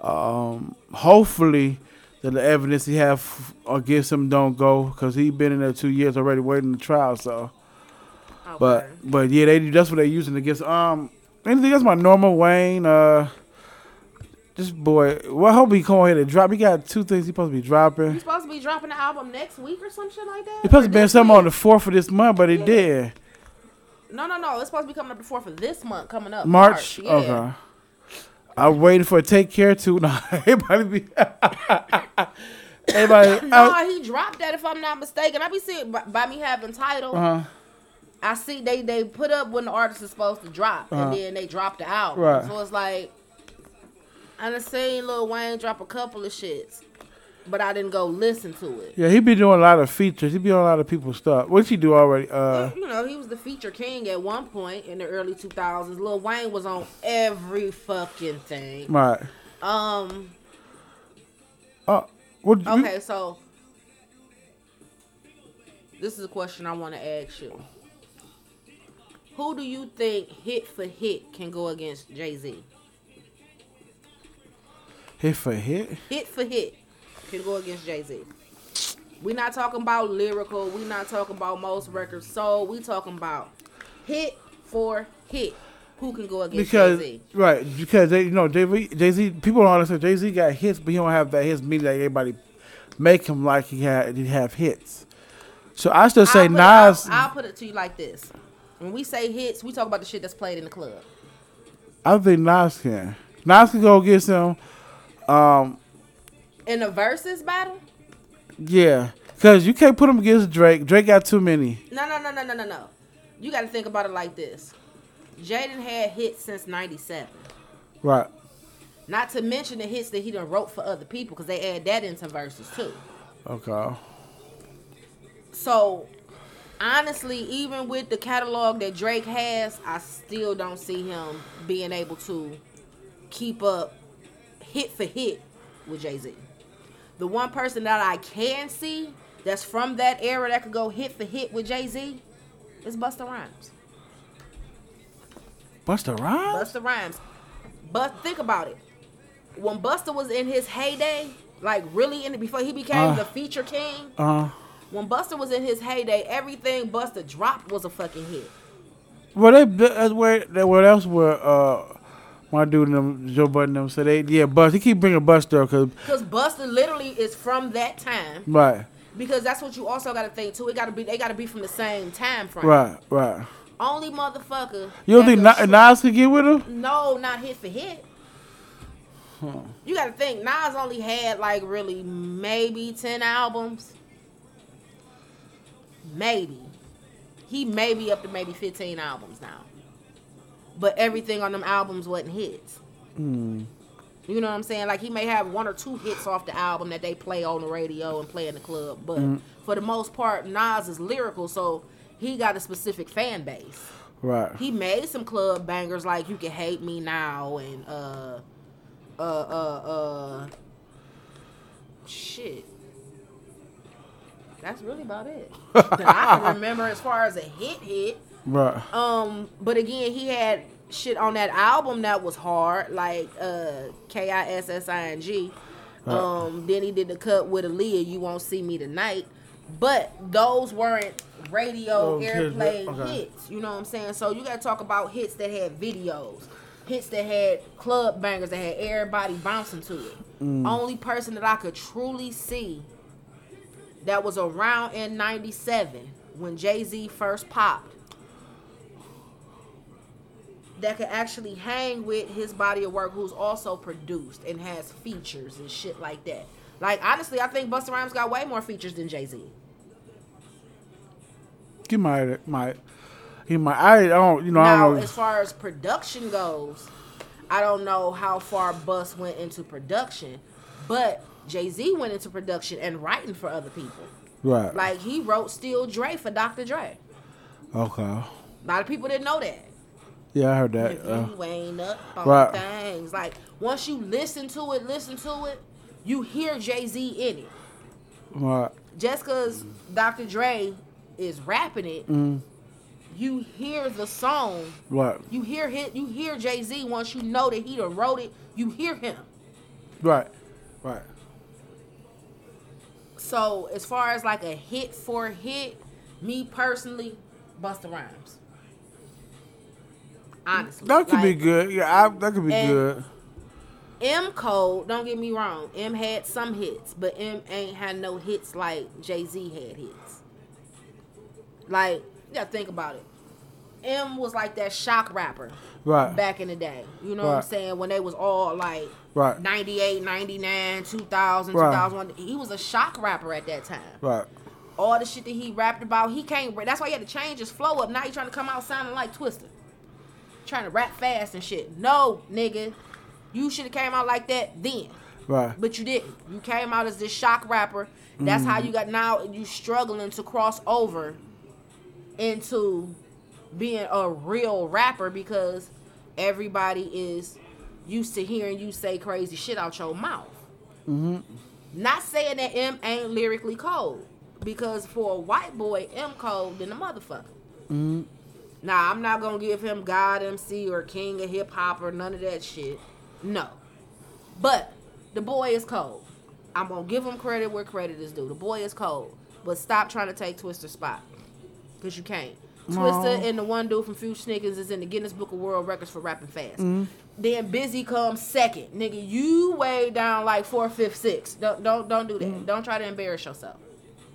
S2: Um, hopefully, that the evidence he have against him don't go because he been in there two years already waiting the trial. So,
S1: Okay.
S2: but but yeah, they that's what they using against. Um, anything else? My normal Wayne. Uh, this boy. Well, I hope he come ahead and drop. He got two things he supposed to be dropping.
S1: you supposed to be dropping the album next week or some shit like that.
S2: He supposed to be something
S1: week?
S2: on the fourth of this month, but he did
S1: No, no, no. It's supposed to be coming up before for this month coming up.
S2: March.
S1: yeah.
S2: Okay. I'm waiting for Take Care to. <laughs> No, everybody be. <laughs> everybody.
S1: No, he dropped that if I'm not mistaken. I be seeing by, by me having title.
S2: uh,
S1: I see they they put up when the artist is supposed to drop,
S2: Uh-huh.
S1: and then they drop the album.
S2: Right.
S1: So it's like I done seen Lil Wayne drop a couple of shits, but I didn't go listen to it.
S2: yeah, he be doing a lot of features. He be on a lot of people's stuff. What he do already? Uh,
S1: you know, he was the feature king at one point in the early 2000s. Lil Wayne was on every fucking thing.
S2: right.
S1: Um.
S2: Uh, what? you-
S1: Okay, so this is a question I want to ask you. Who do you think hit for hit can go against Jay Z?
S2: Hit for hit.
S1: Hit for hit can go against Jay Z. we not talking about lyrical. we not talking about most records sold. We talking about hit for hit. Who can go against
S2: Because
S1: Jay Z?
S2: right, because they you know Jay Z people don't understand Jay Z got hits, but he don't have that hits meaning that everybody make him like he had he have hits. So I still say
S1: I'll
S2: Nas.
S1: I'll, I'll put it to you like this: when we say hits, we talk about the shit that's played in the club.
S2: I think Nas can. Nas can go against him. Um,
S1: In the versus battle,
S2: yeah, because you can't put him against Drake. Drake got too many.
S1: no, no, no, no, no, no, no. You got to think about it like this: Jaden had hits since '97.
S2: Right.
S1: Not to mention the hits that he done wrote for other people, because they add that into verses too.
S2: Okay.
S1: So, honestly, even with the catalog that Drake has, I still don't see him being able to keep up hit for hit with Jay Z. The one person that I can see that's from that era that could go hit for hit with Jay Z is Busta Rhymes.
S2: Busta Rhymes.
S1: Busta Rhymes. But think about it. When Busta was in his heyday, like really in it before he became
S2: Uh.
S1: the feature king,
S2: Uh.
S1: when Busta was in his heyday, everything Busta dropped was a fucking hit.
S2: Well, they that's where they what else were uh my dude and them Joe Budden them so they yeah Bust he keep bringing Busta because
S1: Cause Busta literally is from that time.
S2: right
S1: Because that's what you also gotta think too. It gotta be they gotta be from the same time frame.
S2: right right.
S1: Only motherfucker.
S2: You don't think Nas could get with him?
S1: No, not hit for hit. Huh. You gotta think Nas only had like really maybe ten albums. Maybe. He may be up to maybe fifteen albums now. But everything on them albums wasn't hits.
S2: Hmm.
S1: You know what I'm saying? Like he may have one or two hits off the album that they play on the radio and play in the club, but
S2: Mm-hmm.
S1: for the most part, Nas is lyrical, so he got a specific fan base.
S2: Right.
S1: He made some club bangers like "You Can Hate Me Now" and uh, uh, uh, uh, shit. That's really about it <laughs> I can remember as far as a hit hit.
S2: Right.
S1: Um, but again, he had shit on that album that was hard, like uh K I S S I N G. Um, then he did the cut with Aaliyah, You Won't See Me Tonight. But those weren't radio
S2: Oh,
S1: airplay
S2: okay.
S1: hits. You know what I'm saying? So you gotta talk about hits that had videos. Hits that had club bangers that had everybody bouncing to it. Only person that I could truly see that was around in 97 when Jay-Z first popped that could actually hang with his body of work who's also produced and has features and shit like that. Like honestly, I think Busta Rhymes got way more features than Jay-Z.
S2: He might might he might I don't you know I
S1: Now,
S2: know
S1: as far as production goes, I don't know how far Bus went into production, but Jay-Z went into production and writing for other people.
S2: right
S1: Like he wrote Still Dre for Dr. Dre.
S2: okay
S1: A lot of people didn't know that.
S2: Yeah I heard that
S1: If
S2: uh,
S1: you ain't up on
S2: right.
S1: things. Like once you listen to it, listen to it, you hear Jay Z in it.
S2: right
S1: Just cause Dr. Dre is rapping it,
S2: mm,
S1: you hear the song.
S2: right
S1: You hear hit. You hear Jay Z. Once you know that he done wrote it, you hear him.
S2: right right
S1: So as far as like a hit for hit, me personally, Busta Rhymes. Honestly,
S2: that could be good yeah I, that could be good
S1: M Code, don't get me wrong. M had some hits, but M ain't had no hits like Jay Z had hits. Like, you gotta think about it. M was like that shock rapper
S2: right
S1: back in the day. You know what I'm saying? When they was all like
S2: right
S1: 98, 99, 2000,
S2: Right.
S1: 2001. He was a shock rapper at that time.
S2: right
S1: All the shit that he rapped about, he can't. That's why he had to change his flow up. Now he trying to come out sounding like Twista, trying to rap fast and shit. No, nigga, you should have came out like that then.
S2: right
S1: But you didn't. You came out as this shock rapper. That's how you got now you struggling to cross over into being a real rapper because everybody is used to hearing you say crazy shit out your mouth.
S2: mm-hmm.
S1: Not saying that M ain't lyrically cold. because for a white boy, M cold than a motherfucker.
S2: Mm-hmm.
S1: Now I'm not gonna give him God MC or King of Hip Hop or none of that shit. No, but the boy is cold. I'm gonna give him credit where credit is due. The boy is cold, but stop trying to take Twista spot, cause you can't. Twista
S2: No.
S1: and the one dude from Fu-Schnickens is in the Guinness Book of World Records for rapping fast.
S2: Mm-hmm.
S1: Then Busy comes second, nigga. You way down like four, fifth, six. Don't don't don't do that.
S2: Mm-hmm.
S1: Don't try to embarrass yourself.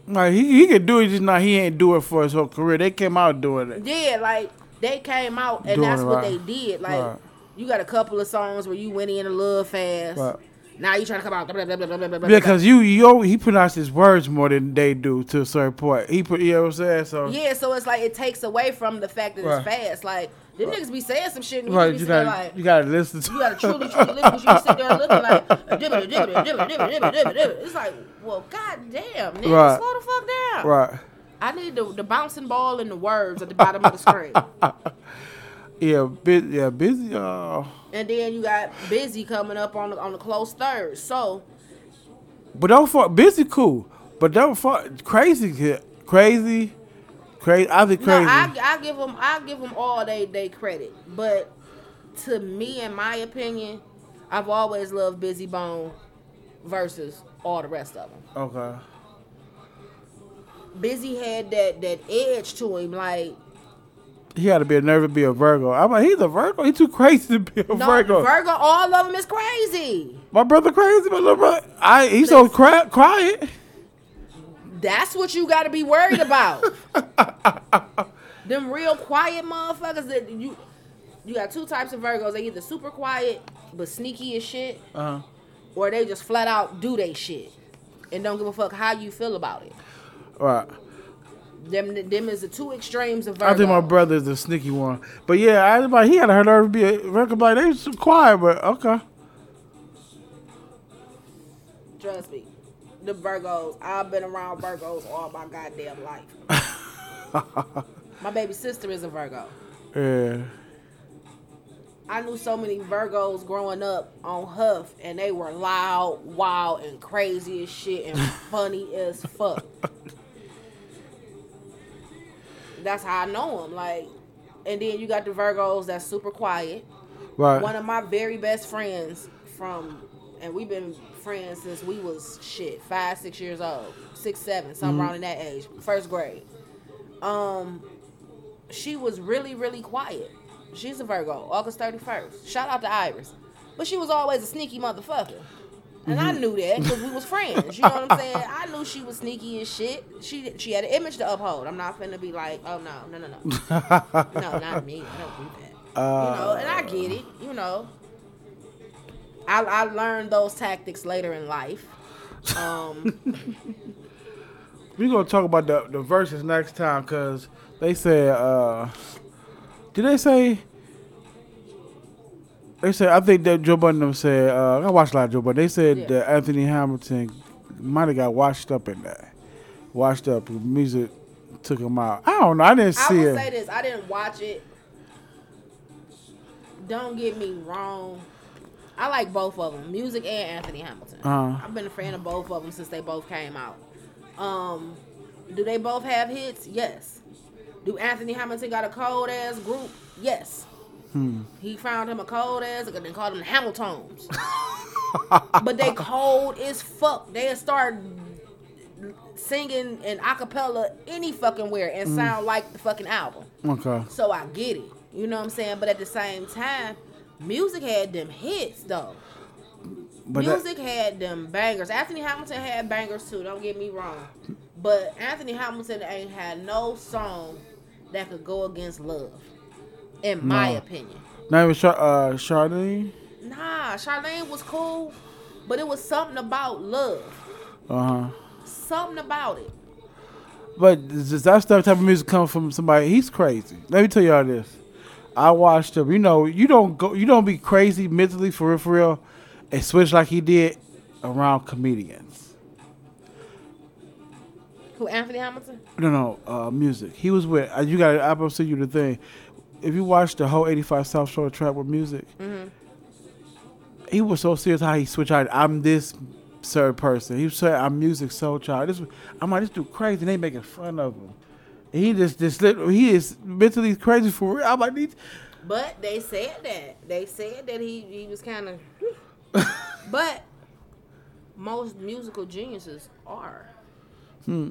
S2: Like he, he could do it, just not he ain't do it for his whole career. They came out doing it.
S1: Yeah, like they came out and
S2: Doing
S1: that's
S2: it
S1: what
S2: right.
S1: they did. Like
S2: Right.
S1: you got a couple of songs where you went in a little fast.
S2: Right.
S1: Now you trying to come out. Blah, blah, blah, blah, blah, blah, blah,
S2: Yeah, cause you you he pronounced his words more than they do to a certain point. He put you know what I'm saying. So
S1: Yeah, so it's like it takes away from the fact that
S2: Right.
S1: it's fast. Like them niggas be saying some shit and you
S2: right,
S1: be
S2: you
S1: sitting
S2: gotta
S1: like
S2: you gotta listen to.
S1: you gotta <laughs> truly, truly listen. 'cause You sit there looking like dibbity, dibbity, dibbity, dibbity, dibbity, dibbity. It's like, well, goddamn, nigga,
S2: Right.
S1: slow the fuck down.
S2: right.
S1: I need the, the bouncing ball and the words at the bottom of the screen. <laughs>
S2: Yeah, Bizzy. Yeah, Bizzy. Uh,
S1: And then you got Bizzy coming up on the on the close third. So
S2: but don't fuck Bizzy cool. But don't fuck crazy. Crazy. Crazy. I think
S1: no,
S2: crazy.
S1: I, I give them I give them all they they credit. But to me, in my opinion, I've always loved Bizzy Bone versus all the rest of them.
S2: okay.
S1: Bizzy had that that edge to him, like
S2: He had to be a nervous to be a Virgo. I'm like, he's a Virgo. He's too crazy to be a
S1: no
S2: Virgo.
S1: Virgo. All of them is crazy.
S2: my brother crazy, my little brother. I he's so cry, quiet.
S1: That's what you got to be worried about. <laughs> Them real quiet motherfuckers that you you got two types of Virgos. They either super quiet but sneaky as shit,
S2: Uh-huh.
S1: Or they just flat out do they shit and don't give a fuck how you feel about it.
S2: Right.
S1: Them them is the two extremes of Virgo.
S2: I think my brother is the sneaky one. But yeah, I like he had a nerve to be a Virgo. Like they was quiet, but okay.
S1: Trust me, the Virgos. I've been around Virgos all my goddamn life. <laughs> my baby sister is a Virgo.
S2: Yeah.
S1: I knew so many Virgos growing up on Huff, and they were loud, wild, and crazy as shit, and <laughs> funny as fuck. That's how I know them. Like, and then you got the Virgos that's super quiet.
S2: Right.
S1: One of my very best friends from, and we've been friends since we was shit five, six years old, six, seven, something around in that age, first grade. Um, she was really, really quiet. She's a Virgo, August thirty first. Shout out to Iris, but she was always a sneaky motherfucker. And I knew that because we was friends. You know what I'm saying? <laughs> I knew she was sneaky as shit. She she had an image to uphold. I'm not finna be like, oh no, no, no, no, <laughs> no, not me. I don't do that. you know, and I get it. You know, I I learned those tactics later in life. Um, <laughs>
S2: We gonna talk about the the Verzuz next time because they said. uh Did they say? They said I think that Joe Budden said. Uh, I watched a lot of Joe Budden. They said
S1: Yeah.
S2: that Anthony Hamilton might have got washed up in that. Washed up. Musiq took him out. I don't know. I didn't
S1: I
S2: see
S1: will
S2: it.
S1: say this: I didn't watch it. Don't get me wrong. I like both of them, Musiq and Anthony Hamilton.
S2: Uh-huh.
S1: I've been a fan of both of them since they both came out. Um, do they both have hits? Yes. Do Anthony Hamilton got a cold ass group? Yes.
S2: Hmm.
S1: He found him a cold ass, and they called him the Hamiltons. <laughs> but they cold as fuck. They start singing in acapella any fucking where
S2: Mm.
S1: and sound like the fucking album.
S2: Okay.
S1: So I get it. You know what I'm saying? But at the same time, Musiq had them hits though.
S2: But that,
S1: Musiq had them bangers. Anthony Hamilton had bangers too. Don't get me wrong. But Anthony Hamilton ain't had no song that could go against love, in my opinion.
S2: not even Char- uh, Charlene.
S1: Nah, Charlene was cool, but it was something about love.
S2: Uh huh.
S1: Something about it.
S2: But does that stuff type of music come from somebody? He's crazy. Let me tell y'all this. I watched him. You know, you don't go. You don't be crazy mentally for real, for real, and switch like he did around comedians.
S1: Who Anthony Hamilton?
S2: No, no, uh, Musiq. He was with. Uh, you got. Gonna send you the thing. If you watch the whole '85 South Show trap with Musiq,
S1: Mm-hmm.
S2: he was so serious how he switched out. I'm this certain person. He said, "I'm Musiq Soulchild." This, I'm like, this dude crazy. And they making fun of him. And he just, just, lit- he is mentally crazy for real. I'm like, these,
S1: But they said that. They said that he, he was kind of. <laughs> but most musical geniuses are.
S2: Hmm.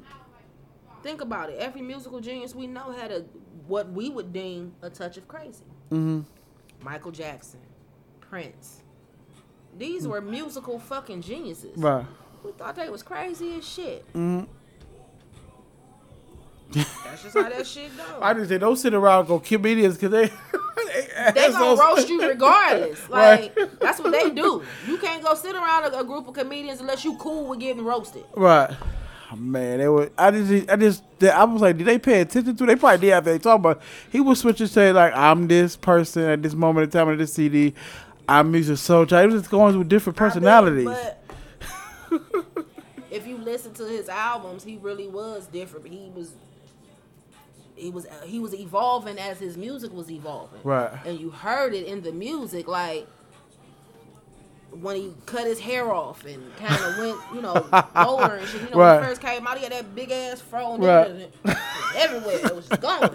S1: Think about it. Every musical genius we know had a what we would deem a touch of crazy.
S2: hmm
S1: Michael Jackson, Prince. These were musical fucking geniuses.
S2: right.
S1: We thought they was crazy as shit.
S2: hmm
S1: That's just how that shit goes. <laughs>
S2: I just say, don't sit around and go comedians because <laughs> they,
S1: they gonna roast you <laughs> regardless. Like
S2: Right.
S1: that's what they do. You can't go sit around a, a group of comedians unless you cool with getting roasted.
S2: Right. Oh, Man, they were. I just, I just, I was like, did they pay attention to? They probably did after they talk about. He was switching, say like, I'm this person at this moment in time of this CD. I'm Musiq Soulchild. He was just going with different personalities.
S1: But <laughs> if you listen to his albums, he really was different. He was. He was he was evolving as his music was evolving,
S2: Right.
S1: And you heard it in the music, like when he cut his hair off and kind of <laughs> went, you know, older and shit. You know, when he first came out, he had that big ass fro
S2: Right.
S1: everywhere. It was just going.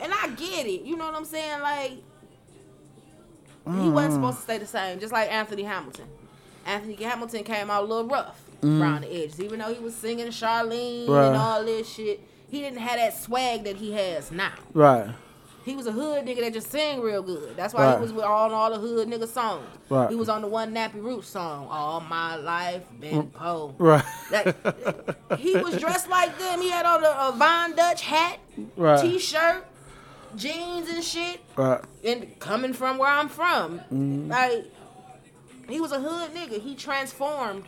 S1: And I get it. You know what I'm saying? Like he wasn't mm. supposed to stay the same, just like Anthony Hamilton. Anthony Hamilton came out a little rough mm. around the edges, even though he was singing Charlene
S2: Right.
S1: and all this shit. He didn't have that swag that he has now.
S2: right.
S1: He was a hood nigga that just sang real good. That's why
S2: Right.
S1: he was with all all the hood nigga songs.
S2: Right.
S1: He was on the one Nappy Roots song, All My Life Been Po.
S2: Right.
S1: That, <laughs> he was dressed like them. He had on a, a Von Dutch hat,
S2: Right.
S1: t-shirt, jeans and shit.
S2: Right.
S1: And coming from where I'm from,
S2: Mm-hmm.
S1: like he was a hood nigga. He transformed.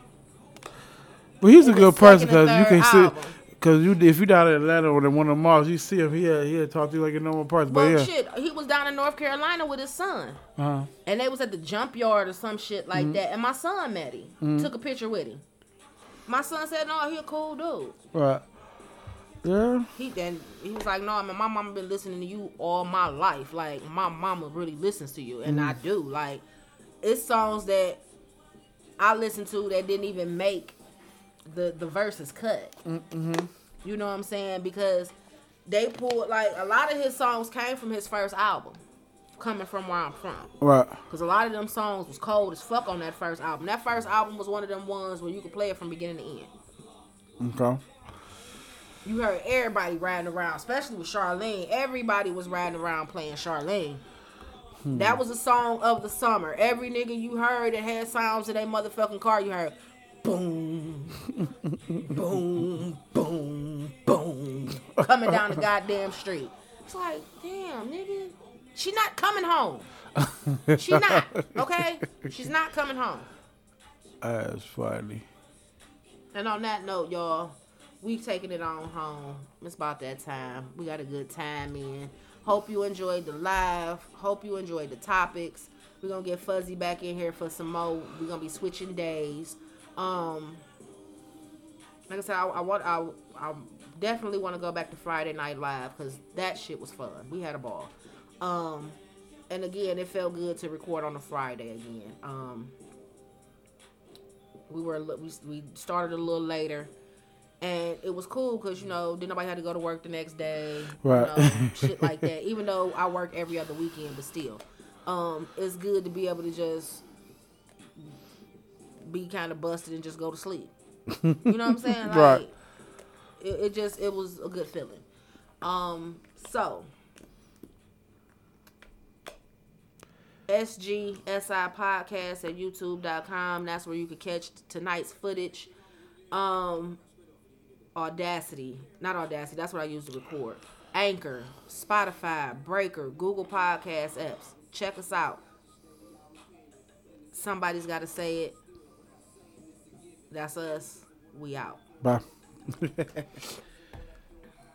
S2: But he's a good person because you can see. Because you, if you down in Atlanta or in one of the malls, you see him. He had, he had talk to you like a normal person. But
S1: Well,
S2: yeah,
S1: shit, he was down in North Carolina with his son.
S2: uh-huh.
S1: And they was at the jump yard or some shit like
S2: Mm-hmm.
S1: that. And my son met him. Took a picture with him. My son said, no, he a cool dude.
S2: right. Yeah.
S1: He then he was like, no, man, my mama been listening to you all my life. Like my mama really listens to you, and I
S2: Mm-hmm.
S1: do. Like it's songs that I listen to that didn't even make the the verse is cut.
S2: Mm-hmm.
S1: You know what I'm saying? Because they pulled like a lot of his songs came from his first album, coming from where I'm from.
S2: Right.
S1: Cause a lot of them songs was cold as fuck on that first album. That first album was one of them ones where you could play it from beginning to end.
S2: Okay.
S1: You heard everybody riding around, especially with Charlene. Everybody was riding around playing Charlene. That was a song of the summer. Every nigga you heard that had sounds in their motherfucking car, you heard boom, boom, boom, boom, coming down the goddamn street. It's like, damn, nigga, she not coming home. She not, okay? She's not coming home.
S2: That's funny.
S1: And on that note, y'all, we taking it on home. It's about that time. We got a good time in. Hope you enjoyed the live. Hope you enjoyed the topics. We're gonna get Fuzzy back in here for some more. We're gonna be switching days. Um, like I said, I, I want, I, I definitely want to go back to Friday Night Live because that shit was fun. We had a ball. Um, and again, it felt good to record on a Friday again. Um, we were we, we started a little later and it was cool because you know didn't nobody had to go to work the next day
S2: Right.
S1: you know, <laughs> shit like that even though i work every other weekend but still um it's good to be able to just be kind of busted and just go to sleep you know what i'm saying <laughs> like
S2: Right.
S1: it, it just it was a good feeling um so SGSI podcast at youtube.com. That's where you can catch tonight's footage. Um Audacity. Not Audacity, that's what I use to record. Anchor, Spotify, Breaker, Google Podcast apps. Check us out. Somebody's gotta say it. That's us. We out.
S2: Bye. <laughs>